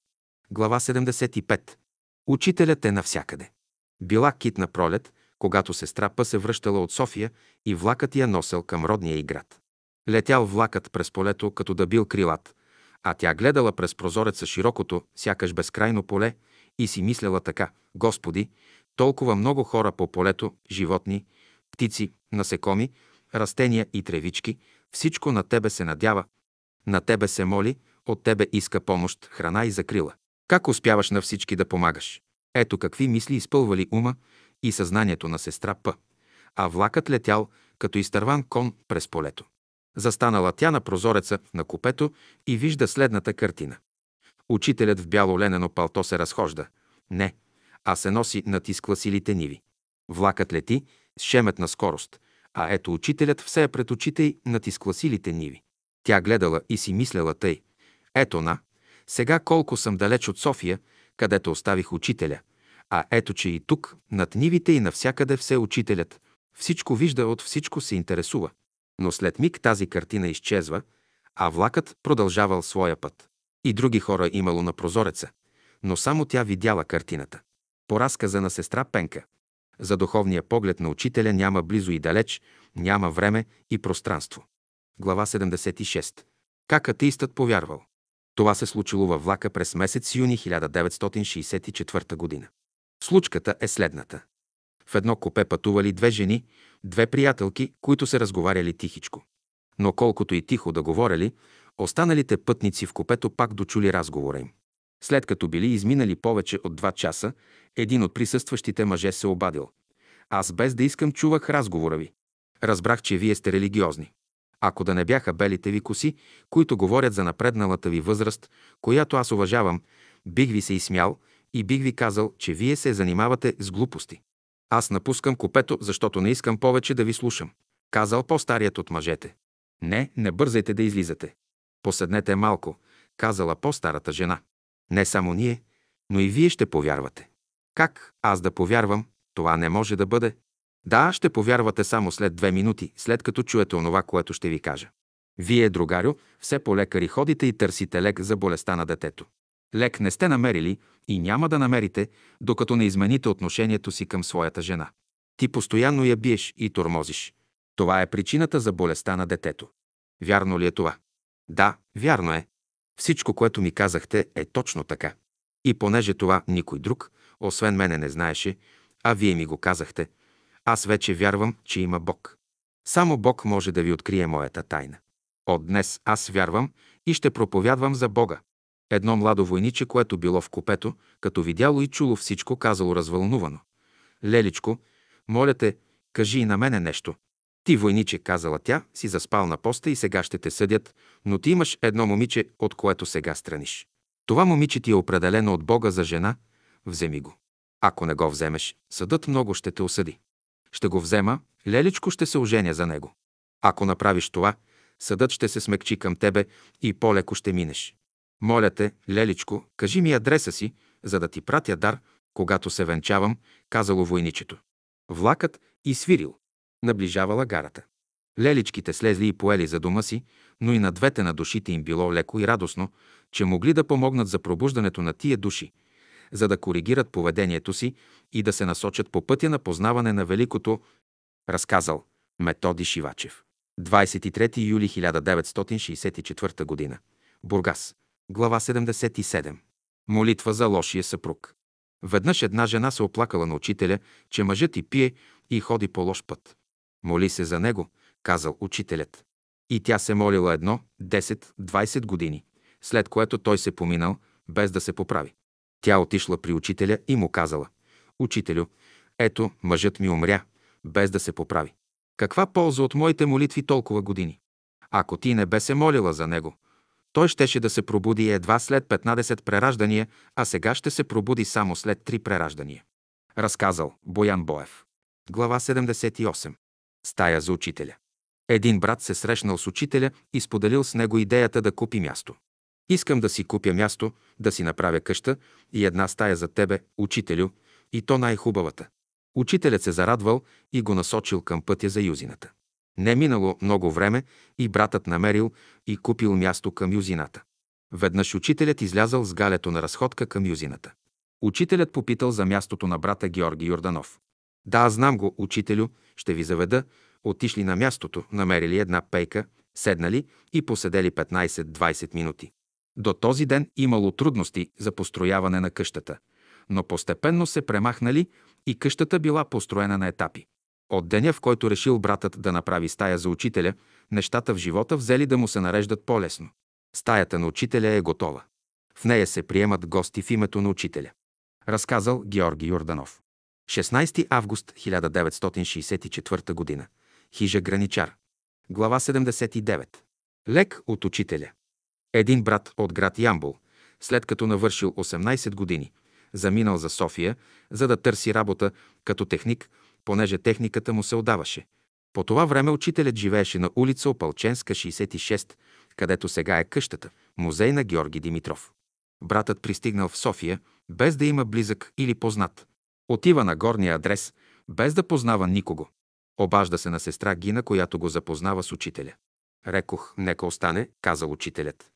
Глава 75. Учителят е навсякъде. Била китна пролет, когато сестра Пъ се връщала от София и влакът я носел към родния и град. Летял влакът през полето, като да бил крилат, а тя гледала през прозореца широкото, сякаш безкрайно поле и си мисляла така, Господи, толкова много хора по полето, животни, птици, насекоми, растения и тревички, всичко на Тебе се надява, на Тебе се моли, от Тебе иска помощ, храна и закрила. Как успяваш на всички да помагаш? Ето какви мисли изпълвали ума и съзнанието на сестра П. А влакът летял като изтърван кон през полето. Застанала тя на прозореца на купето и вижда следната картина. Учителят в бяло ленено палто се разхожда. Не, а се носи над изкласилите ниви. Влакът лети с шеметна скорост, а ето учителят все е пред очите й над изкласилите ниви. Тя гледала и си мисляла тъй. Ето на, сега колко съм далеч от София, където оставих учителя, а ето, че и тук, над нивите и навсякъде все учителят. Всичко вижда, от всичко се интересува. Но след миг тази картина изчезва, а влакът продължавал своя път. И други хора имало на прозореца, но само тя видяла картината. По разказа на сестра Пенка. За духовния поглед на учителя няма близо и далеч, няма време и пространство. Глава 76. Как атеистът повярвал? Това се случило във влака през месец юни 1964 година. Случката е следната. В едно купе пътували две жени, две приятелки, които се разговаряли тихичко. Но колкото и тихо да говорили, останалите пътници в купето пак дочули разговора им. След като били изминали повече от два часа, един от присъстващите мъже се обадил. Аз без да искам чувах разговора ви. Разбрах, че вие сте религиозни. Ако да не бяха белите ви коси, които говорят за напредналата ви възраст, която аз уважавам, бих ви се изсмял и бих ви казал, че вие се занимавате с глупости. Аз напускам купето, защото не искам повече да ви слушам, казал по-старият от мъжете. Не, не бързайте да излизате. Поседнете малко, казала по-старата жена. Не само ние, но и вие ще повярвате. Как аз да повярвам? Това не може да бъде. Да, ще повярвате само след две минути, след като чуете онова, което ще ви кажа. Вие, другарю, все по лекари ходите и търсите лек за болестта на детето. Лек не сте намерили и няма да намерите, докато не измените отношението си към своята жена. Ти постоянно я биеш и тормозиш. Това е причината за болестта на детето. Вярно ли е това? Да, вярно е. Всичко, което ми казахте, е точно така. И понеже това никой друг, освен мене, не знаеше, а вие ми го казахте, аз вече вярвам, че има Бог. Само Бог може да ви открие моята тайна. От днес аз вярвам и ще проповядвам за Бога. Едно младо войниче, което било в купето, като видяло и чуло всичко, казало развълнувано. Леличко, моля те, кажи и на мене нещо. Ти, войниче, казала тя, си заспал на поста и сега ще те съдят, но ти имаш едно момиче, от което сега страниш. Това момиче ти е определено от Бога за жена, вземи го. Ако не го вземеш, съдът много ще те осъди. Ще го взема, леличко ще се оженя за него. Ако направиш това, съдът ще се смекчи към тебе и по-леко ще минеш. Моля те, леличко, кажи ми адреса си, за да ти пратя дар, когато се венчавам, казало войничето. Влакът и свирил. Наближавала гарата. Леличките слезли и поели за дома си, но и на двете на душите им било леко и радостно, че могли да помогнат за пробуждането на тия души, за да коригират поведението си и да се насочат по пътя на познаване на великото, разказал Методи Шивачев. 23 юли 1964 г. Бургас. Глава 77. Молитва за лошия съпруг. Веднъж една жена се оплакала на учителя, че мъжът и пие и ходи по лош път. Моли се за него, казал учителят. И тя се молила едно, 10-20 години, след което той се поминал, без да се поправи. Тя отишла при учителя и му казала, «Учителю, ето, мъжът ми умря, без да се поправи. Каква полза от моите молитви толкова години? Ако ти не бе се молила за него, той щеше да се пробуди едва след 15 прераждания, а сега ще се пробуди само след 3 прераждания. Разказал Боян Боев. Глава 78. Стая за учителя. Един брат се срещнал с учителя и споделил с него идеята да купи място. Искам да си купя място, да си направя къща и една стая за тебе, учителю, и то най-хубавата. Учителят се зарадвал и го насочил към пътя за юзината. Не минало много време и братът намерил и купил място към юзината. Веднъж учителят излязал с галето на разходка към юзината. Учителят попитал за мястото на брата Георги Йорданов. Да, знам го, учителю, ще ви заведа. Отишли на мястото, намерили една пейка, седнали и поседели 15-20 минути. До този ден имало трудности за построяване на къщата, но постепенно се премахнали и къщата била построена на етапи. От деня, в който решил братът да направи стая за учителя, нещата в живота взели да му се нареждат по-лесно. Стаята на учителя е готова. В нея се приемат гости в името на учителя. Разказал Георги Йорданов. 16 август 1964 г. Хижа Граничар. Глава 79. Лек от учителя. Един брат от град Ямбол, след като навършил 18 години, заминал за София, за да търси работа като техник, понеже техниката му се отдаваше. По това време учителят живееше на улица Опалченска, 66, където сега е къщата, музей на Георги Димитров. Братът пристигнал в София, без да има близък или познат. Отива на горния адрес, без да познава никого. Обажда се на сестра Гина, която го запознава с учителя. Рекох, нека остане, казал учителят.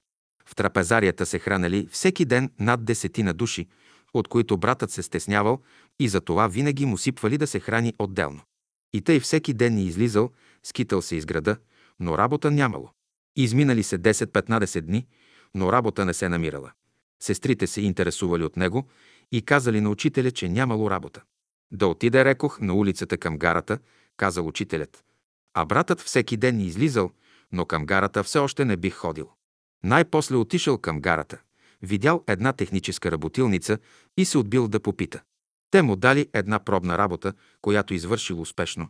В трапезарията се хранели всеки ден над десетина души, от които братът се стеснявал и за това винаги му сипвали да се храни отделно. И тъй всеки ден ни излизал, скитал се из града, но работа нямало. Изминали се 10-15 дни, но работа не се намирала. Сестрите се интересували от него и казали на учителя, че нямало работа. Да отиде, рекох, на улицата към гарата, казал учителят. А братът всеки ден излизал, но към гарата все още не бих ходил. Най-после отишъл към гарата, видял една техническа работилница и се отбил да попита. Те му дали една пробна работа, която извършил успешно,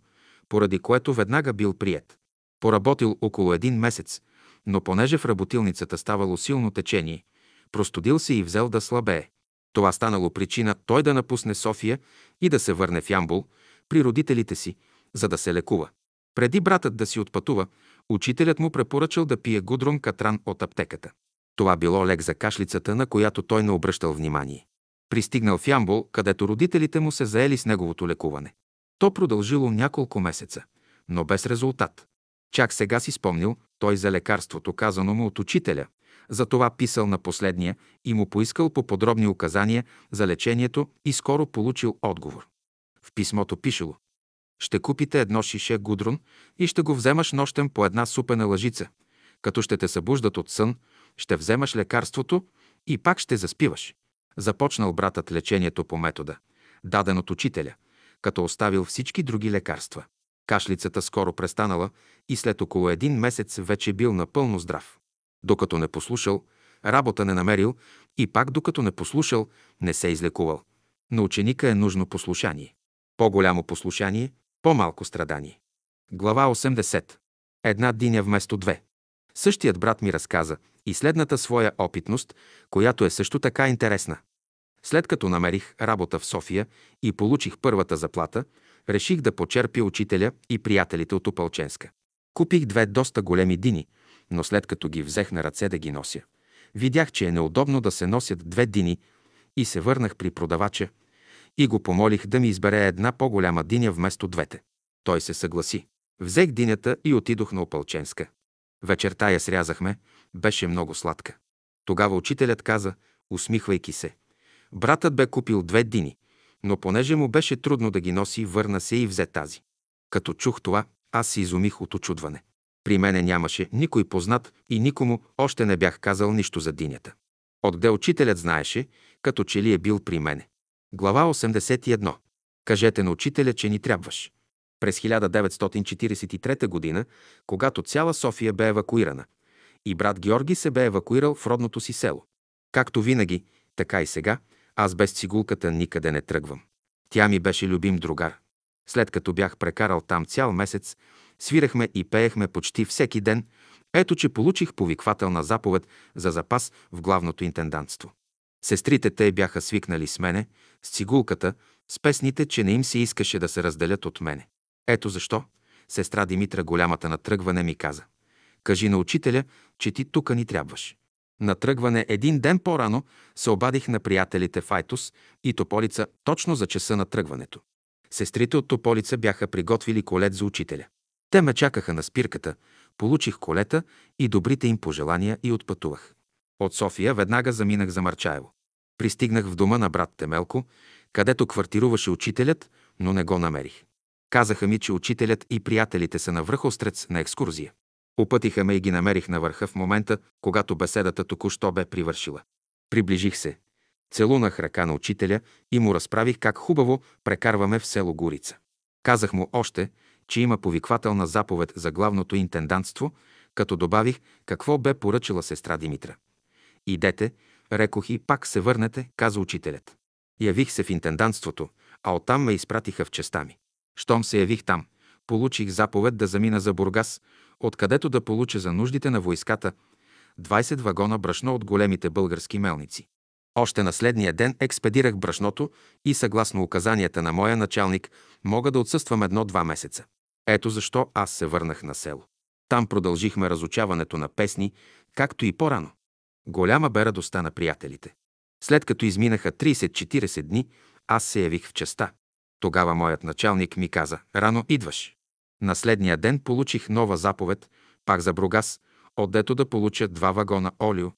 поради което веднага бил прият. Поработил около един месец, но понеже в работилницата ставало силно течение, простудил се и взел да слабее. Това станало причина той да напусне София и да се върне в Ямбул при родителите си, за да се лекува. Преди братът да си отпътува, учителят му препоръчал да пие гудрон катран от аптеката. Това било лек за кашлицата, на която той не обръщал внимание. Пристигнал в Ямбол, където родителите му се заели с неговото лекуване. То продължило няколко месеца, но без резултат. Чак сега си спомнил той за лекарството, казано му от учителя. Затова писал на последния и му поискал по подробни указания за лечението и скоро получил отговор. В писмото пишело Ще купите едно шише гудрон и ще го вземаш нощем по една супена лъжица. Като ще те събуждат от сън, ще вземаш лекарството и пак ще заспиваш. Започнал братът лечението по метода, даден от учителя, като оставил всички други лекарства. Кашлицата скоро престанала и след около един месец вече бил напълно здрав. Докато не послушал, работа не намерил и пак докато не послушал, не се излекувал. На ученика е нужно послушание. По-голямо послушание, по-малко страдание. Глава 80. Една диня вместо две. Същият брат ми разказа и следната своя опитност, която е също така интересна. След като намерих работа в София и получих първата заплата, реших да почерпя учителя и приятелите от Опалченска. Купих две доста големи дини, но след като ги взех на ръце да ги нося, видях, че е неудобно да се носят две дини и се върнах при продавача и го помолих да ми избере една по-голяма диня вместо двете. Той се съгласи. Взех динята и отидох на Опалченска. Вечерта я срязахме, беше много сладка. Тогава учителят каза, усмихвайки се. Братът бе купил две дини, но понеже му беше трудно да ги носи, върна се и взе тази. Като чух това, аз се изумих от очудване. При мене нямаше никой познат и никому още не бях казал нищо за динята. Отде учителят знаеше, като че ли е бил при мене. Глава 81. Кажете на учителя, че ни трябваш. През 1943 г., когато цяла София бе евакуирана, и брат Георги се бе евакуирал в родното си село. Както винаги, така и сега, аз без цигулката никъде не тръгвам. Тя ми беше любим другар. След като бях прекарал там цял месец, свирахме и пеехме почти всеки ден. Ето, че получих повиквателна заповед за запас в главното интендантство. Сестрите те бяха свикнали с мене, с цигулката, с песните, че не им се искаше да се разделят от мене. Ето защо сестра Димитра голямата на тръгване ми каза. Кажи на учителя, че ти тука ни трябваш. На тръгване един ден по-рано се обадих на приятелите Файтус и Тополица точно за часа на тръгването. Сестрите от Тополица бяха приготвили колет за учителя. Те ме чакаха на спирката, получих колета и добрите им пожелания и отпътувах. От София веднага заминах за Марчаево. Пристигнах в дома на брат Темелко, където квартируваше учителят, но не го намерих. Казаха ми, че учителят и приятелите са на връх Острец на екскурзия. Опътиха ме и ги намерих на върха в момента, когато беседата току-що бе привършила. Приближих се. Целунах ръка на учителя и му разправих как хубаво прекарваме в село Горица. Казах му още, че има повиквателна заповед за главното интендантство, като добавих какво бе поръчала сестра Димитра. Идете, рекох и пак се върнете, каза учителят. Явих се в интендантството, а оттам ме изпратиха в честа ми. Щом се явих там, получих заповед да замина за Бургас, откъдето да получа за нуждите на войската 20 вагона брашно от големите български мелници. Още на следния ден експедирах брашното и съгласно указанията на моя началник мога да отсъствам едно-два месеца. Ето защо аз се върнах на село. Там продължихме разучаването на песни, както и по-рано. Голяма бе радостта на приятелите. След като изминаха 30-40 дни, аз се явих в частта. Тогава моят началник ми каза, рано идваш. На следния ден получих нова заповед, пак за Бругас, отдето да получа два вагона олио.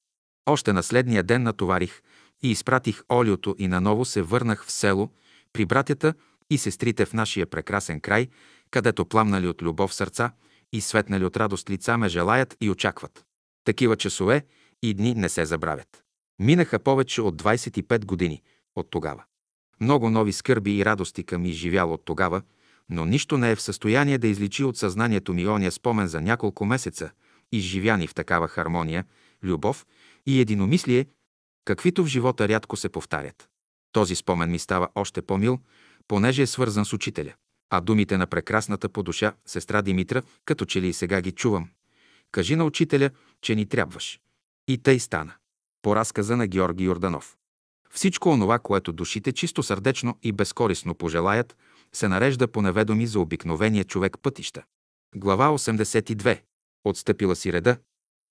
Още на следния ден натоварих и изпратих олиото и наново се върнах в село при братята и сестрите в нашия прекрасен край, където пламнали от любов сърца и светнали от радост лица ме желаят и очакват. Такива часове и дни не се забравят. Минаха повече от 25 години от тогава. Много нови скърби и радости към изживял от тогава, но нищо не е в състояние да изличи от съзнанието ми ония спомен за няколко месеца, изживяни в такава хармония, любов и единомислие, каквито в живота рядко се повтарят. Този спомен ми става още по-мил, понеже е свързан с учителя. А думите на прекрасната по душа сестра Димитра, като че ли и сега ги чувам. Кажи на учителя, че ни трябваш. И тъй стана. По разказа на Георги Йорданов. Всичко онова, което душите чисто сърдечно и безкорисно пожелаят, се нарежда по неведоми за обикновения човек пътища. Глава 82. Отстъпила си реда.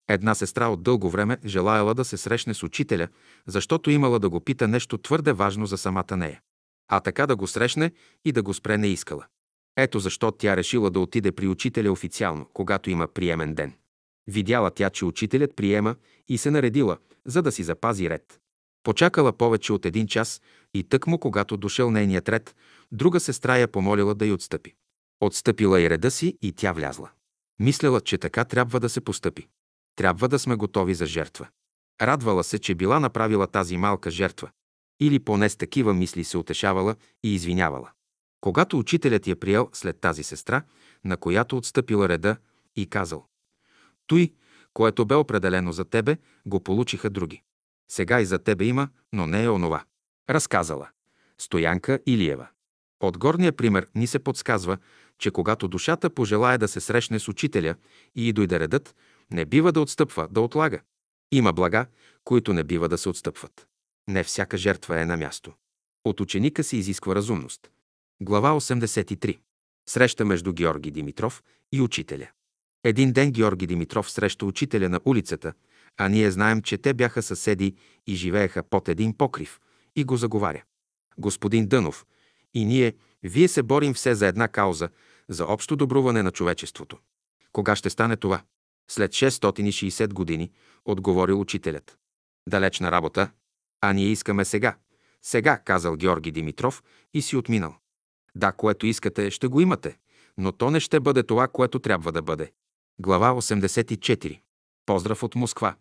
Една сестра от дълго време желаяла да се срещне с учителя, защото имала да го пита нещо твърде важно за самата нея. А така да го срещне и да го спре не искала. Ето защо тя решила да отиде при учителя официално, когато има приемен ден. Видяла тя, че учителят приема и се наредила, за да си запази ред. Почакала повече от един час и тъкмо, когато дошъл нейният ред, друга сестра я помолила да й отстъпи. Отстъпила и реда си и тя влязла. Мисляла, че така трябва да се постъпи. Трябва да сме готови за жертва. Радвала се, че била направила тази малка жертва. Или поне с такива мисли се утешавала и извинявала. Когато учителят я приел след тази сестра, на която отстъпила реда и казал «Той, което бе определено за тебе, го получиха други. Сега и за тебе има, но не е онова». Разказала. Стоянка Илиева. От горния пример ни се подсказва, че когато душата пожелая да се срещне с учителя и дойде редът, не бива да отстъпва, да отлага. Има блага, които не бива да се отстъпват. Не всяка жертва е на място. От ученика се изисква разумност. Глава 83. Среща между Георги Димитров и учителя. Един ден Георги Димитров среща учителя на улицата, а ние знаем, че те бяха съседи и живееха под един покрив, и го заговаря. Господин Дънов, и ние, вие се борим все за една кауза, за общо добруване на човечеството. Кога ще стане това? След 660 години, отговори учителят. Далечна работа, а ние искаме сега. Сега, казал Георги Димитров и си отминал. Да, което искате, ще го имате, но то не ще бъде това, което трябва да бъде. Глава 84. Поздрав от Москва.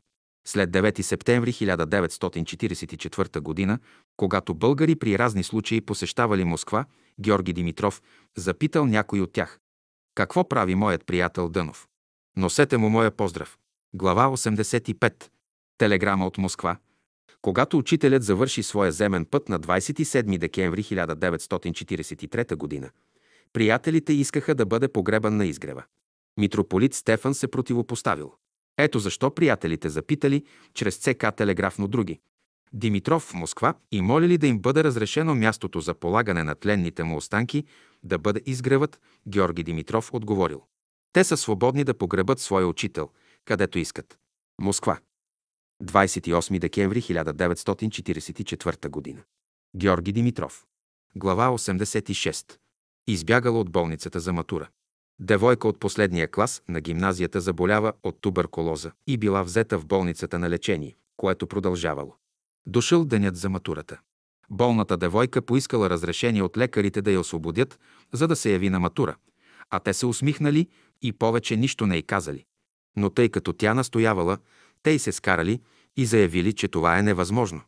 След 9 септември 1944 г., когато българи при разни случаи посещавали Москва, Георги Димитров запитал някой от тях. Какво прави моят приятел Дънов? Носете му моя поздрав. Глава 85. Телеграма от Москва. Когато учителят завърши своя земен път на 27 декември 1943 г., приятелите искаха да бъде погребан на изгрева. Митрополит Стефан се противопоставил. Ето защо приятелите запитали чрез ЦК телеграфно други. Димитров в Москва и молили да им бъде разрешено мястото за полагане на тленните му останки да бъде изгревът, Георги Димитров отговорил. Те са свободни да погребат своя учител, където искат. Москва. 28 декември 1944 г. Георги Димитров. Глава 86. Избягала от болницата за матура. Девойка от последния клас на гимназията заболява от туберкулоза и била взета в болницата на лечение, което продължавало. Дошъл денят за матурата. Болната девойка поискала разрешение от лекарите да я освободят, за да се яви на матура, а те се усмихнали и повече нищо не й казали. Но тъй като тя настоявала, те й се скарали и заявили, че това е невъзможно.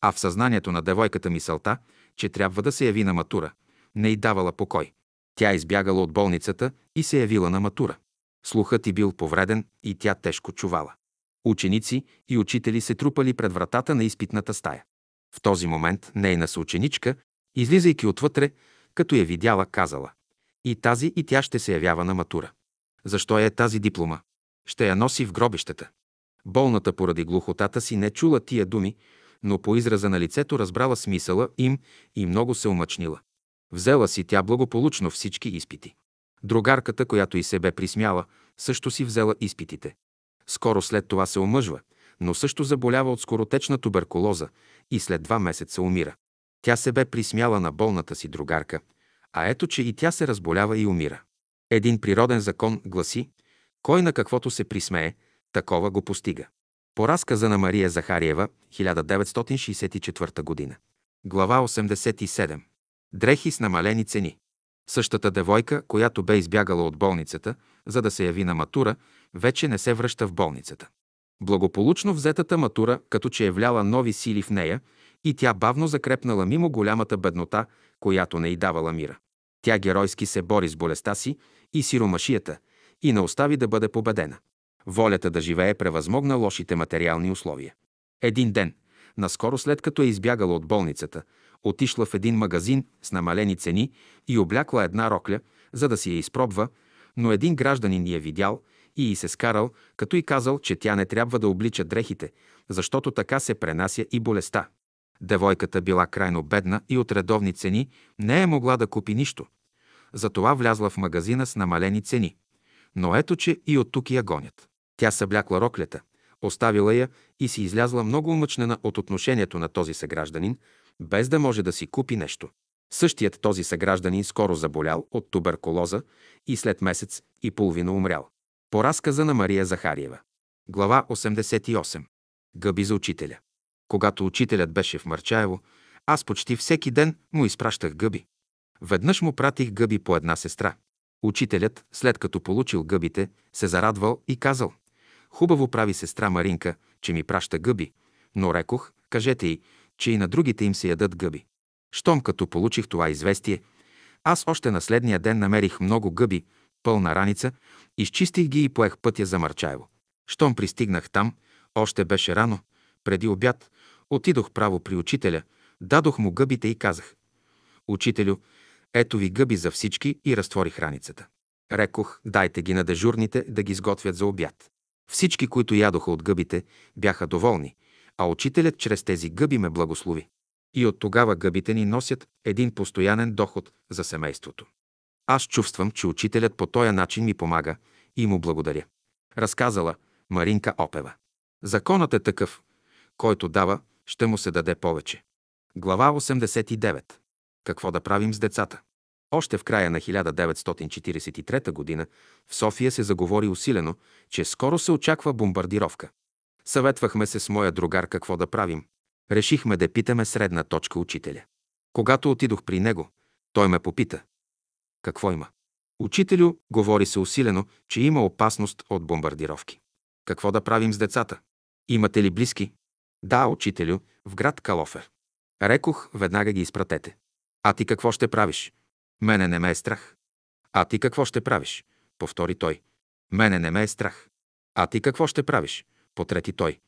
А в съзнанието на девойката мисълта, че трябва да се яви на матура, не й давала покой. Тя избягала от болницата и се явила на матура. Слухът й бил повреден и тя тежко чувала. Ученици и учители се трупали пред вратата на изпитната стая. В този момент нейна съученичка, излизайки отвътре, като я видяла, казала «И тази и тя ще се явява на матура. Защо е тази диплома? Ще я носи в гробищата». Болната поради глухотата си не чула тия думи, но по израза на лицето разбрала смисъла им и много се омъчнила. Взела си тя благополучно всички изпити. Другарката, която и се бе присмяла, също си взела изпитите. Скоро след това се омъжва, но също заболява от скоротечна туберкулоза и след два месеца умира. Тя се бе присмяла на болната си другарка, а ето, че и тя се разболява и умира. Един природен закон гласи, кой на каквото се присмее, такова го постига. По разказа на Мария Захариева, 1964 година. Глава 87. Дрехи с намалени цени. Същата девойка, която бе избягала от болницата, за да се яви на матура, вече не се връща в болницата. Благополучно взетата матура, като че е вляла нови сили в нея, и тя бавно закрепнала мимо голямата беднота, която не й давала мира. Тя геройски се бори с болестта си и сиромашията и не остави да бъде победена. Волята да живее превъзмогна лошите материални условия. Един ден, наскоро след като е избягала от болницата, отишла в един магазин с намалени цени и облякла една рокля, за да си я изпробва, но един гражданин я видял и й се скарал, като и казал, че тя не трябва да облича дрехите, защото така се пренася и болестта. Девойката била крайно бедна и от редовни цени не е могла да купи нищо. Затова влязла в магазина с намалени цени. Но ето, че и от тук я гонят. Тя съблякла роклята, оставила я и си излязла много умъчнена от отношението на този съгражданин, без да може да си купи нещо. Същият този съгражданин скоро заболял от туберкулоза и след месец и половина умрял. По разказа на Мария Захариева. Глава 88. Гъби за учителя. Когато учителят беше в Марчаево, аз почти всеки ден му изпращах гъби. Веднъж му пратих гъби по една сестра. Учителят, след като получил гъбите, се зарадвал и казал «Хубаво прави сестра Маринка, че ми праща гъби, но рекох, кажете й, че и на другите им се ядат гъби». Щом като получих това известие, аз още на следния ден намерих много гъби, пълна раница, изчистих ги и поех пътя за Марчаево. Щом пристигнах там, още беше рано, преди обяд, отидох право при учителя, дадох му гъбите и казах «Учителю, ето ви гъби за всички и разтворих раницата. Рекох, дайте ги на дежурните да ги сготвят за обяд. Всички, които ядоха от гъбите, бяха доволни, а учителят чрез тези гъби ме благослови. И от тогава гъбите ни носят един постоянен доход за семейството. Аз чувствам, че учителят по този начин ми помага и му благодаря. Разказала Маринка Опева. Законът е такъв. Който дава, ще му се даде повече. Глава 89. Какво да правим с децата? Още в края на 1943 г. в София се заговори усилено, че скоро се очаква бомбардировка. Съветвахме се с моя другар какво да правим. Решихме да питаме средна точка учителя. Когато отидох при него, той ме попита. Какво има? Учителю, говори се усилено, че има опасност от бомбардировки. Какво да правим с децата? Имате ли близки? Да, учителю, в град Калофер. Рекох, веднага ги изпратете. А ти какво ще правиш? Мене не ме е страх. А ти какво ще правиш? Повтори той. Мене не ме е страх. А ти какво ще правиш? Потрети той.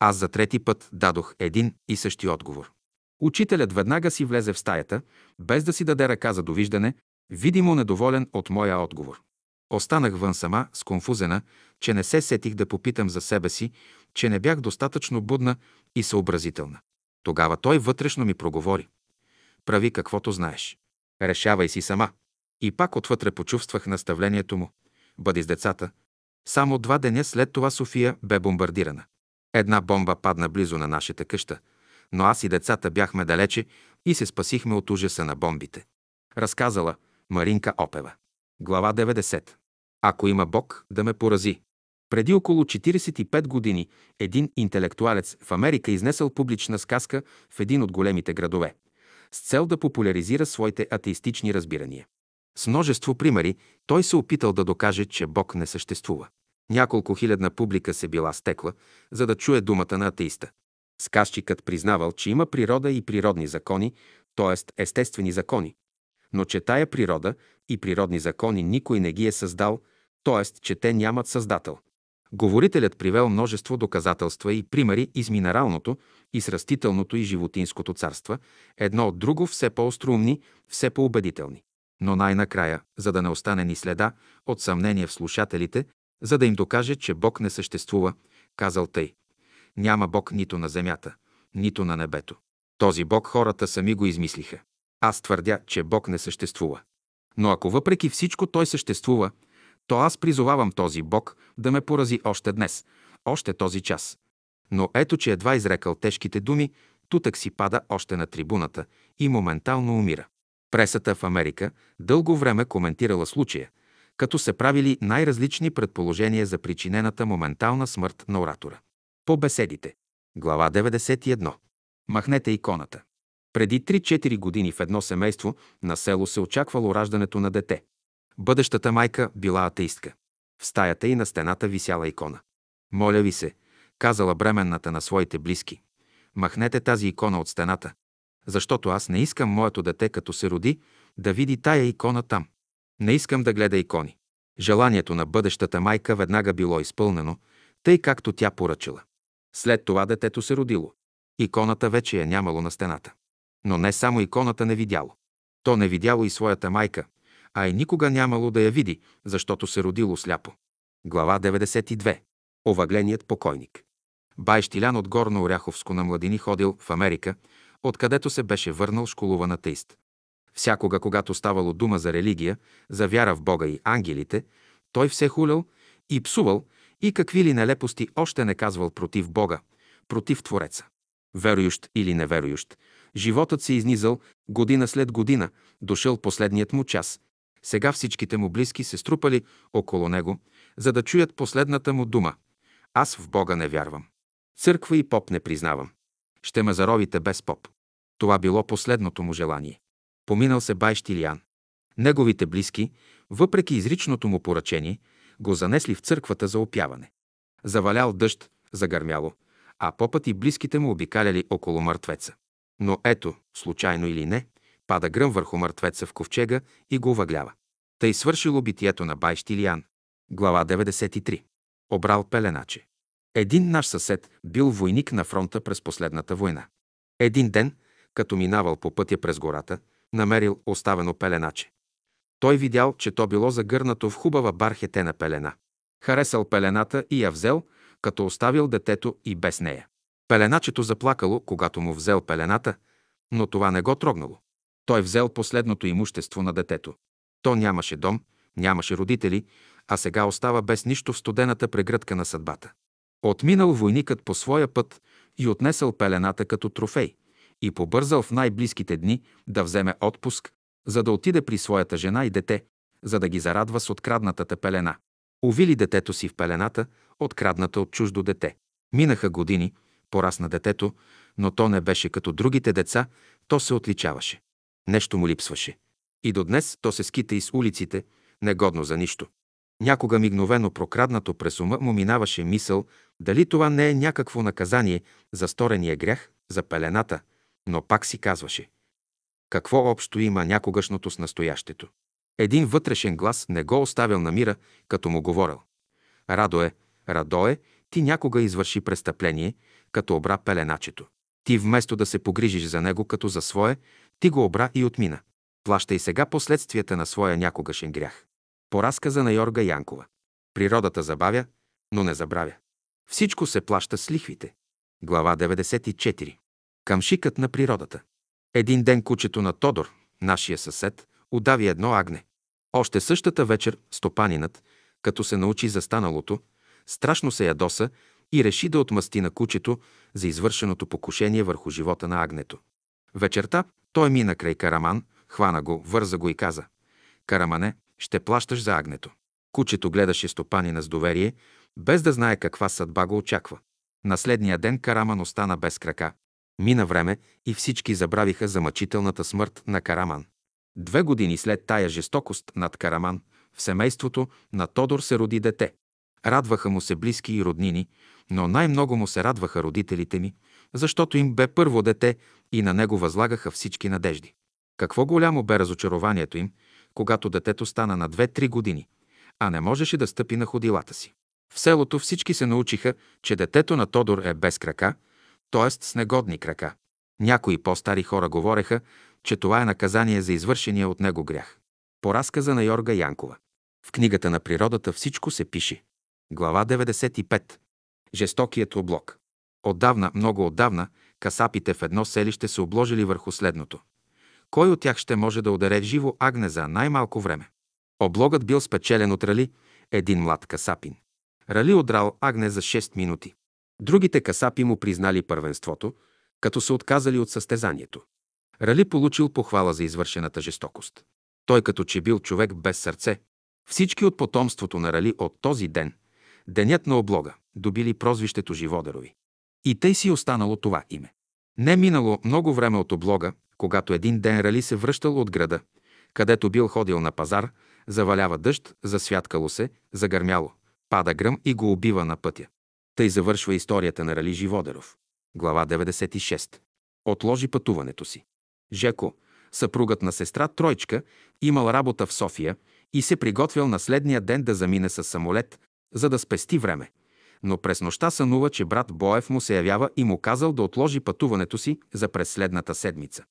Аз за трети път дадох един и същи отговор. Учителят веднага си влезе в стаята, без да си даде ръка за довиждане, видимо недоволен от моя отговор. Останах вън сама, сконфузена, че не се сетих да попитам за себе си, че не бях достатъчно будна и съобразителна. Тогава той вътрешно ми проговори. Прави каквото знаеш. Решавай си сама. И пак отвътре почувствах наставлението му. Бъди с децата. Само два деня след това София бе бомбардирана. Една бомба падна близо на нашата къща, но аз и децата бяхме далече и се спасихме от ужаса на бомбите. Разказала Маринка Опева. Глава 90. Ако има Бог, да ме порази. Преди около 45 години един интелектуалец в Америка изнесъл публична сказка в един от големите градове, с цел да популяризира своите атеистични разбирания. С множество примери той се опитал да докаже, че Бог не съществува. Няколко хилядна публика се била стекла, за да чуе думата на атеиста. Сказчикът признавал, че има природа и природни закони, т.е. естествени закони, но че тая природа и природни закони никой не ги е създал, т.е. че те нямат създател. Говорителят привел множество доказателства и примери из минералното, и с растителното и животинското царства, едно от друго все по-остроумни, все по-убедителни. Но най-накрая, за да не остане ни следа от съмнение в слушателите, за да им докаже, че Бог не съществува, казал тъй. Няма Бог нито на земята, нито на небето. Този Бог хората сами го измислиха. Аз твърдя, че Бог не съществува. Но ако въпреки всичко Той съществува, то аз призовавам този Бог да ме порази още днес, още този час. Но ето, че едва изрекал тежките думи, тутък си пада още на трибуната и моментално умира. Пресата в Америка дълго време коментирала случая, като се правили най-различни предположения за причинената моментална смърт на оратора. По беседите. Глава 91. Махнете иконата. Преди 3-4 години в едно семейство на село се очаквало раждането на дете. Бъдещата майка била атеистка. В стаята и на стената висяла икона. Моля ви се, казала бременната на своите близки. Махнете тази икона от стената, защото аз не искам моето дете, като се роди, да види тая икона там. Не искам да гледа икони. Желанието на бъдещата майка веднага било изпълнено, тъй както тя поръчала. След това детето се родило. Иконата вече е нямало на стената. Но не само иконата не видяло. То не видяло и своята майка, а и никога нямало да я види, защото се родило сляпо. Глава 92. Овъгленият покойник. Бай Штилян от Горно Оряховско на младини ходил в Америка, откъдето се беше върнал школуван атеист. Всякога, когато ставало дума за религия, за вяра в Бога и ангелите, той все хулял и псувал и какви ли нелепости още не казвал против Бога, против Твореца. Верующ или неверующ, животът се изнизал година след година, дошъл последният му час. Сега всичките му близки се струпали около него, за да чуят последната му дума. Аз в Бога не вярвам. Църква и поп не признавам. Ще ме заровите без поп. Това било последното му желание. Поминал се бай Штилиан. Неговите близки, въпреки изричното му поръчение, го занесли в църквата за опяване. Завалял дъжд, загърмяло, а попът и близките му обикаляли около мъртвеца. Но ето, случайно или не, пада гръм върху мъртвеца в ковчега и го въглява. Тъй свършило битието на бай Штилиан. Глава 93. Обрал пеленаче. Един наш съсед бил войник на фронта през последната война. Един ден, като минавал по пътя през гората, намерил оставено пеленаче. Той видял, че то било загърнато в хубава бархетена пелена. Харесал пелената и я взел, като оставил детето и без нея. Пеленачето заплакало, когато му взел пелената, но това не го трогнало. Той взел последното имущество на детето. То нямаше дом, нямаше родители, а сега остава без нищо в студената прегръдка на съдбата. Отминал войникът по своя път и отнесъл пелената като трофей и побързал в най-близките дни да вземе отпуск, за да отиде при своята жена и дете, за да ги зарадва с откраднатата пелена. Увили детето си в пелената, открадната от чуждо дете. Минаха години, порасна детето, но то не беше като другите деца, то се отличаваше. Нещо му липсваше. И до днес то се скита из улиците, негодно за нищо. Някога мигновено прокраднато през ума му минаваше мисъл дали това не е някакво наказание за сторения грях, за пелената, но пак си казваше. Какво общо има някогашното с настоящето? Един вътрешен глас не го оставил на мира, като му говорил. Радо е, радо е, ти някога извърши престъпление, като обра пеленачето. Ти вместо да се погрижиш за него като за свое, ти го обра и отмина. Плаща и сега последствията на своя някогашен грях. По разказа на Йорга Янкова. Природата забавя, но не забравя. Всичко се плаща с лихвите. Глава 94. Камшикът на природата. Един ден кучето на Тодор, нашия съсед, удави едно агне. Още същата вечер стопанинът, като се научи за станалото, страшно се ядоса и реши да отмъсти на кучето за извършеното покушение върху живота на агнето. Вечерта той мина край Караман, хвана го, върза го и каза «Карамане, ще плащаш за агнето». Кучето гледаше стопанина с доверие, без да знае каква съдба го очаква. На ден Караман остана без крака. Мина време и всички забравиха за мъчителната смърт на Караман. Две години след тая жестокост над Караман, в семейството на Тодор се роди дете. Радваха му се близки и роднини, но най-много му се радваха родителите ми, защото им бе първо дете и на него възлагаха всички надежди. Какво голямо бе разочарованието им, когато детето стана на 2-3 години, а не можеше да стъпи на ходилата си. В селото всички се научиха, че детето на Тодор е без крака, т.е. с негодни крака. Някои по-стари хора говореха, че това е наказание за извършения от него грях. По разказа на Йорга Янкова. В книгата на природата всичко се пише. Глава 95. Жестокият облог. Отдавна, много отдавна, касапите в едно селище се обложили върху следното. Кой от тях ще може да ударе живо агне за най-малко време? Облогът бил спечелен от Рали, един млад касапин. Рали удрал агне за 6 минути. Другите касапи му признали първенството, като се отказали от състезанието. Рали получил похвала за извършената жестокост. Той като че бил човек без сърце. Всички от потомството на Рали от този ден, денят на облога, добили прозвището Живодарови. И тъй си останало това име. Не минало много време от облога, когато един ден Рали се връщал от града, където бил ходил на пазар, завалява дъжд, засвяткало се, загърмяло, пада гръм и го убива на пътя. Тъй завършва историята на Рали Живодеров. Глава 96. Отложи пътуването си. Жеко, съпругът на сестра Тройчка, имал работа в София и се приготвял на следния ден да замине с самолет, за да спести време. Но през нощта сънува, че брат Боев му се явява и му казал да отложи пътуването си за през следната седмица.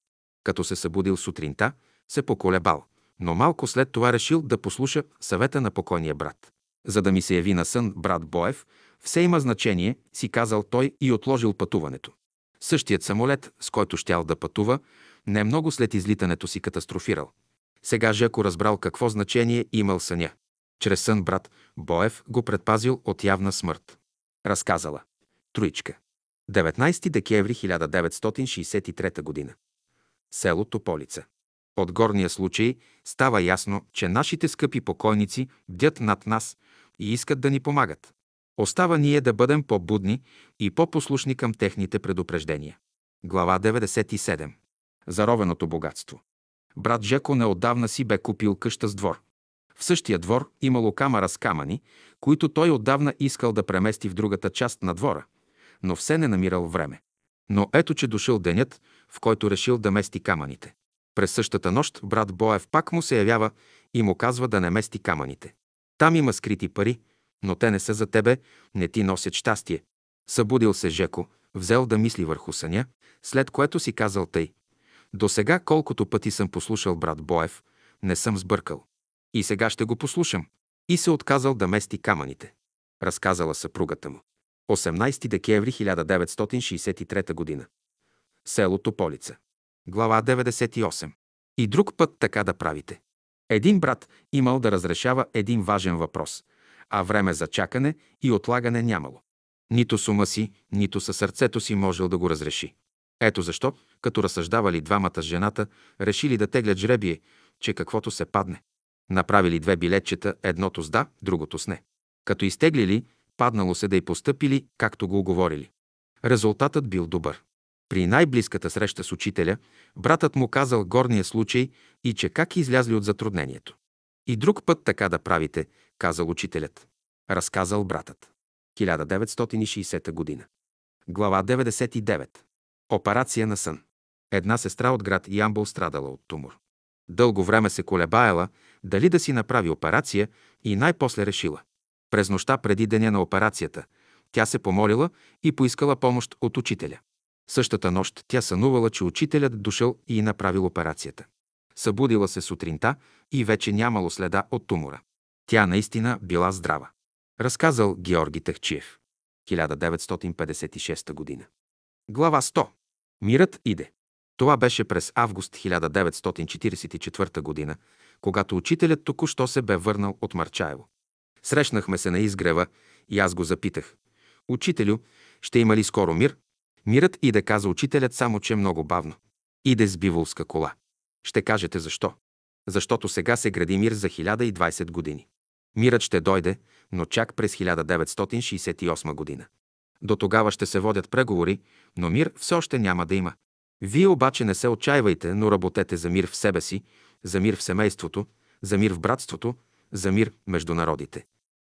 Като се събудил сутринта, се поколебал, но малко след това решил да послуша съвета на покойния брат. За да ми се яви на сън брат Боев, все има значение, си казал той и отложил пътуването. Същият самолет, с който щял да пътува, не много след излитането си катастрофирал. Сега Жеко разбрал какво значение имал съня. Чрез сън брат Боев го предпазил от явна смърт. Разказала. Троичка. 19 декември 1963 г. Село Тополица. От горния случай става ясно, че нашите скъпи покойници бдят над нас и искат да ни помагат. Остава ние да бъдем по-будни и по-послушни към техните предупреждения. Глава 97. Заровеното богатство. Брат Жеко неотдавна си бе купил къща с двор. В същия двор имало камара с камъни, които той отдавна искал да премести в другата част на двора, но все не намирал време. Но ето, че дошъл денят, в който решил да мести камъните. През същата нощ брат Боев пак му се явява и му казва да не мести камъните. Там има скрити пари, но те не са за тебе, не ти носят щастие. Събудил се Жеко, взел да мисли върху съня, след което си казал тъй. До сега, колкото пъти съм послушал брат Боев, не съм сбъркал. И сега ще го послушам. И се отказал да мести камъните. Разказала съпругата му. 18 декември 1963 г. Село Тополица. Глава 98. И друг път така да правите. Един брат имал да разрешава един важен въпрос, а време за чакане и отлагане нямало. Нито с ума си, нито със сърцето си можел да го разреши. Ето защо, като разсъждавали двамата с жената, решили да теглят жребие, че каквото се падне. Направили две билетчета, едното с да, другото с не. Като изтеглили, паднало се да й постъпили, както го оговорили. Резултатът бил добър. При най-близката среща с учителя, братът му казал горния случай и че как излязли от затруднението. И друг път така да правите, казал учителят. Разказал братът. 1960 година. Глава 99. Операция на сън. Една сестра от град Ямбол страдала от тумор. Дълго време се колебаяла дали да си направи операция и най-после решила. През нощта преди деня на операцията тя се помолила и поискала помощ от учителя. Същата нощ тя сънувала, че учителят дошъл и направил операцията. Събудила се сутринта и вече нямало следа от тумора. Тя наистина била здрава. Разказал Георги Тахчиев. 1956 година. Глава 100. Мирът иде. Това беше през август 1944 година, когато учителят току-що се бе върнал от Марчаево. Срещнахме се на изгрева и аз го запитах. Учителю, ще има ли скоро мир? Мирът иде, каза учителят, само че много бавно. Иде с биволска кола. Ще кажете защо. Защото сега се гради мир за 1020 години. Мирът ще дойде, но чак през 1968 година. До тогава ще се водят преговори, но мир все още няма да има. Вие обаче не се отчаивайте, но работете за мир в себе си, за мир в семейството, за мир в братството, за мир между народите.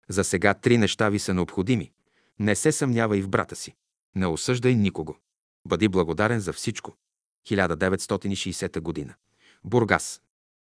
За сега три неща ви са необходими. Не се съмнявай в брата си. Не осъждай никого. Бъди благодарен за всичко. 1960 година. Бургас.